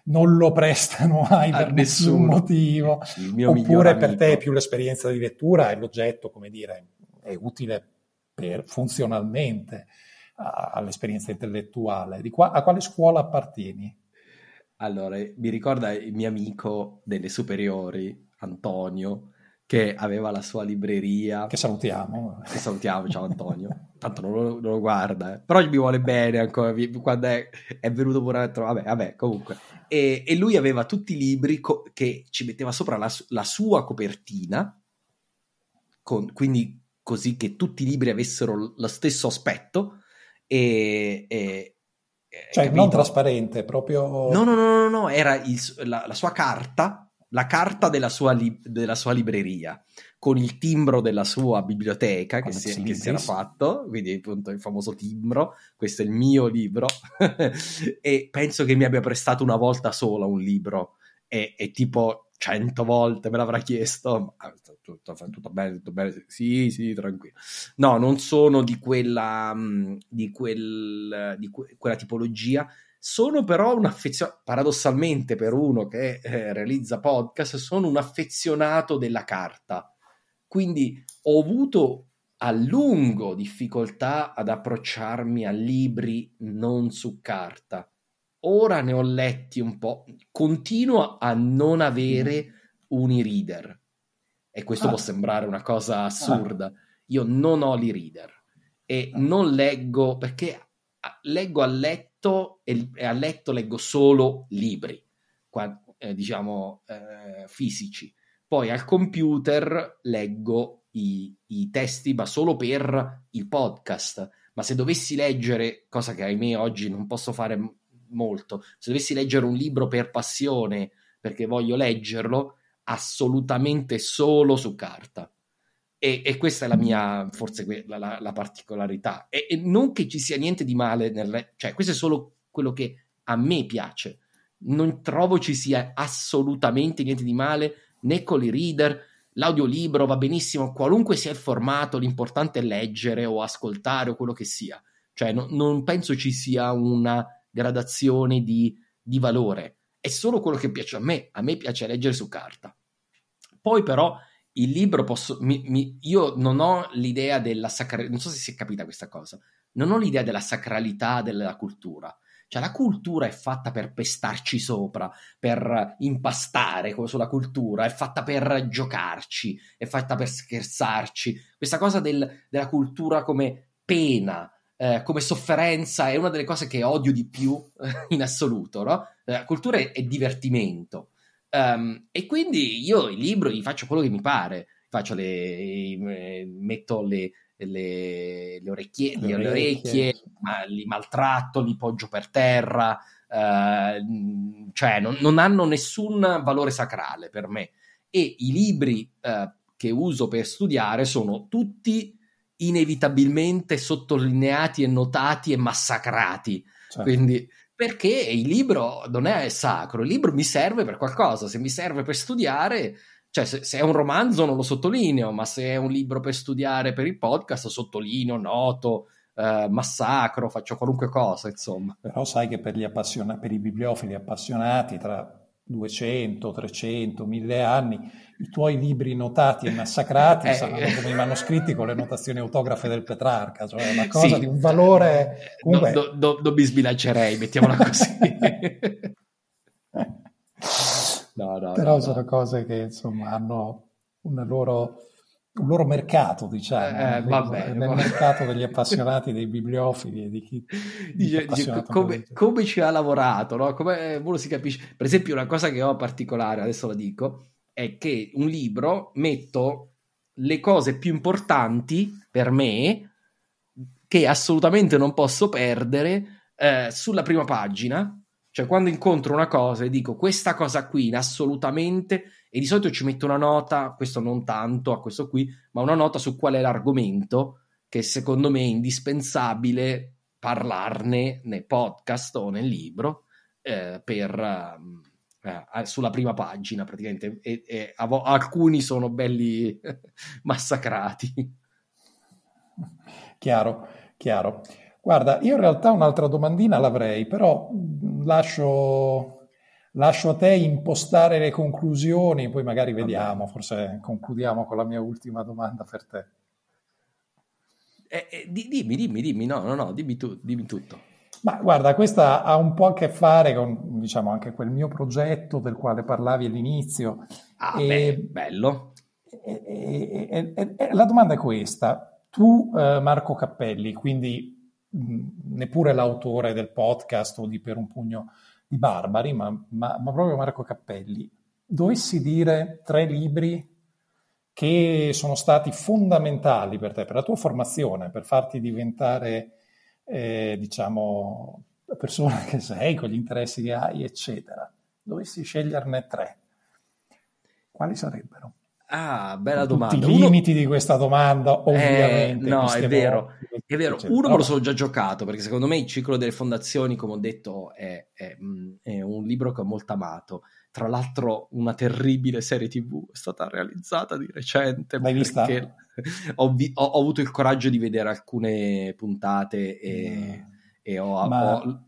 non lo prestano mai per nessun motivo. Oppure per te è più l'esperienza di lettura è l'oggetto, come dire, è utile per, funzionalmente a, all'esperienza intellettuale. Qua, a quale scuola appartieni? Allora, mi ricorda il mio amico delle superiori, Antonio, che aveva la sua libreria. Che salutiamo. Che salutiamo, ciao Antonio. Tanto non lo, non lo guarda, eh. però mi vuole bene ancora, quando è, è venuto pure a trovare, vabbè, vabbè, comunque. E, e, lui aveva tutti i libri co- che ci metteva sopra la, la sua copertina, con, quindi così che tutti i libri avessero lo stesso aspetto, e, e cioè capito? non trasparente, proprio... No, no, no, no, no. era il, la, la, sua carta la carta della sua, li- della sua, libreria con il timbro della sua biblioteca che si, che si, era fatto, quindi appunto il famoso timbro, questo è il mio libro, e penso che mi abbia prestato una volta sola un libro e, e tipo cento volte me l'avrà chiesto, ah, tutto, tutto, bene, tutto bene, sì, sì, tranquillo. No, non sono di quella, mm, di quel, di que- quella tipologia, sono però un affezionato, paradossalmente per uno che eh, realizza podcast, sono un affezionato della carta. Quindi ho avuto a lungo difficoltà ad approcciarmi a libri non su carta. Ora ne ho letti un po', continuo a non avere un e-reader. E questo ah. può sembrare una cosa assurda. Ah. Io non ho l'e-reader e ah. non leggo perché leggo a letto e, a letto leggo solo libri, eh, diciamo eh, fisici. Poi al computer leggo i, i, testi, ma solo per il podcast. Ma se dovessi leggere, cosa che ahimè oggi non posso fare molto, se dovessi leggere un libro per passione, perché voglio leggerlo, assolutamente solo su carta. E, e, questa è la mia, forse la, la, la particolarità. E, e, non che ci sia niente di male nel... Cioè, questo è solo quello che a me piace. Non trovo ci sia assolutamente niente di male né con i reader, l'audiolibro va benissimo, qualunque sia il formato, l'importante è leggere o ascoltare o quello che sia. Cioè, no, non penso ci sia una gradazione di, di valore. È solo quello che piace a me. A me piace leggere su carta. Poi però il libro posso. Mi, mi, io non ho l'idea della sacralità. Non so se si è capita questa cosa. Non ho l'idea della sacralità della cultura. Cioè, la cultura è fatta per pestarci sopra, per impastare sulla cultura, è fatta per giocarci, è fatta per scherzarci. Questa cosa del, della cultura come pena, eh, come sofferenza, è una delle cose che odio di più in assoluto. No? La cultura è, è divertimento. Um, e quindi io i libri faccio quello che mi pare, faccio le, metto le, le, le, orecchie, le, le orecchie, ma li maltratto, li poggio per terra, uh, cioè non, non, hanno nessun valore sacrale per me. E i libri uh, che uso per studiare sono tutti inevitabilmente sottolineati e notati e massacrati. Certo. Quindi perché il libro non è sacro, il libro mi serve per qualcosa, se mi serve per studiare, cioè se, se, è un romanzo non lo sottolineo, ma se è un libro per studiare per il podcast sottolineo, noto, eh, massacro, faccio qualunque cosa, insomma. Però sai che per, gli appassiona- per i bibliofili appassionati tra 200, 300, 1000 anni, i tuoi libri notati e massacrati eh, saranno come i manoscritti con le notazioni autografe del Petrarca, cioè una cosa sì, di un valore... Comunque... No, do, do, non mi sbilancerei, mettiamola così. no, no, Però no, sono cose che insomma hanno una loro un loro mercato, diciamo, eh, vabbè, nel vabbè. mercato degli appassionati, dei bibliofili e di chi dice, dice come, come, ci ha lavorato, no? come uno si capisce. Per esempio, una cosa che ho particolare, adesso la dico, è che un libro metto le cose più importanti per me che assolutamente non posso perdere eh, sulla prima pagina Cioè, quando incontro una cosa e dico questa cosa qui, assolutamente, e di solito ci metto una nota, questo non tanto a questo qui, ma una nota su qual è l'argomento che secondo me è indispensabile parlarne nel podcast o nel libro eh, per, uh, sulla prima pagina praticamente e, e avo- alcuni sono belli massacrati. Chiaro, chiaro. Guarda, io in realtà un'altra domandina l'avrei, però lascio, lascio a te impostare le conclusioni, poi magari vediamo, forse concludiamo con la mia ultima domanda per te. Eh, eh, dimmi, dimmi, dimmi, no, no, no, dimmi, tu, dimmi tutto. Ma guarda, questa ha un po' a che fare con, diciamo, anche quel mio progetto del quale parlavi all'inizio. Ah, e, beh, bello. E, e, la domanda è questa. Tu, eh, Marco Cappelli, quindi neppure l'autore del podcast o di Per un pugno di barbari, ma, ma, ma proprio Marco Cappelli, dovessi dire tre libri che sono stati fondamentali per te, per la tua formazione, per farti diventare, eh, diciamo, la persona che sei, con gli interessi che hai, eccetera. Dovessi sceglierne tre, quali sarebbero? Ah, bella domanda. Tutti i limiti Uno... di questa domanda, eh, ovviamente. Eh, no, è vero. È vero. Uno me lo sono già giocato, perché secondo me il ciclo delle fondazioni, come ho detto, è, è, mm, è un libro che ho molto amato. Tra l'altro, una terribile serie TV è stata realizzata di recente. L'hai vista? Ho, vi- ho, ho, avuto il coraggio di vedere alcune puntate e, mm. e ho, Ma ho,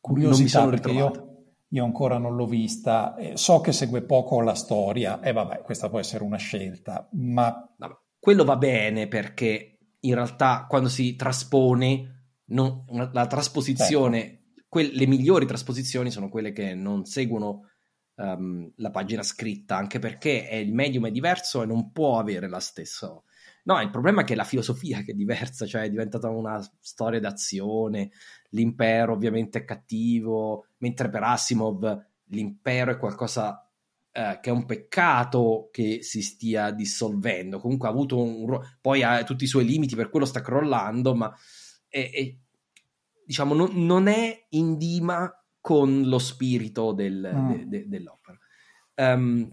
curiosità, non mi sono ritrovato. Io io ancora non l'ho vista, eh, so che segue poco la storia e vabbè, questa può essere una scelta, ma... Quello va bene perché in realtà quando si traspone, non, la trasposizione, certo. que- le migliori trasposizioni sono quelle che non seguono um, la pagina scritta, anche perché il medium è diverso e non può avere la stessa No, il problema è che la filosofia che è diversa, cioè è diventata una storia d'azione, l'impero ovviamente è cattivo, mentre per Asimov l'impero è qualcosa eh, che è un peccato che si stia dissolvendo. Comunque ha avuto un ruolo, poi ha tutti i suoi limiti, per quello sta crollando, ma è, è, diciamo non, non, è in dima con lo spirito del, mm. de, de, dell'opera. Um,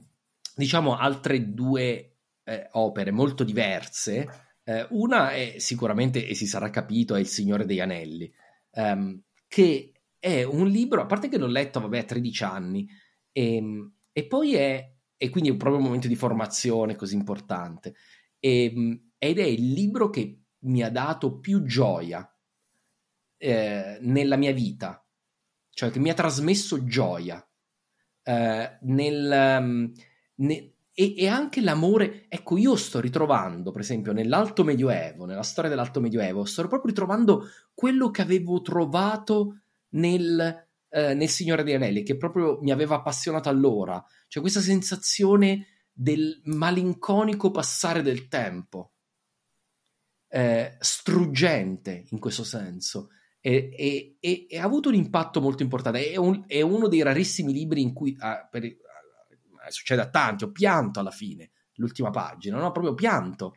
diciamo altre due eh, opere molto diverse. Eh, una è sicuramente, e si sarà capito, è Il Signore degli Anelli, ehm, che è un libro, a parte che l'ho letto, vabbè, a 13 anni, e, ehm, e poi è, e quindi è proprio un momento di formazione così importante, e, ehm, ed è il libro che mi ha dato più gioia eh, nella mia vita, cioè che mi ha trasmesso gioia eh, nel, um, ne, e, e, anche l'amore, ecco, io sto ritrovando, per esempio, nell'Alto Medioevo, nella storia dell'Alto Medioevo, sto proprio ritrovando quello che avevo trovato nel, eh, nel Signore degli Anelli, che proprio mi aveva appassionato allora. Cioè questa sensazione del malinconico passare del tempo, eh, struggente in questo senso. E, e, e, ha avuto un impatto molto importante. È, un, è uno dei rarissimi libri in cui, ah, per, succede a tanti, ho pianto alla fine, l'ultima pagina, no? Proprio pianto.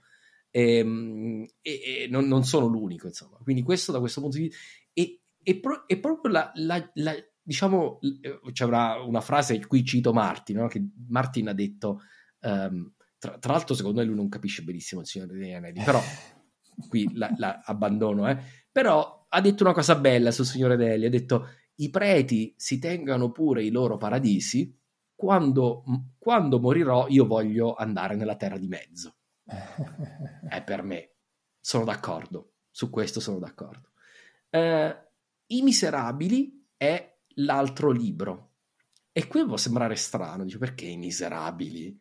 Ehm, e, e, e non, non, sono l'unico, insomma. Quindi questo da questo punto di vista... E, e, pro, e proprio la, la, la, diciamo, eh, c'è una, una, frase, qui cito Martin, no? che Martin ha detto... Um, tra, tra, l'altro, secondo me lui non capisce benissimo il Signore degli Anelli, però qui la, la abbandono, eh. Però ha detto una cosa bella sul Signore degli Anelli, ha detto i preti si tengano pure i loro paradisi quando, quando morirò io voglio andare nella terra di mezzo. È per me. Sono d'accordo. Su questo sono d'accordo. Eh, I Miserabili è l'altro libro. E qui può sembrare strano, dico perché I Miserabili?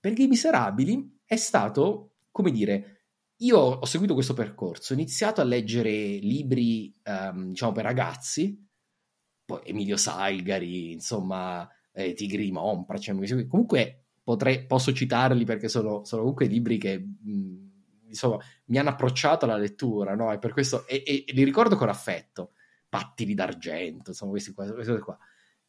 Perché I Miserabili è stato, come dire, io ho seguito questo percorso, ho iniziato a leggere libri, um, diciamo, per ragazzi, poi Emilio Salgari, insomma, eh, Mompra, cioè, comunque potrei, posso citarli perché sono, sono comunque libri che mh, insomma, mi hanno approcciato alla lettura, no? E per questo, e, e, e li ricordo con affetto, Pattini d'argento, insomma, questi qua. Questi qua.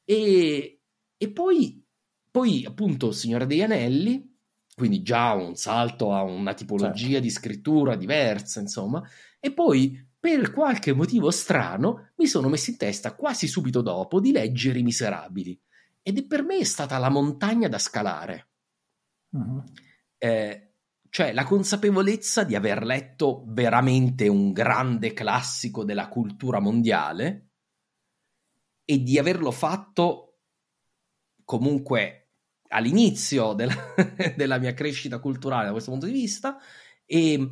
E, e poi, poi, appunto, Signore degli Anelli, quindi già un salto a una tipologia certo. di scrittura diversa, insomma, e poi per qualche motivo strano mi sono messo in testa quasi subito dopo di leggere I Miserabili ed è per me è stata la montagna da scalare. Uh-huh. Eh, cioè la consapevolezza di aver letto veramente un grande classico della cultura mondiale e di averlo fatto comunque all'inizio della, della mia crescita culturale da questo punto di vista e,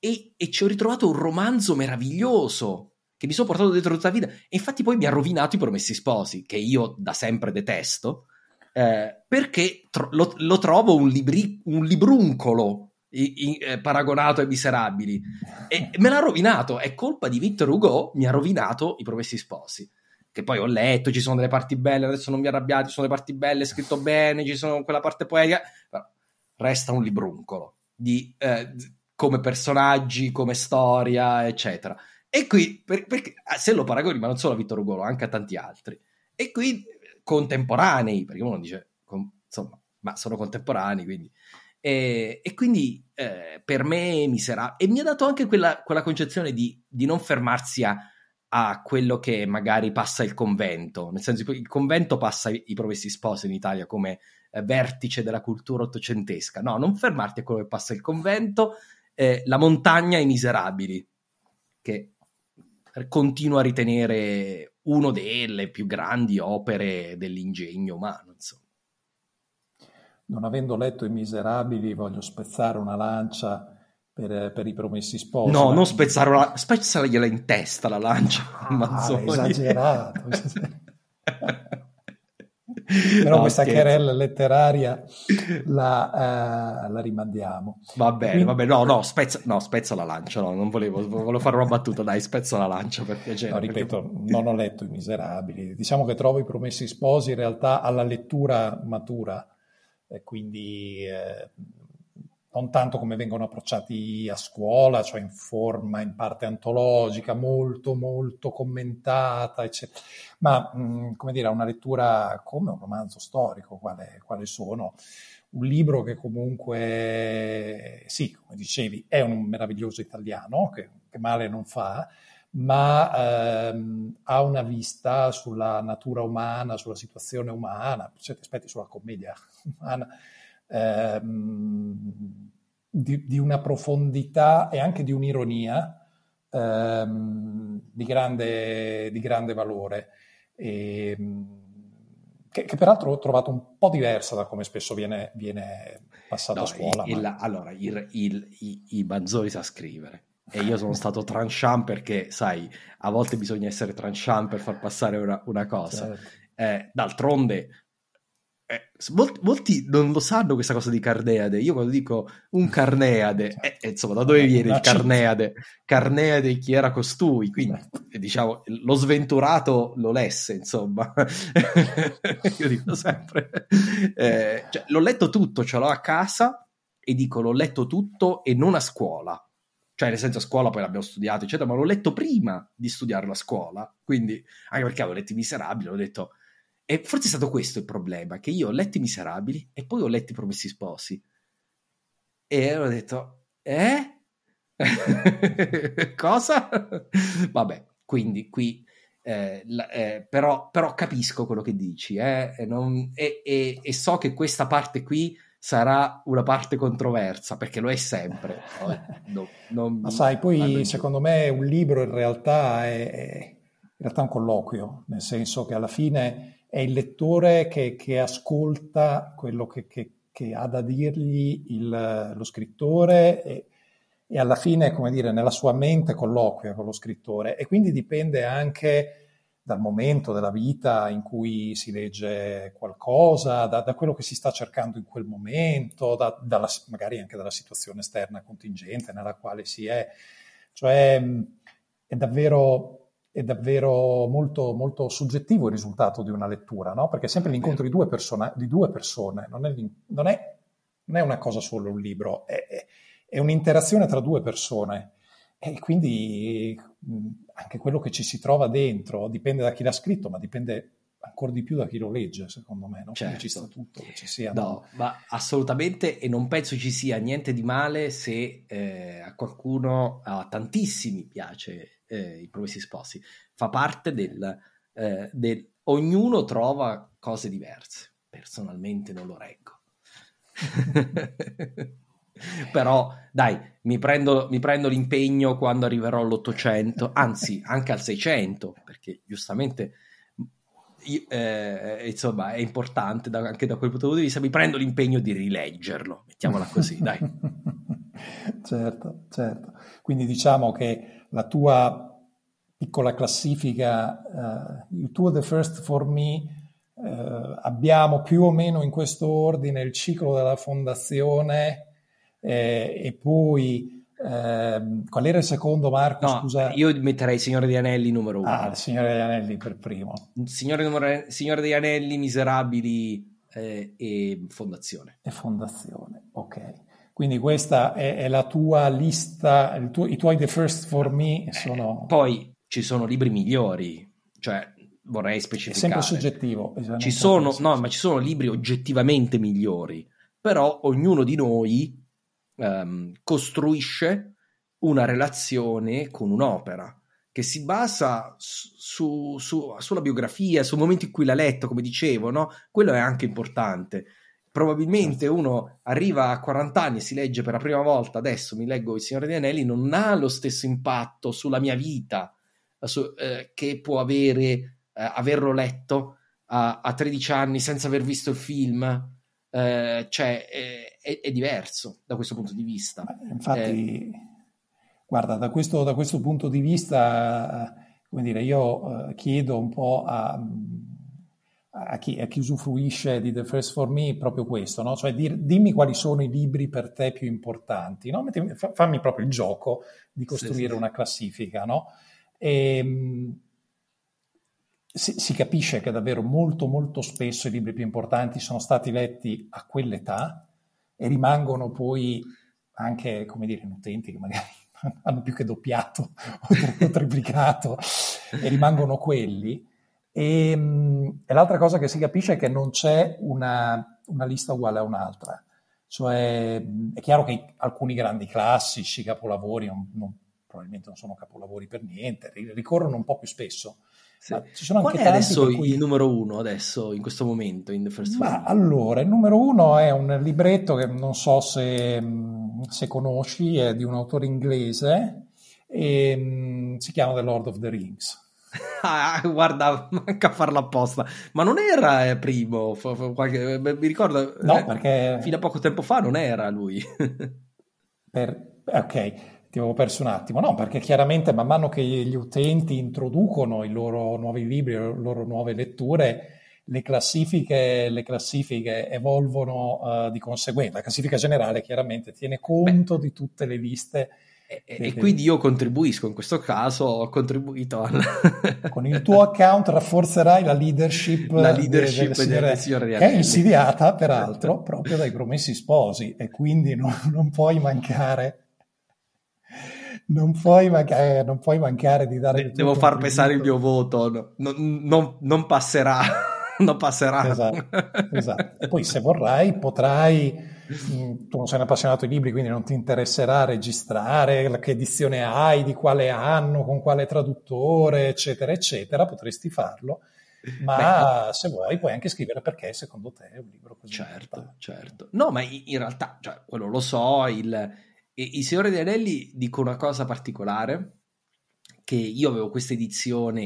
e, e ci ho ritrovato un romanzo meraviglioso che mi sono portato dentro tutta la vita. E infatti poi mi ha rovinato i Promessi Sposi, che io da sempre detesto, eh, perché tro- lo, lo, trovo un, libri- un libruncolo in, in, eh, paragonato ai Miserabili. E me l'ha rovinato, è colpa di Victor Hugo, mi ha rovinato i Promessi Sposi. Che poi ho letto, ci sono delle parti belle, adesso non vi arrabbiate, ci sono delle parti belle, scritto bene, ci sono quella parte poetica, però resta un libruncolo di... Eh, come personaggi, come storia, eccetera. E qui, per, perché, ah, se lo paragoni, ma non solo a Vittor Hugo, anche a tanti altri. E qui contemporanei, perché uno dice, com, insomma, ma sono contemporanei, quindi... E, e quindi eh, per me mi sarà... E mi ha dato anche quella, quella concezione di, di, non fermarsi a, a, quello che magari passa il convento, nel senso che il convento passa i, i Promessi Sposi in Italia come eh, vertice della cultura ottocentesca. No, non fermarti a quello che passa il convento, eh, la montagna e i miserabili, che continuo a ritenere uno delle più grandi opere dell'ingegno umano. Insomma. Non avendo letto I Miserabili, voglio spezzare una lancia per, per i promessi sposi. No, non spezzare una... spezzargliela in testa la lancia. Ah, esagerato. esagerato. Però no, questa scherzo. querella letteraria la, uh, la, rimandiamo. Va bene, Quindi... va bene. No, no, spezza, no, spezza la lancia. No, non volevo, volevo fare una battuta. Dai, spezza la lancia per piacere. No, ripeto, perché... non ho letto I Miserabili. Diciamo che trovo i Promessi Sposi in realtà alla lettura matura. E quindi eh, non tanto come vengono approcciati a scuola, cioè in forma in parte antologica, molto molto commentata, eccetera, ma mh, come dire, una lettura come un romanzo storico, quale, quale sono. Un libro che comunque, sì, come dicevi, è un meraviglioso italiano, che, che male non fa, ma ehm, ha una vista sulla natura umana, sulla situazione umana, certi aspetti sulla commedia umana, ehm, di, di, una profondità e anche di un'ironia ehm, di, grande, di, grande, valore. E, ehm, che, che, peraltro ho trovato un po' diversa da come spesso viene, viene passato no, a scuola. Il, ma... Allora, il, il, i, i Banzoni sa scrivere e io sono stato tranchant perché, sai, a volte bisogna essere tranchant per far passare una, una cosa. Certo. Eh, d'altronde, eh, molti, molti, non lo sanno questa cosa di Carneade. Io quando dico un Carneade, eh, eh, insomma, da dove viene il Carneade? Carneade chi era costui? Quindi, eh, diciamo, lo sventurato lo lesse, insomma. Io dico sempre. Eh, cioè, l'ho letto tutto, ce l'ho a casa e dico l'ho letto tutto e non a scuola. Cioè, nel senso, a scuola poi l'abbiamo studiato, eccetera, ma l'ho letto prima di studiarlo a scuola. Quindi, anche perché avevo letto i miserabili, ho detto e forse è stato questo il problema, che io ho letto I Miserabili e poi ho letto I Promessi Sposi. E ho detto, eh? Cosa? Vabbè, quindi qui... Eh, eh, però, però, capisco quello che dici eh, e, non, e, e, e, so che questa parte qui sarà una parte controversa perché lo è sempre. No, non, Ma sai, poi secondo me un libro in realtà è, è in realtà un colloquio, nel senso che alla fine è il lettore che, che ascolta quello che, che, che, ha da dirgli il, lo scrittore e, e, alla fine, come dire, nella sua mente colloquia con lo scrittore e quindi dipende anche dal momento della vita in cui si legge qualcosa, da, da quello che si sta cercando in quel momento, da, dalla, magari anche dalla situazione esterna contingente nella quale si è. Cioè è davvero è davvero molto, molto soggettivo il risultato di una lettura, no? perché è sempre l'incontro di due, persona, di due persone, non è, non, è, non è, una cosa solo un libro, è, è, un'interazione tra due persone e quindi anche quello che ci si trova dentro dipende da chi l'ha scritto, ma dipende ancora di più da chi lo legge, secondo me. No? Certo. ci sta tutto, che ci sia. No, ma assolutamente, e non penso ci sia niente di male se eh, a qualcuno, a tantissimi piace eh, I Promessi Sposi, fa parte del, eh, del... Ognuno trova cose diverse. Personalmente non lo reggo. Però dai, mi prendo, mi prendo, l'impegno quando arriverò all'Ottocento, anzi anche al Seicento, perché giustamente eh, insomma è importante da, anche da quel punto di vista. Mi prendo l'impegno di rileggerlo, mettiamola così, dai. certo, certo. Quindi diciamo che la tua piccola classifica, uh, il tuo The First for Me eh, abbiamo più o meno in questo ordine il ciclo della fondazione eh, e poi eh, qual era il secondo Marco? No, scusa. Io metterei Signore degli Anelli numero uno. Ah, il Signore degli Anelli per primo. Signore, numero, Signore degli Anelli, Miserabili eh, e Fondazione. E Fondazione, ok. Quindi questa è, è la tua lista, tuo, i tuoi The First For Me sono... Poi ci sono libri migliori, cioè vorrei specificare. È sempre soggettivo. Ci sono, no, ma ci sono libri oggettivamente migliori, però ognuno di noi um, costruisce una relazione con un'opera che si basa su, su, sulla biografia, sul momento in cui l'ha letto, come dicevo, no? Quello è anche importante. Probabilmente certo. uno arriva a 40 anni e si legge per la prima volta, adesso mi leggo Il Signore degli Anelli, non ha lo stesso impatto sulla mia vita su, eh, che può avere eh, averlo letto a, a, 13 anni senza aver visto il film, eh, cioè è, è, diverso da questo punto di vista. Infatti, eh, guarda, da questo, da questo, punto di vista, come dire, io eh, chiedo un po' a, a, chi, a, chi, usufruisce di The First For Me proprio questo, no? cioè dir, dimmi quali sono i libri per te più importanti, no? fammi proprio il gioco di costruire sì, sì. una classifica. No? E, ehm, si, si, capisce che davvero molto molto spesso i libri più importanti sono stati letti a quell'età e rimangono poi anche, come dire, in utenti che magari hanno più che doppiato o triplicato e rimangono quelli. E, ehm, e, l'altra cosa che si capisce è che non c'è una, una lista uguale a un'altra. Cioè, è chiaro che alcuni grandi classici, capolavori, non, non, probabilmente non sono capolavori per niente, ricorrono un po' più spesso sì. ci sono Qual anche è adesso cui... il numero uno, adesso, in questo momento, in The First Ma allora, il numero uno è un libretto che non so se, se conosci, è di un autore inglese, e, um, si chiama The Lord of the Rings. Ah, guarda, manca a farla apposta. Ma non era eh, primo, f- f- qualche, mi ricordo, no, eh, perché... fino a poco tempo fa non era lui. per, ok, ti avevo perso un attimo. No, perché chiaramente man mano che gli utenti introducono i loro nuovi libri, le loro nuove letture, le classifiche, le classifiche evolvono uh, di conseguenza. La classifica generale chiaramente tiene conto Beh, di tutte le liste. E, e quindi io contribuisco, in questo caso ho contribuito al... Con il tuo account rafforzerai la leadership, la leadership delle, delle signore, che è insidiata peraltro proprio dai promessi sposi e quindi non, non puoi mancare non puoi, mancare, non puoi mancare di dare... De- devo far pesare il mio voto, no, no, non, non, passerà, non passerà. Esatto, esatto. Poi se vorrai potrai, tu non sei un appassionato di libri, quindi non ti interesserà registrare che edizione hai, di quale anno, con quale traduttore, eccetera, eccetera, potresti farlo. Ma Beh, se vuoi puoi anche scrivere perché secondo te è un libro così. Certo, importante. certo. No, ma in realtà, cioè, quello lo so, il il Signore degli Anelli dico una cosa particolare, che io avevo questa edizione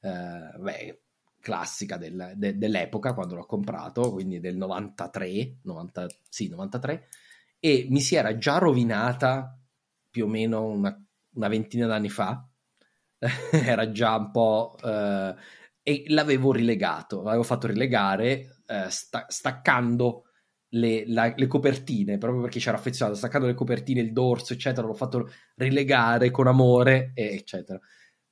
eh, beh, classica del, de, dell'epoca quando l'ho comprato, quindi del 93, 90, sì, 93, e mi si era già rovinata più o meno una, una ventina d'anni fa, era già un po'... Eh, e l'avevo rilegato, l'avevo fatto rilegare eh, sta, staccando le, la, le, copertine, proprio perché c'era affezionato, staccando le copertine, il dorso, eccetera, l'ho fatto rilegare con amore, eccetera.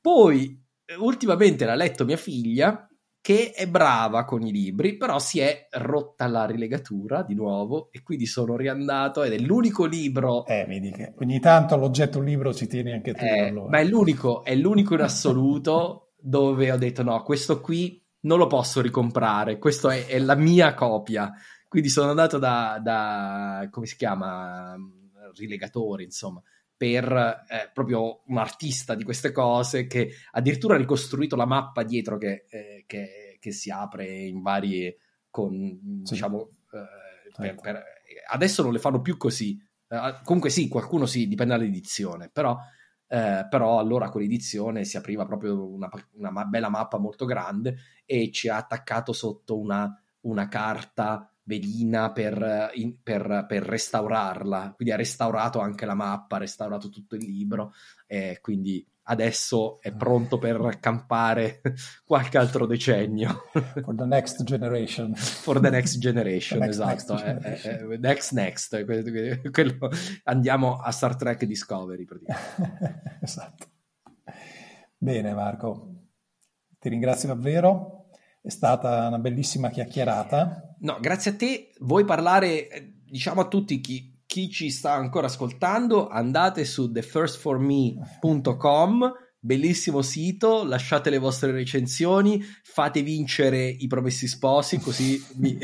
Poi, ultimamente l'ha letto mia figlia, che è brava con i libri, però si è rotta la rilegatura di nuovo e quindi sono riandato ed è l'unico libro... Eh, vedi che ogni tanto l'oggetto libro ci tieni anche tu. Eh, allora. Ma è l'unico, è l'unico in assoluto dove ho detto no, questo qui non lo posso ricomprare, questa è, è la mia copia quindi sono andato da, da come si chiama, rilegatore, insomma, per eh, proprio un artista di queste cose che addirittura ha ricostruito la mappa dietro che, eh, che, che si apre in varie con sì. diciamo eh, per, per, adesso non le fanno più così eh, comunque sì qualcuno sì dipende dall'edizione però eh, però allora con l'edizione si apriva proprio una, una, bella mappa molto grande e ci ha attaccato sotto una, una carta velina per, in, per, per, restaurarla. Quindi ha restaurato anche la mappa, ha restaurato tutto il libro, e quindi adesso è pronto per campare qualche altro decennio. For the next generation. For the next generation, the next, esatto. Next, generation. È, è, next, next. Quello, andiamo a Star Trek Discovery. esatto. Bene Marco, ti ringrazio davvero. È stata una bellissima chiacchierata. No, grazie a te. Vuoi parlare, diciamo a tutti chi, chi ci sta ancora ascoltando, andate su thefirstforme.com, bellissimo sito, lasciate le vostre recensioni, fate vincere i promessi sposi, così mi,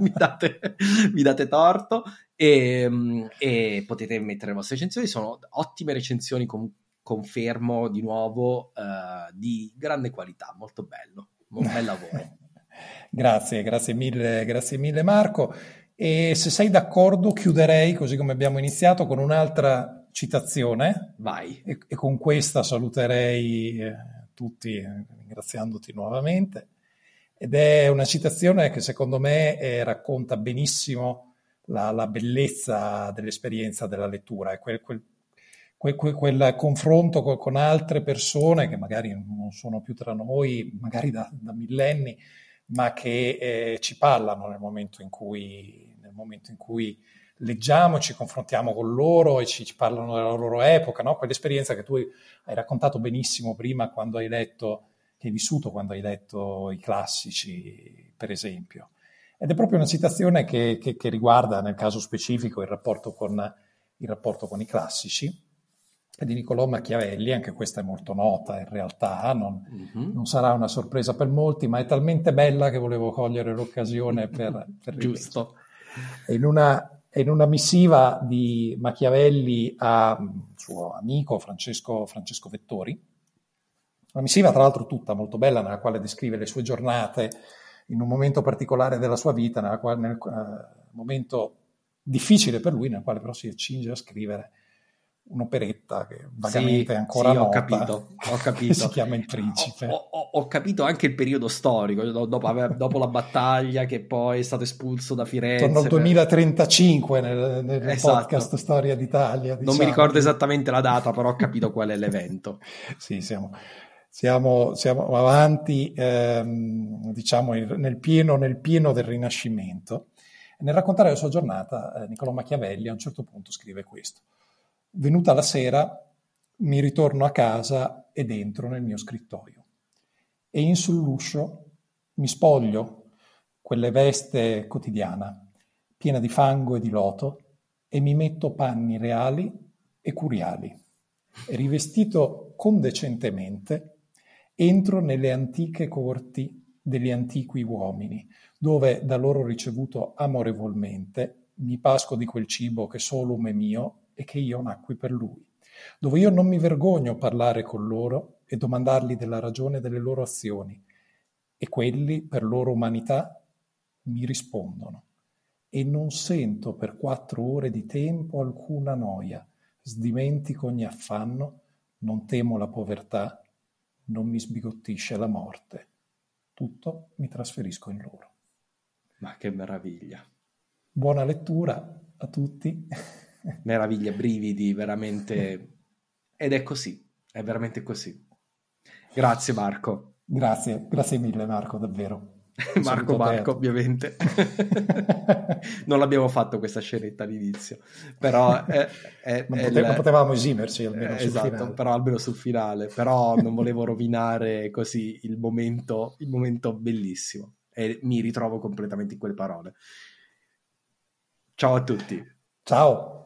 mi, date, mi date, torto e, e, potete mettere le vostre recensioni. Sono ottime recensioni, con, confermo di nuovo, uh, di grande qualità, molto bello. Un bel lavoro. grazie, grazie mille, grazie mille Marco. E se sei d'accordo chiuderei, così come abbiamo iniziato, con un'altra citazione. Vai. E, e con questa saluterei eh, tutti, ringraziandoti nuovamente. Ed è una citazione che secondo me eh, racconta benissimo la, la, bellezza dell'esperienza della lettura. È quel, quel quel, quel, quel confronto con, con, altre persone che magari non sono più tra noi, magari da, da millenni, ma che eh, ci parlano nel momento in cui, nel momento in cui leggiamo, ci confrontiamo con loro e ci, ci parlano della loro epoca, no? quell'esperienza che tu hai raccontato benissimo prima quando hai letto, che hai vissuto quando hai letto i classici, per esempio. Ed è proprio una citazione che, che, che riguarda, nel caso specifico, il rapporto con, il rapporto con i classici di Niccolò Machiavelli, anche questa è molto nota in realtà, non, mm-hmm. non, sarà una sorpresa per molti, ma è talmente bella che volevo cogliere l'occasione per, per Giusto. In una, in una, missiva di Machiavelli al suo amico Francesco, Francesco Vettori, una missiva tra l'altro tutta molto bella, nella quale descrive le sue giornate in un momento particolare della sua vita, quale, nel uh, momento difficile per lui, nel quale però si accinge a scrivere un'operetta che vagamente sì, è ancora sì, nota, ho capito, ho capito. si chiama Il Principe. Ho, ho, ho, capito anche il periodo storico, dopo, dopo, la battaglia che poi è stato espulso da Firenze. Torno al 2035 nel, nel esatto. podcast Storia d'Italia. Diciamo. Non mi diciamo. ricordo esattamente la data, però ho capito qual è l'evento. sì, siamo, siamo, siamo avanti, ehm, diciamo, nel pieno, nel pieno del Rinascimento. nel raccontare la sua giornata, eh, Niccolò Machiavelli a un certo punto scrive questo. Venuta la sera, mi ritorno a casa ed entro nel mio scrittoio. E in sull'uscio mi spoglio quelle veste quotidiana, piena di fango e di loto, e mi metto panni reali e curiali. E rivestito condecentemente, entro nelle antiche corti degli antichi uomini, dove da loro ricevuto amorevolmente mi pasco di quel cibo che solum è mio e che io nacqui per lui, dove io non mi vergogno parlare con loro e domandargli della ragione delle loro azioni, e quelli, per loro umanità, mi rispondono. E non sento per quattro ore di tempo alcuna noia, sdimentico ogni affanno, non temo la povertà, non mi sbigottisce la morte. Tutto mi trasferisco in loro. Ma che meraviglia. Buona lettura a tutti meraviglia, brividi, veramente... Ed è così, è veramente così. Grazie Marco. Grazie, grazie mille Marco, davvero. Marco Marco, ovviamente. non l'abbiamo fatto questa scenetta all'inizio, però è, è, non, pote- il... non, potevamo esimerci almeno esatto, però almeno sul finale, però non volevo rovinare così il momento, il momento bellissimo e mi ritrovo completamente in quelle parole. Ciao a tutti. Ciao.